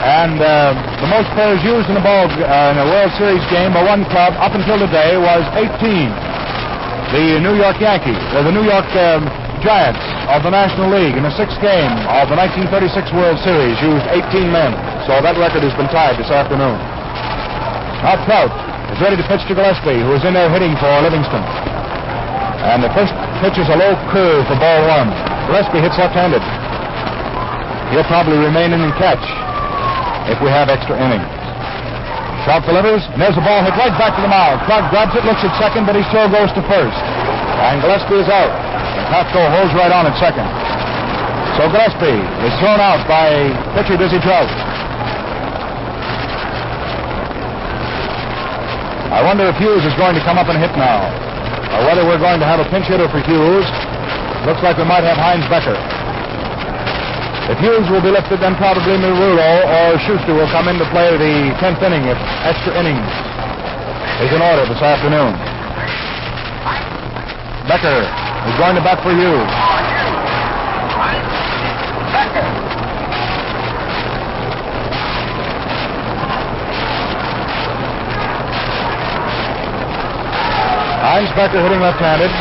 And uh, the most players used in a ball uh, in a World Series game by one club up until today was 18. The New York Yankees, or the New York um, Giants of the National League in the sixth game of the 1936 World Series used 18 men. So that record has been tied this afternoon. Now Trout is ready to pitch to Gillespie, who is in there hitting for Livingston. And the first pitch is a low curve for ball one. Gillespie hits left-handed. He'll probably remain in and catch if we have extra innings. Trout delivers, and there's the ball hit right back to the mound. Clark grabs it, looks at second, but he still goes to first. And Gillespie is out. And Pafko holds right on at second. So Gillespie is thrown out by pitcher Dizzy Trout. I wonder if Hughes is going to come up and hit now, or whether we're going to have a pinch hitter for Hughes. Looks like we might have Heinz Becker. If Hughes will be lifted, then probably Merullo or Schuster will come in to play the 10th inning if extra innings is in order this afternoon. Becker is going to bat for Hughes. Heinz Becker hitting left-handed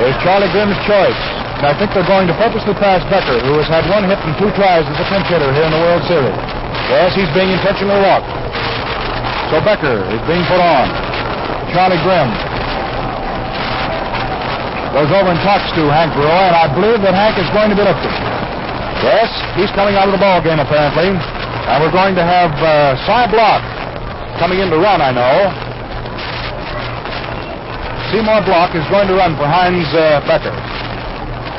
is Charlie Grimm's choice. And I think they're going to purposely pass Becker, who has had one hit and two tries as a pinch hitter here in the World Series. Yes, he's being intentionally walked. So Becker is being put on. Charlie Grimm goes over and talks to Hank Borowy, and I believe that Hank is going to be lifted. Yes, he's coming out of the ball game apparently, and we're going to have uh, Cy Block coming in to run. I know. Seymour Block is going to run for Heinz uh, Becker.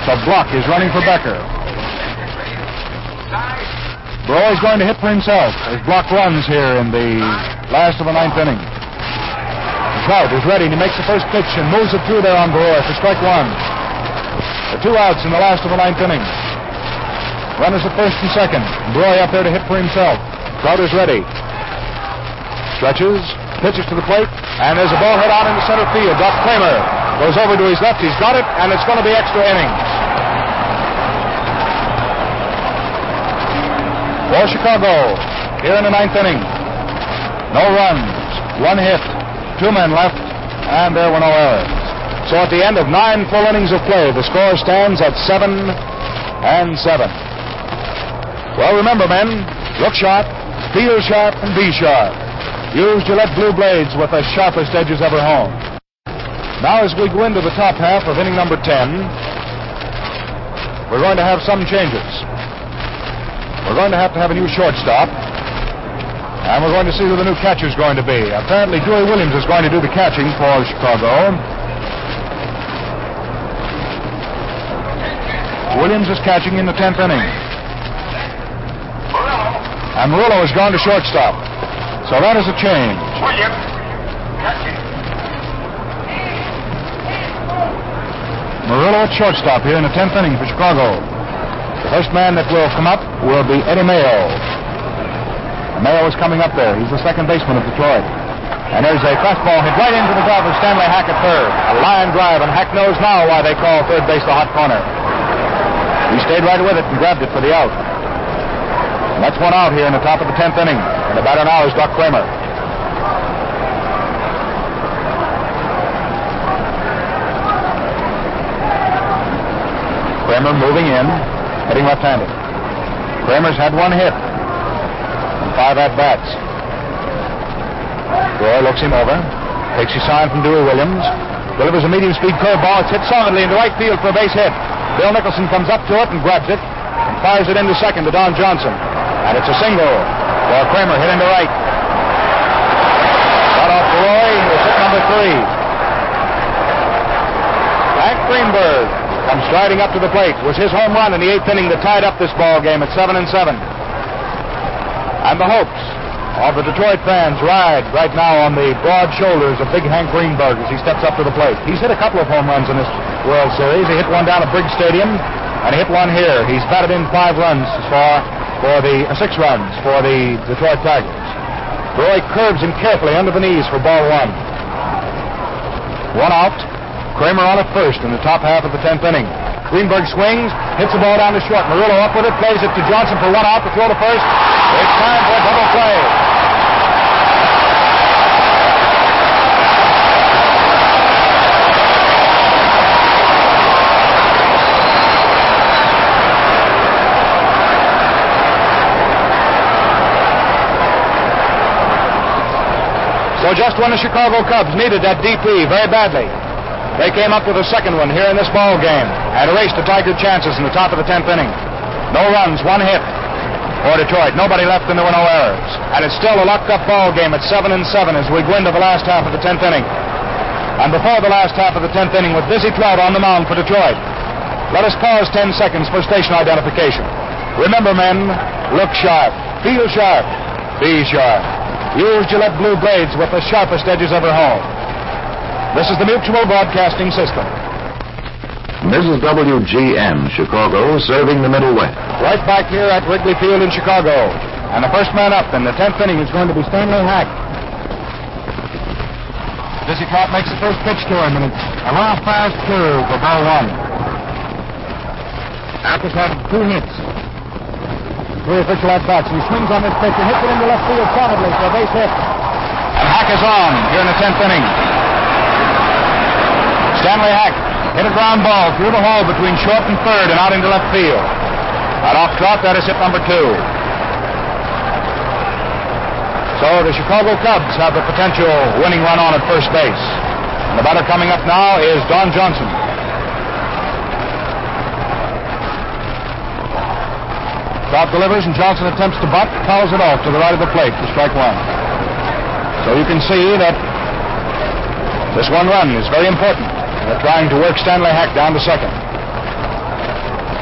So Block is running for Becker. Borowy is going to hit for himself as Block runs here in the last of the ninth inning. Trout is ready. He makes the first pitch and moves it through there on Borowy for strike one. The two outs in the last of the ninth inning. Runners at first and second. Borowy up there to hit for himself. Trout is ready. Stretches, pitches to the plate, and there's a ball hit out into center field. Doc Cramer goes over to his left. He's got it, and it's going to be extra innings. For Chicago, here in the ninth inning. No runs, one hit, two men left, and there were no errors. So at the end of nine full innings of play, the score stands at seven and seven. Well, remember, men, look sharp, feel sharp, and be sharp. Use Gillette Blue Blades with the sharpest edges ever honed. Now, as we go into the top half of inning number 10, we're going to have some changes. We're going to have to have a new shortstop, and we're going to see who the new catcher is going to be. Apparently, Dewey Williams is going to do the catching for Chicago. Williams is catching in the 10th inning. And Merullo has gone to shortstop. So that is a change. Catching. Merullo at shortstop here in the 10th inning for Chicago. The first man that will come up will be Eddie Mayo. Mayo is coming up there. He's the second baseman of Detroit. And there's a fastball hit right into the glove of Stanley Hack at third. A line drive, and Hack knows now why they call third base the hot corner. He stayed right with it and grabbed it for the out. That's one out here in the top of the 10th inning. And the batter now is Doc Cramer. Cramer moving in, hitting left-handed. Cramer's had one hit and five at-bats. Borowy looks him over, takes his sign from Dewey Williams, delivers a medium-speed curveball. It's hit solidly into right field for a base hit. Bill Nicholson comes up to it and grabs it and fires it into second to Don Johnson. And it's a single for Cramer hit into right. Got off to Borowy, hit number three. Hank Greenberg comes striding up to the plate. It was his home run in the eighth inning that tied up this ball game at seven and seven. And the hopes of the Detroit fans ride right now on the broad shoulders of big Hank Greenberg as he steps up to the plate. He's hit a couple of home runs in this World Series. He hit one down at Briggs Stadium, and hit one here. He's batted in five runs for for the uh, six runs for the Detroit Tigers. Borowy curves him carefully under the knees for ball one. One out. Cramer on at first in the top half of the tenth inning. Greenberg swings, hits the ball down to short. Merullo up with it, plays it to Johnson for one out to throw to first. It's time for a double play. So just when the Chicago Cubs needed that DP very badly. They came up with a second one here in this ball game and erased the Tiger chances in the top of the 10th inning. No runs, one hit for Detroit. Nobody left and there were no errors. And it's still a locked up ball game at 7 and 7 as we go into the last half of the 10th inning. And before the last half of the 10th inning with Dizzy Trout on the mound for Detroit. Let us pause 10 seconds for station identification. Remember, men, look sharp, feel sharp, be sharp. Use Gillette Blue Blades with the sharpest edges ever honed. This is the Mutual Broadcasting System. This Mrs. WGN, Chicago, serving the Middle West. Right back here at Wrigley Field in Chicago. And the first man up in the 10th inning is going to be Stanley Hack. Dizzy Trout makes the first pitch to him, and it's a raw fast curve for ball one. Hack has had two hits. Three official at bats. He swings on this pitch and hits it into left field solidly for a base hit. And Hack is on here in the 10th inning. Stanley Hack hit a ground ball through the hole between short and third and out into left field. And off Trout, that is hit number two. So the Chicago Cubs have the potential winning run on at first base. And the batter coming up now is Don Johnson. Trout delivers and Johnson attempts to butt, fouls it off to the right of the plate for strike one. So you can see that this one run is very important. They're trying to work Stanley Hack down to second.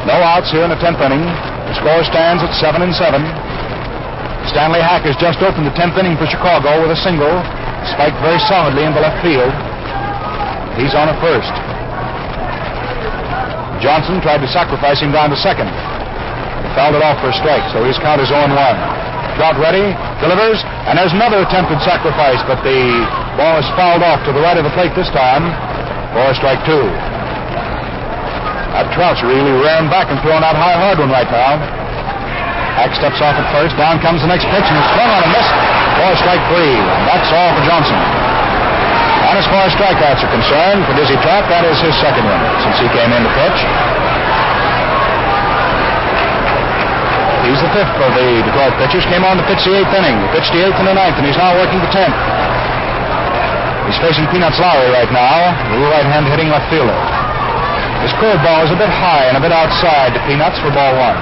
No outs here in the 10th inning. The score stands at 7 and 7. Stanley Hack has just opened the 10th inning for Chicago with a single, spiked very solidly into left field. He's on at first. Johnson tried to sacrifice him down to second. Fouled it off for a strike, so his count is 0 1. Trout ready, delivers, and there's another attempted sacrifice, but the ball is fouled off to the right of the plate this time for strike two. That Trout's really rearing back and throwing out high hard one right now. Hack steps off at first. Down comes the next pitch and it's swung on a miss for strike three. That's all for Johnson. And as far as strikeouts are concerned, for Dizzy Trout, that is his second one since he came in to pitch. He's the fifth of the Detroit pitchers. Came on to pitch the eighth inning. He pitched the eighth and the ninth, and he's now working the tenth. He's facing Peanuts Lowry right now, the right-hand hitting left fielder. His curveball is a bit high and a bit outside to Peanuts for ball one.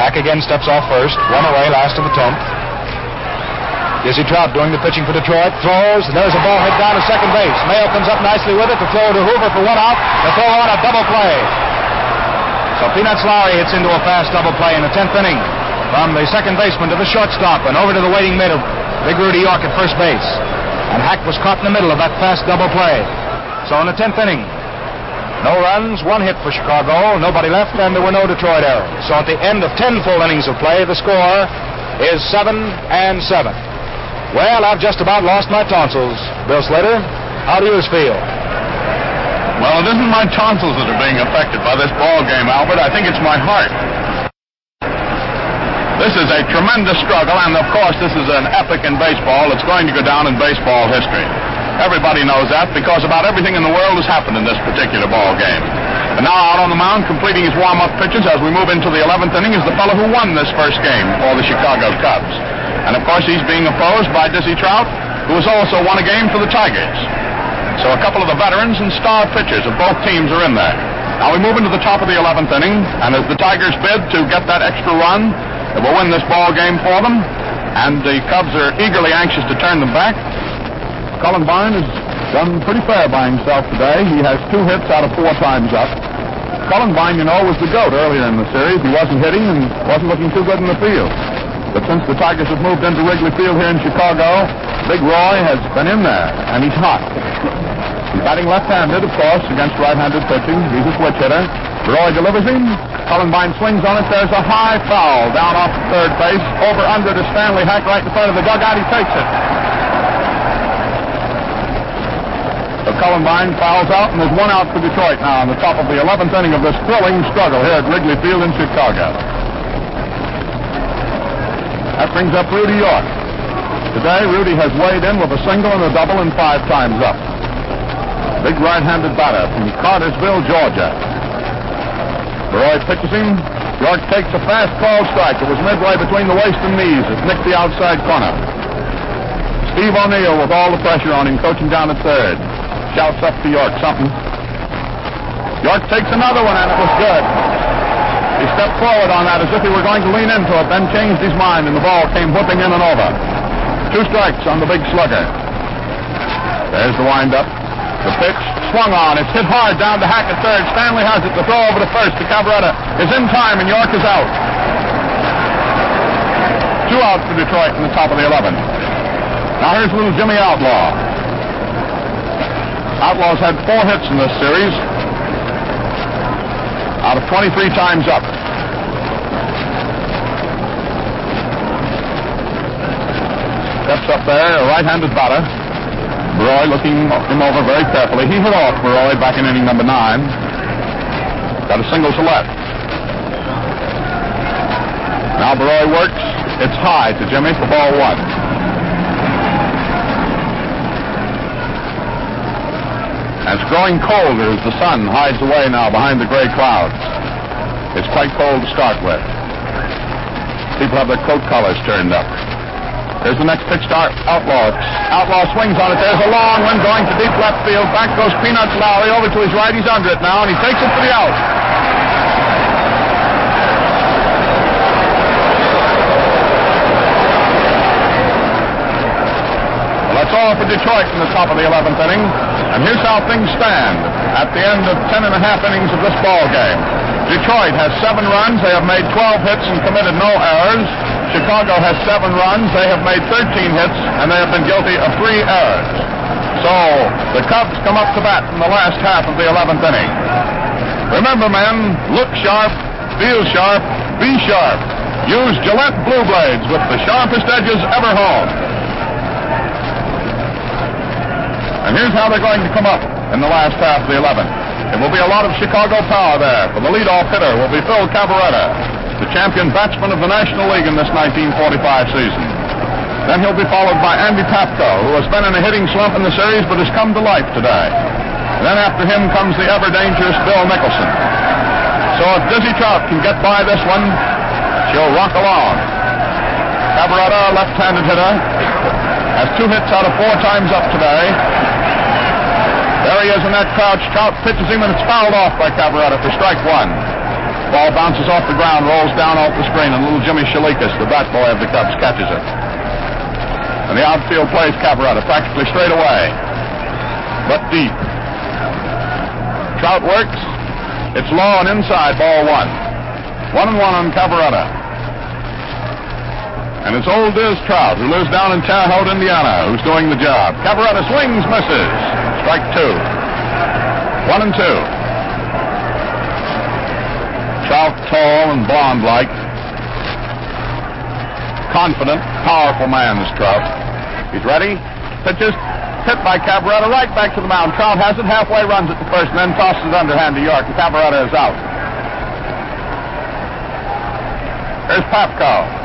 Hack again steps off first, one away, last of the tenth. Dizzy Trout doing the pitching for Detroit. Throws. and There's a ball hit down to second base. Mayo comes up nicely with it. to throw to Hoover for one out. The throw on a double play. So Peanuts Lowry hits into a fast double play in the 10th inning. From the second baseman to the shortstop and over to the waiting mid of Big Rudy York at first base. And Hack was caught in the middle of that fast double play. So in the 10th inning, no runs, one hit for Chicago, nobody left, and there were no Detroit errors. So at the end of 10 full innings of play, the score is 7 and 7. Well, I've just about lost my tonsils. Bill Slater, how do yours feel? Well, it isn't my tonsils that are being affected by this ball game, Albert. I think it's my heart. This is a tremendous struggle, and of course, this is an epic in baseball. It's going to go down in baseball history. Everybody knows that because about everything in the world has happened in this particular ball game. And now out on the mound, completing his warm-up pitches as we move into the 11th inning, is the fellow who won this first game for the Chicago Cubs. And of course, he's being opposed by Dizzy Trout, who has also won a game for the Tigers. So a couple of the veterans and star pitchers of both teams are in there. Now we move into the top of the 11th inning, and as the Tigers bid to get that extra run that will win this ball game for them, and the Cubs are eagerly anxious to turn them back, Cullenbine has done pretty fair by himself today. He has two hits out of four times up. Cullenbine, you know, was the GOAT earlier in the series. He wasn't hitting and wasn't looking too good in the field. But since the Tigers have moved into Wrigley Field here in Chicago, Big Roy has been in there, and he's hot. He's batting left-handed, of course, against right-handed pitching. He's a switch hitter. Borowy delivers him. Cullenbine swings on it. There's a high foul down off third base. Over under to Stanley Hack right in front of the dugout. He takes it. So Cullenbine fouls out, and there's one out for Detroit now on the top of the 11th inning of this thrilling struggle here at Wrigley Field in Chicago. That brings up Rudy York. Today, Rudy has weighed in with a single and a double and five times up. Big right-handed batter from Cartersville, Georgia. Borowy pitches him. York takes a fast call strike. It was midway between the waist and knees. It nicked the outside corner. Steve O'Neill with all the pressure on him, coaching down at third. Shouts up to York something. York takes another one, and it was good. He stepped forward on that as if he were going to lean into it, then changed his mind, and the ball came whipping in and over. Two strikes on the big slugger. There's the windup. The pitch swung on. It's hit hard down to Hack at third. Stanley has it. The throw over to first to Cavarretta is in time, and York is out. Two outs for Detroit in the top of the 11th. Now here's little Jimmy Outlaw. Outlaw's had four hits in this series out of 23 times up. Steps up there, a right-handed batter. Borowy looking him over very carefully. He hit off Borowy back in inning number nine. Got a single to left. Now Borowy works. It's high to Jimmy for ball one. And it's growing colder as the sun hides away now behind the gray clouds. It's quite cold to start with. People have their coat collars turned up. There's the next pitch to Outlaw. Outlaw swings on it. There's a long one going to deep left field. Back goes Peanuts Lowry over to his right. He's under it now, and he takes it for the out. Well, that's all for Detroit in the top of the 11th inning. And here's how things stand at the end of 10 and a half innings of this ball game. Detroit has seven runs. They have made 12 hits and committed no errors. Chicago has seven runs. They have made 13 hits, and they have been guilty of three errors. So the Cubs come up to bat in the last half of the 11th inning. Remember, men, look sharp, feel sharp, be sharp. Use Gillette Blue Blades with the sharpest edges ever honed. And here's how they're going to come up in the last half of the 11th. It will be a lot of Chicago power there. For the leadoff hitter will be Phil Cavarretta, the champion batsman of the National League in this 1945 season. Then he'll be followed by Andy Pafko, who has been in a hitting slump in the series but has come to life today. Then after him comes the ever dangerous Bill Nicholson. So if Dizzy Trout can get by this one, she'll rock along. Cavarretta, left-handed hitter, has two hits out of four times up today. There he is in that crouch. Trout pitches him, and it's fouled off by Cavarretta for strike one. Ball bounces off the ground, rolls down off the screen, and little Jimmy Shalikas, the bat boy of the Cubs, catches it. And the outfield plays Cavarretta practically straight away, but deep. Trout works. It's low and inside, ball one. One and one on Cavarretta. And it's old Diz Trout, who lives down in Terre Haute, Indiana, who's doing the job. Cavarretta swings, misses. Strike two. One and two. Trout tall and blonde like. Confident, powerful man, this Trout. He's ready. Pitches. Hit by Cavarretta right back to the mound. Trout has it, halfway runs it to first, and then tosses it underhand to York. And Cavarretta is out. Here's Pafko.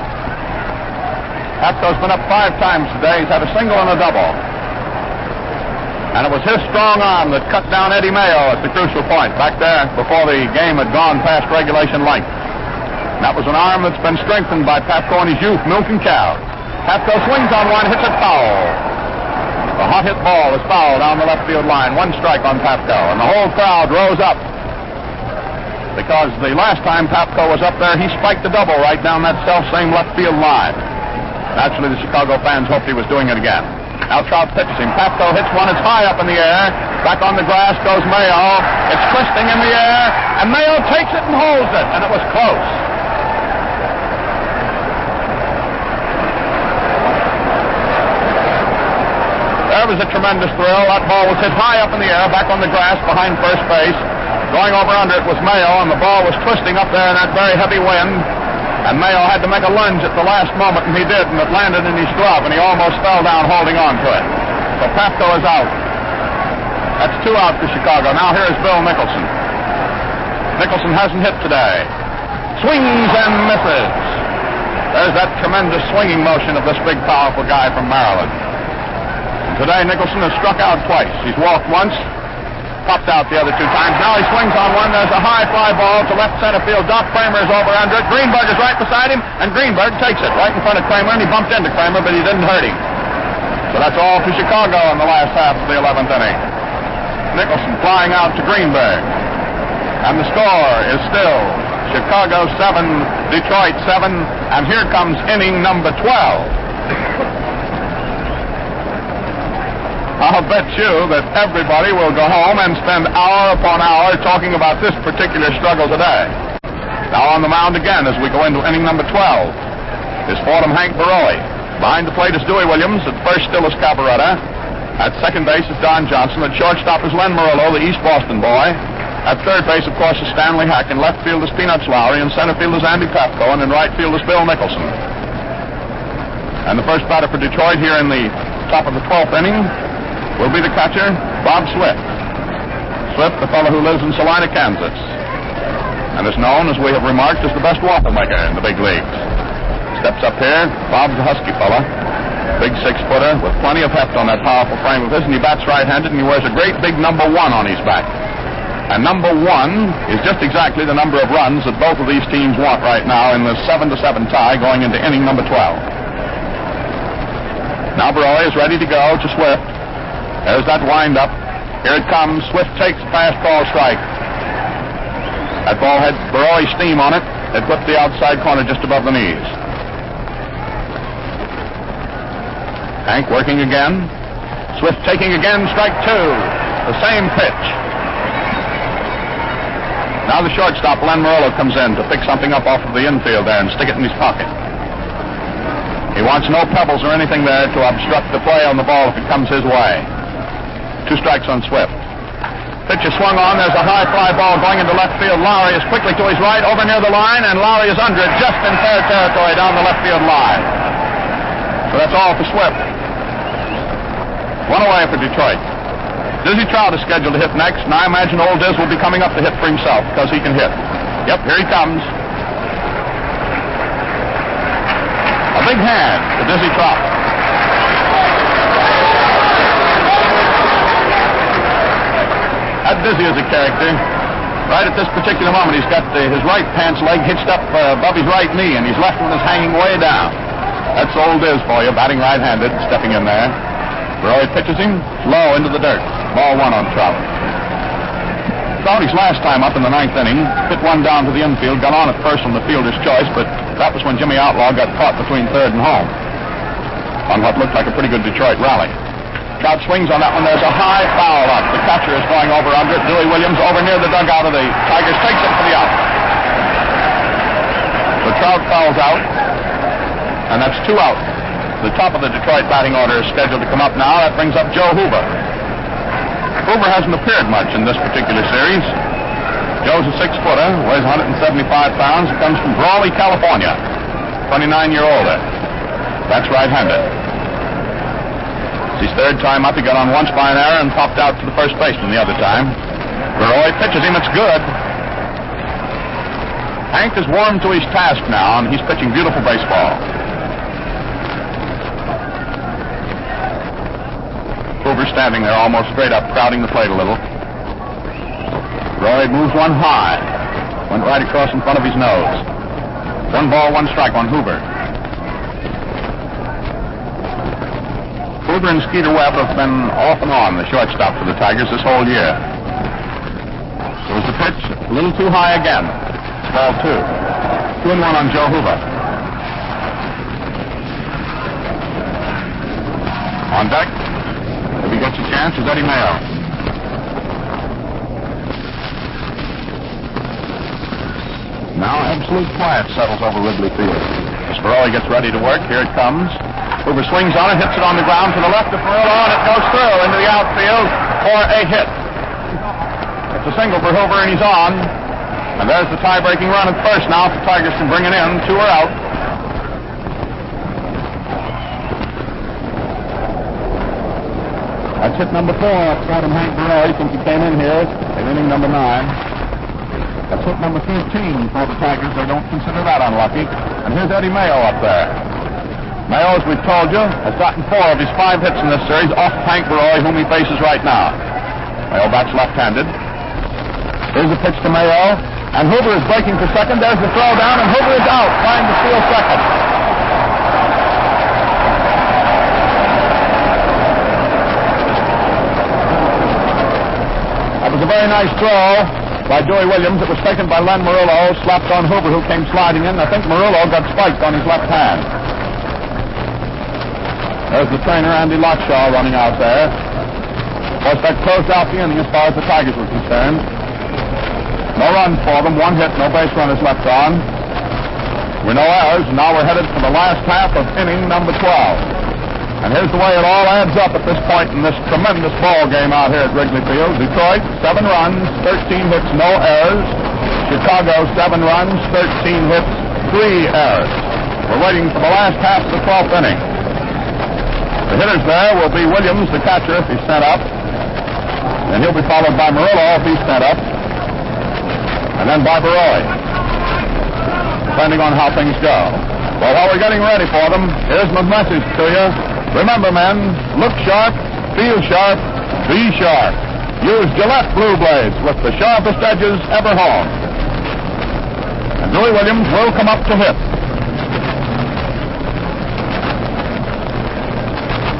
Pafko's been up five times today. He's had a single and a double. And it was his strong arm that cut down Eddie Mayo at the crucial point back there before the game had gone past regulation length. And that was an arm that's been strengthened by Pafko in his youth, milking cows. Pafko swings on one, hits it foul. The hot hit ball is foul down the left field line. One strike on Pafko, and the whole crowd rose up because the last time Pafko was up there, he spiked the double right down that self same left field line. Naturally, the Chicago fans hoped he was doing it again. Now Trout pitches him. Pafko hits one. It's high up in the air. Back on the grass goes Mayo. It's twisting in the air, and Mayo takes it and holds it, and it was close. There was a tremendous thrill. That ball was hit high up in the air, back on the grass behind first base. Going over under it was Mayo, and the ball was twisting up there in that very heavy wind. And Mayo had to make a lunge at the last moment, and he did, and it landed in his glove, and he almost fell down holding on to it. So Pafko is out. That's two out for Chicago. Now here is Bill Nicholson. Nicholson hasn't hit today. Swings and misses. There's that tremendous swinging motion of this big, powerful guy from Maryland. And today Nicholson has struck out twice. He's walked once, popped out the other two times. Now he swings on one. There's a high fly ball to left center field. Doc Cramer is over under it. Greenberg is right beside him, and Greenberg takes it right in front of Cramer, and he bumped into Cramer, but he didn't hurt him. So that's all to Chicago in the last half of the 11th inning. Nicholson flying out to Greenberg. And the score is still Chicago 7, Detroit 7, and here comes inning number 12. I'll bet you that everybody will go home and spend hour upon hour talking about this particular struggle today. Now on the mound again as we go into inning number 12 is Fordham Hank Borowy. Behind the plate is Dewey Williams. At first still is Cavarretta. At second base is Don Johnson. At shortstop is Len Merullo, the East Boston boy. At third base, of course, is Stanley Hack. In left field is Peanuts Lowry. In center field is Andy Pafko. And in right field is Bill Nicholson. And the first batter for Detroit here in the top of the 12th inning will be the catcher, Bob Swift. Swift, the fellow who lives in Salina, Kansas, and is known, as we have remarked, as the best waffle maker in the big leagues. Steps up here, Bob's a husky fella, big six-footer with plenty of heft on that powerful frame of his, and he bats right-handed, and he wears a great big number one on his back. And number one is just exactly the number of runs that both of these teams want right now in the seven to seven tie going into inning number 12. Now Borowy is ready to go to Swift. There's that windup. Here it comes. Swift takes fastball strike. That ball had Borowy steam on it. It whipped the outside corner just above the knees. Hank working again. Swift taking again. Strike two. The same pitch. Now the shortstop, Len Merullo, comes in to pick something up off of the infield there and stick it in his pocket. He wants no pebbles or anything there to obstruct the play on the ball if it comes his way. Two strikes on Swift. Pitcher swung on. There's a high fly ball going into left field. Lowry is quickly to his right, over near the line, and Lowry is under it just in fair territory down the left field line. So that's all for Swift. One away for Detroit. Dizzy Trout is scheduled to hit next, and I imagine old Diz will be coming up to hit for himself because he can hit. Yep, here he comes. A big hand to Dizzy Trout. That Dizzy is a character. Right at this particular moment, he's got the, his right pants leg hitched up uh, above his right knee, and his left one is hanging way down. That's old Diz for you, batting right-handed, stepping in there. Borowy pitches him low into the dirt. Ball one on Trout. Trouty's last time up in the ninth inning, hit one down to the infield, got on at first on the fielder's choice, but that was when Jimmy Outlaw got caught between third and home on what looked like a pretty good Detroit rally. Trout swings on that one. There's a high foul up. The catcher is going over under it. Dewey Williams over near the dugout of the Tigers takes it for the out. So Trout fouls out, and that's two out. The top of the Detroit batting order is scheduled to come up now. That brings up Joe Hoover. Hoover hasn't appeared much in this particular series. Joe's a six-footer, weighs 175 pounds, comes from Brawley, California. 29-year-old. That's right-handed. His third time up. He got on once by an error and popped out to the first baseman the other time. Borowy pitches him. It's good. Hank is warmed to his task now, and he's pitching beautiful baseball. Hoover standing there almost straight up, crowding the plate a little. Borowy moves one high. Went right across in front of his nose. One ball, one strike on Hoover. Hoover and Skeeter Webb have been off and on the shortstop for the Tigers this whole year. There was the pitch, a little too high again. Ball two. Two and one on Joe Hoover. On deck, if he gets a chance, is Eddie Mayo. Now absolute quiet settles over Wrigley Field. As Borowy gets ready to work, here it comes. Hoover swings on it, hits it on the ground to the left of Merullo, and it goes through into the outfield for a hit. It's a single for Hoover, and he's on. And there's the tie-breaking run at first now the Tigers can bring bringing in. Two are out. That's hit number four Adam Hank Borowy since he came in here in inning number nine. That's hit number 13 for the Tigers. They don't consider that unlucky. And here's Eddie Mayo up there. Mayo, as we've told you, has gotten four of his five hits in this series off Hank Borowy, whom he faces right now. Mayo bats left-handed. Here's the pitch to Mayo. And Hoover is breaking for second. There's the throw down, and Hoover is out, trying to steal second. That was a very nice throw by Dewey Williams. It was taken by Len Merullo, slapped on Hoover, who came sliding in. I think Merullo got spiked on his left hand. There's the trainer, Andy Lotshaw, running out there. Of that closed out the inning as far as the Tigers were concerned. No runs for them, one hit, no base runners left on. We're no errors, now we're headed for the last half of inning number 12. And here's the way it all adds up at this point in this tremendous ball game out here at Wrigley Field. Detroit, seven runs, 13 hits, no errors. Chicago, seven runs, 13 hits, three errors. We're waiting for the last half of the 12th inning. The hitters there will be Williams, the catcher, if he's sent up. And he'll be followed by Merullo if he's sent up. And then Borowy, depending on how things go. Well, while we're getting ready for them, here's my message to you. Remember, men, look sharp, feel sharp, be sharp. Use Gillette Blue Blades with the sharpest edges ever honed. And Dewey Williams will come up to hit.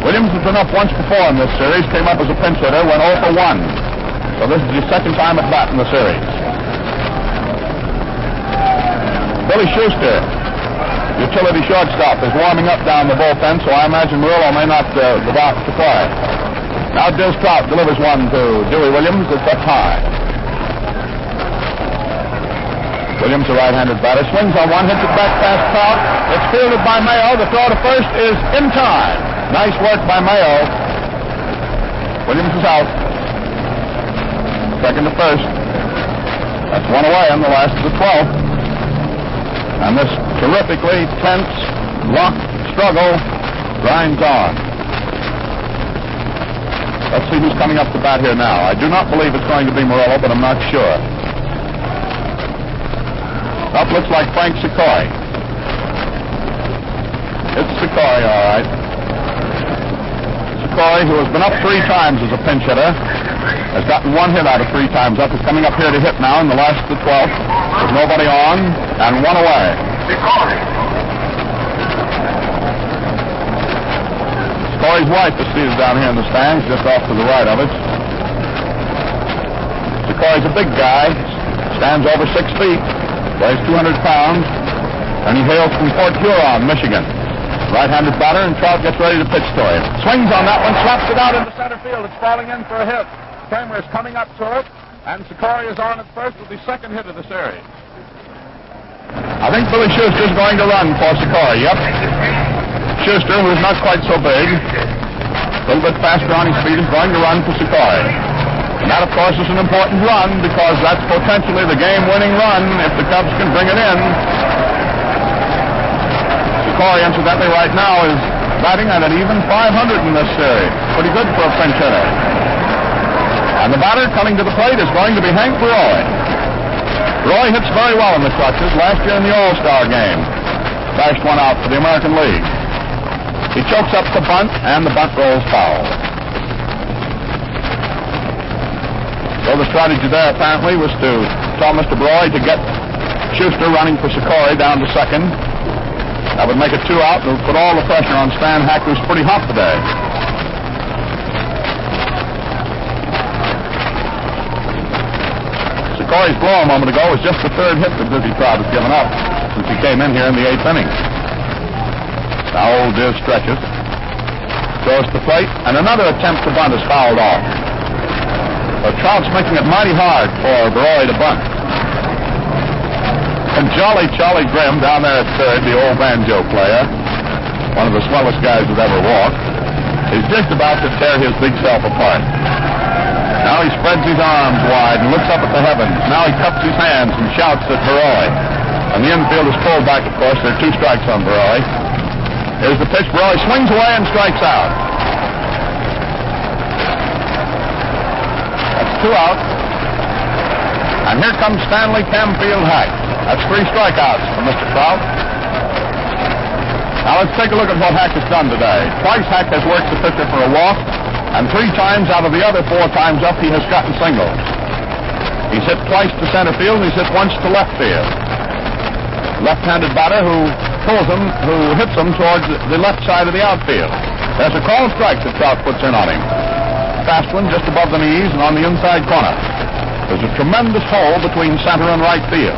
Williams has been up once before in this series, came up as a pinch hitter, went 0 for 1. So this is his second time at bat in the series. Billy Schuster, utility shortstop, is warming up down the bullpen, so I imagine Merullo may not uh, go out to play. Now Diz Trout delivers one to Dewey Williams. It's up high. Williams, a right-handed batter, swings on one, hits it back past Trout. It's fielded by Mayo. The throw to first is in time. Nice work by Mayo. Williams is out. Second to first. That's one away on the last of the 12th. And this terrifically tense, locked struggle grinds on. Let's see who's coming up to bat here now. I do not believe it's going to be Merullo, but I'm not sure. Up looks like Frank Secory. It's Secory, all right. Secory, who has been up three times as a pinch hitter, has gotten one hit out of three times up, is coming up here to hit now in the last of the 12th. There's nobody on, and one away. Secory's wife is seated down here in the stands, just off to the right of it. Secory's a big guy, stands over six feet, weighs 200 pounds, and he hails from Port Huron, Michigan. Right-handed batter, and Trout gets ready to pitch to him. Swings on that one, slaps it out into center field. It's falling in for a hit. Cramer is coming up to it, and Secory is on at first with the second hit of the series. I think Billy Schuster's going to run for Secory. Yep. Schuster, who's not quite so big, a little bit faster on his feet, is going to run for Secory. And that, of course, is an important run because that's potentially the game-winning run if the Cubs can bring it in. Secory, incidentally, right now is batting at an even 500 in this series. Pretty good for a pinch hitter. And the batter coming to the plate is going to be Hank Borowy. Borowy hits very well in the clutches. Last year in the All-Star game, bashed one out for the American League. He chokes up the bunt, and the bunt rolls foul. So the strategy there apparently was to tell Mr. Borowy to get Schuster running for Secory down to second. That would make it two out and would put all the pressure on Stan Hack, who's pretty hot today. Secory's blow a moment ago was just the third hit that Dizzy Trout has given up since he came in here in the eighth inning. Now old Diz stretches, goes to the plate, and another attempt to bunt is fouled off. But Trout's making it mighty hard for Borowy to bunt. And Jolly Charlie Grimm down there at third, the old banjo player, one of the swellest guys that ever walked, is just about to tear his big self apart. Now he spreads his arms wide and looks up at the heavens. Now he cups his hands and shouts at Borowy. And the infield is pulled back, of course. There are two strikes on Borowy. Here's the pitch. Borowy swings away and strikes out. That's two out. And here comes Stanley Camfield Hack. That's three strikeouts for Mr. Trout. Now let's take a look at what Hack has done today. Twice Hack has worked the pitcher for a walk. And three times out of the other four times up, he has gotten singles. He's hit twice to center field, and he's hit once to left field. Left-handed batter who pulls him, who hits him towards the left side of the outfield. There's a call strike that Trout puts in on him. Fast one just above the knees and on the inside corner. There's a tremendous hole between center and right field.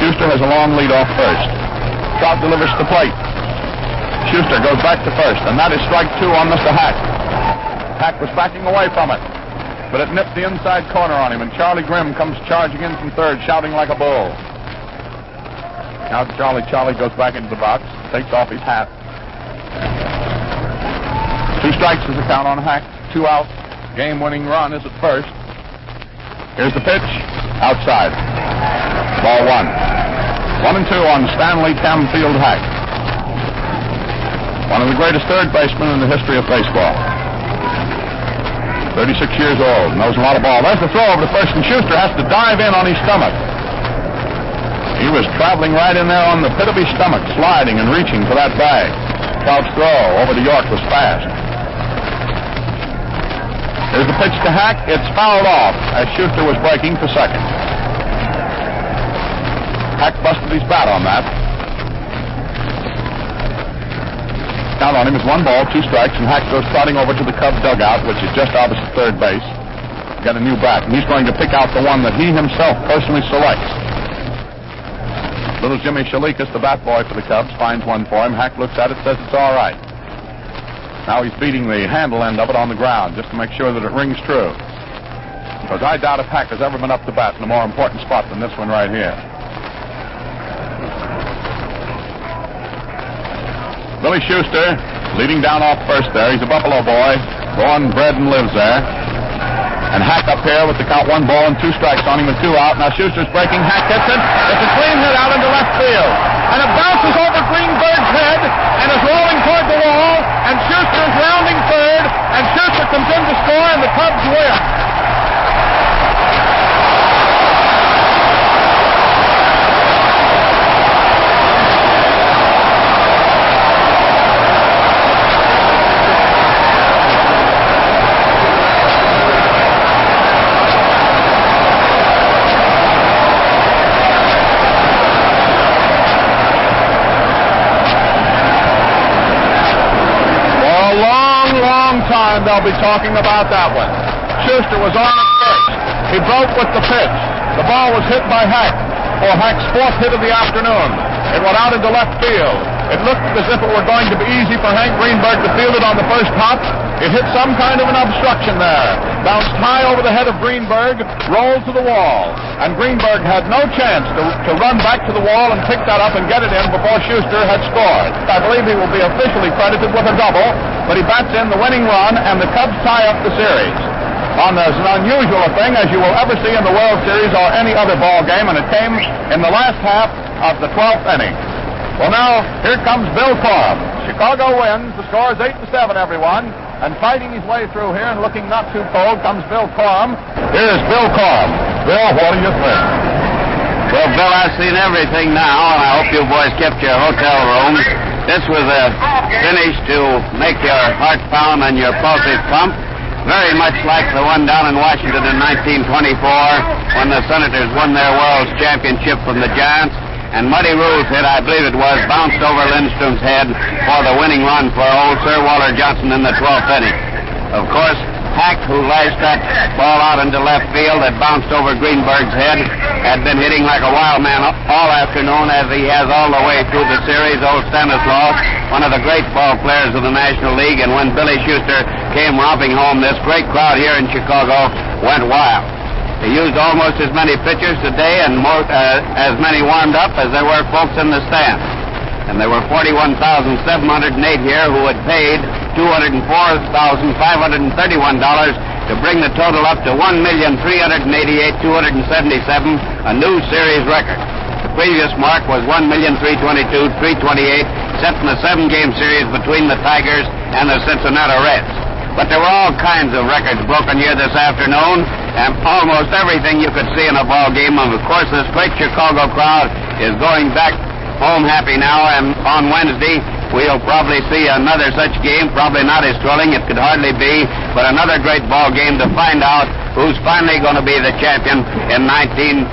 Schuster has a long lead off first. Trout delivers the plate. Schuster goes back to first, and that is strike two on Mr. Hack. Hack was backing away from it, but it nipped the inside corner on him, and Charlie Grimm comes charging in from third, shouting like a bull. Now Charlie Charlie goes back into the box, takes off his hat. Two strikes is the count on Hack. Two out. Game-winning run is at first. Here's the pitch. Outside. Ball one. One and two on Stanley Camfield Hack. One of the greatest third basemen in the history of baseball. 36 years old. Knows a lot of ball. There's the throw over to first, and Schuster has to dive in on his stomach. He was traveling right in there on the pit of his stomach, sliding and reaching for that bag. Trout's throw over to York was fast. There's the pitch to Hack. It's fouled off as Schuster was breaking for second. Hack busted his bat on that. Count on him is one ball, two strikes, and Hack goes trotting over to the Cub dugout, which is just opposite third base. Got a new bat, and he's going to pick out the one that he himself personally selects. Little Jimmy Shalikas, the bat boy for the Cubs, finds one for him. Hack looks at it, says it's all right. Now he's beating the handle end of it on the ground just to make sure that it rings true. Because I doubt if Hack has ever been up to bat in a more important spot than this one right here. Billy Schuster leading down off first there. He's a Buffalo boy, born, bred, and lives there. And Hack up here with the count one ball and two strikes on him with two out. Now Schuster's breaking. Hack hits it. It's a clean hit out into left field. And it bounces over Greenberg's head and is rolling toward the wall. And Schuster is rounding third. And Schuster comes in to score, and the Cubs win. They'll be talking about that one. Schuster was on at first. He broke with the pitch. The ball was hit by Hack for Hack's fourth hit of the afternoon. It went out into left field. It looked as if it were going to be easy for Hank Greenberg to field it on the first hop. It hit some kind of an obstruction there. Bounced high over the head of Greenberg, rolled to the wall. And Greenberg had no chance to, to run back to the wall and pick that up and get it in before Schuster had scored. I believe he will be officially credited with a double, but he bats in the winning run, and the Cubs tie up the series. On as unusual a thing as you will ever see in the World Series or any other ball game, and it came in the last half of the 12th inning. Well, now, here comes Bill Corum. Chicago wins. The score is 8 to 7, everyone. And fighting his way through here and looking not too cold comes Bill Corum. Here's Bill Corum. Bill, what do you think? Well, Bill, I've seen everything now, and I hope you boys kept your hotel rooms. This was a finish to make your heart pound and your pulses pump. Very much like the one down in Washington in 1924 when the Senators won their World's Championship from the Giants and Muddy Ruel's hit, I believe it was, bounced over Lindstrom's head for the winning run for old Sir Walter Johnson in the 12th inning. Of course, Hack, who lashed that ball out into left field that bounced over Greenberg's head, had been hitting like a wild man all afternoon, as he has all the way through the series. Old Stanislaus, one of the great ball players of the National League, and when Billy Schuster came romping home, this great crowd here in Chicago went wild. They used almost as many pitchers today and more, uh, as many warmed up as there were folks in the stands. And there were 41,708 here who had paid $204,531 to bring the total up to $1,388,277, a new series record. The previous mark was $1,322,328 set in the seven-game series between the Tigers and the Cincinnati Reds. But there were all kinds of records broken here this afternoon, and almost everything you could see in a ball game. And of course, this great Chicago crowd is going back home happy now. And on Wednesday, we'll probably see another such game, probably not as thrilling, it could hardly be, but another great ball game to find out who's finally going to be the champion in 1945.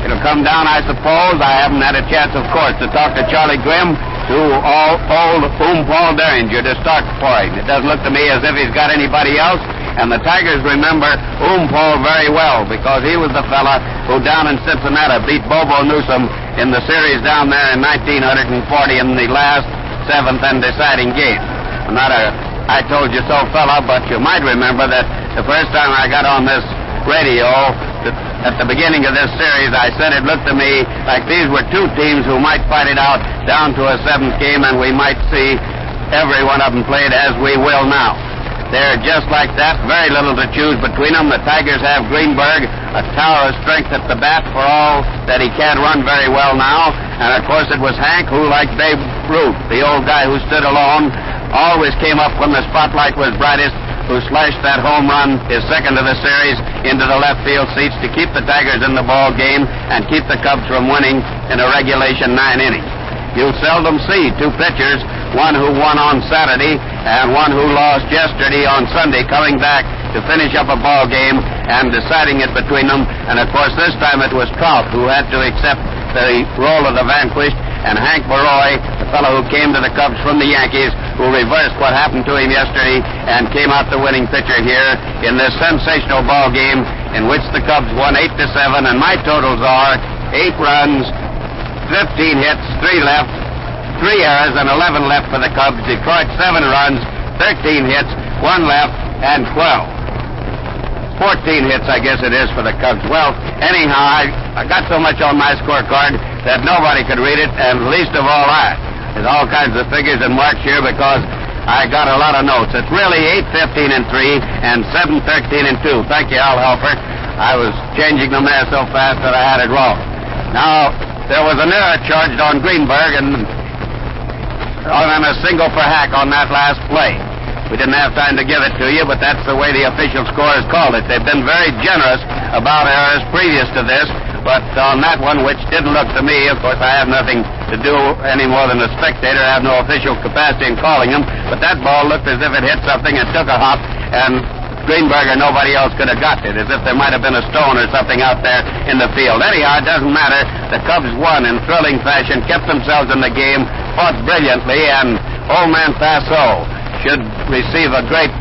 It'll come down, I suppose. I haven't had a chance, of course, to talk to Charlie Grimm, to all, old Oom Paul Derringer to start for him. It doesn't look to me as if he's got anybody else. And the Tigers remember Oom Paul very well because he was the fella who down in Cincinnati beat Bobo Newsom in the series down there in 1940 in the last seventh and deciding game. Not a I told you so fella, but you might remember that the first time I got on this radio at the beginning of this series, I said it looked to me like these were two teams who might fight it out down to a seventh game, and we might see every one of them played as we will now. They're just like that, very little to choose between them. The Tigers have Greenberg, a tower of strength at the bat for all that he can't run very well now. And of course, it was Hank who, like Babe Ruth, the old guy who stood alone, always came up when the spotlight was brightest, who slashed that home run, his second of the series, into the left field seats to keep the Tigers in the ball game and keep the Cubs from winning in a regulation nine inning. You'll seldom see two pitchers, one who won on Saturday and one who lost yesterday on Sunday, coming back to finish up a ball game and deciding it between them. And of course, this time it was Trout who had to accept the role of the vanquished, and Hank Borowy, the fellow who came to the Cubs from the Yankees, who reversed what happened to him yesterday and came out the winning pitcher here in this sensational ball game in which the Cubs won eight to seven, and my totals are eight runs, 15 hits, three left, three errors, and 11 left for the Cubs. Detroit, seven runs, 13 hits, one left, and 12. 14 hits, I guess it is, for the Cubs. Well, anyhow, I, I got so much on my scorecard that nobody could read it, and least of all I. There's all kinds of figures and marks here because I got a lot of notes. It's really 8 15 and 3 and 7 13 and 2. Thank you, Al Helfer. I was changing them there so fast that I had it wrong. Now, there was an error charged on Greenberg and on a single for Hack on that last play. We didn't have time to give it to you, but that's the way the official score scorers called it. They've been very generous about errors previous to this, but on that one, which didn't look to me, of course, I have nothing to do any more than a spectator. I have no official capacity in calling them, but that ball looked as if it hit something and took a hop, and Greenberg or nobody else could have got it, as if there might have been a stone or something out there in the field. Anyhow, it doesn't matter. The Cubs won in thrilling fashion, kept themselves in the game, fought brilliantly, and old man Passeau should receive a great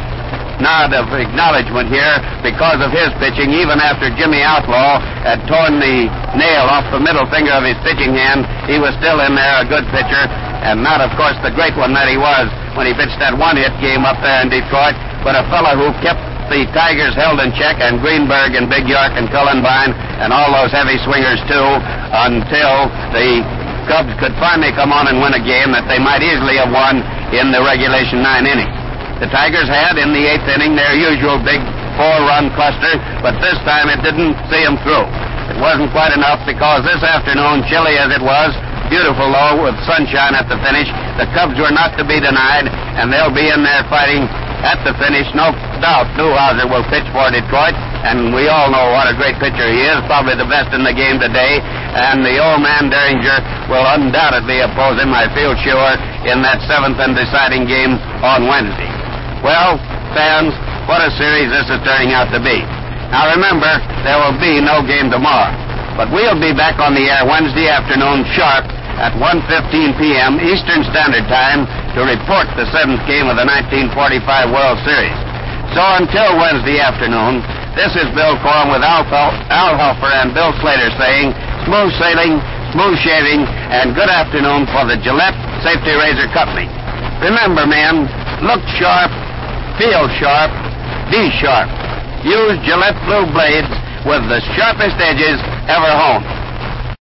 nod of acknowledgement here because of his pitching, even after Jimmy Outlaw had torn the nail off the middle finger of his pitching hand. He was still in there, a good pitcher, and not, of course, the great one that he was when he pitched that one hit game up there in Detroit, but a fellow who kept the Tigers held in check, and Greenberg and Big York and Cullenbine and all those heavy swingers, too, until the Cubs could finally come on and win a game that they might easily have won in the regulation nine innings. The Tigers had in the eighth inning their usual big four-run cluster, but this time it didn't see them through. It wasn't quite enough because this afternoon, chilly as it was, beautiful though, with sunshine at the finish, the Cubs were not to be denied, and they'll be in there fighting at the finish. No doubt Newhouser will pitch for Detroit, and we all know what a great pitcher he is, probably the best in the game today. And the old man Derringer will undoubtedly oppose him, I feel sure, in that seventh and deciding game on Wednesday. Well, fans, what a series this is turning out to be. Now remember, there will be no game tomorrow, but we'll be back on the air Wednesday afternoon sharp at 1.15 p.m. Eastern Standard Time to report the seventh game of the 1945 World Series. So until Wednesday afternoon, this is Bill Corum with Al, Al Helfer and Bill Slater saying smooth sailing, smooth shaving, and good afternoon for the Gillette Safety Razor Company. Remember, men, look sharp, feel sharp, be sharp. Use Gillette Blue Blades with the sharpest edges ever honed.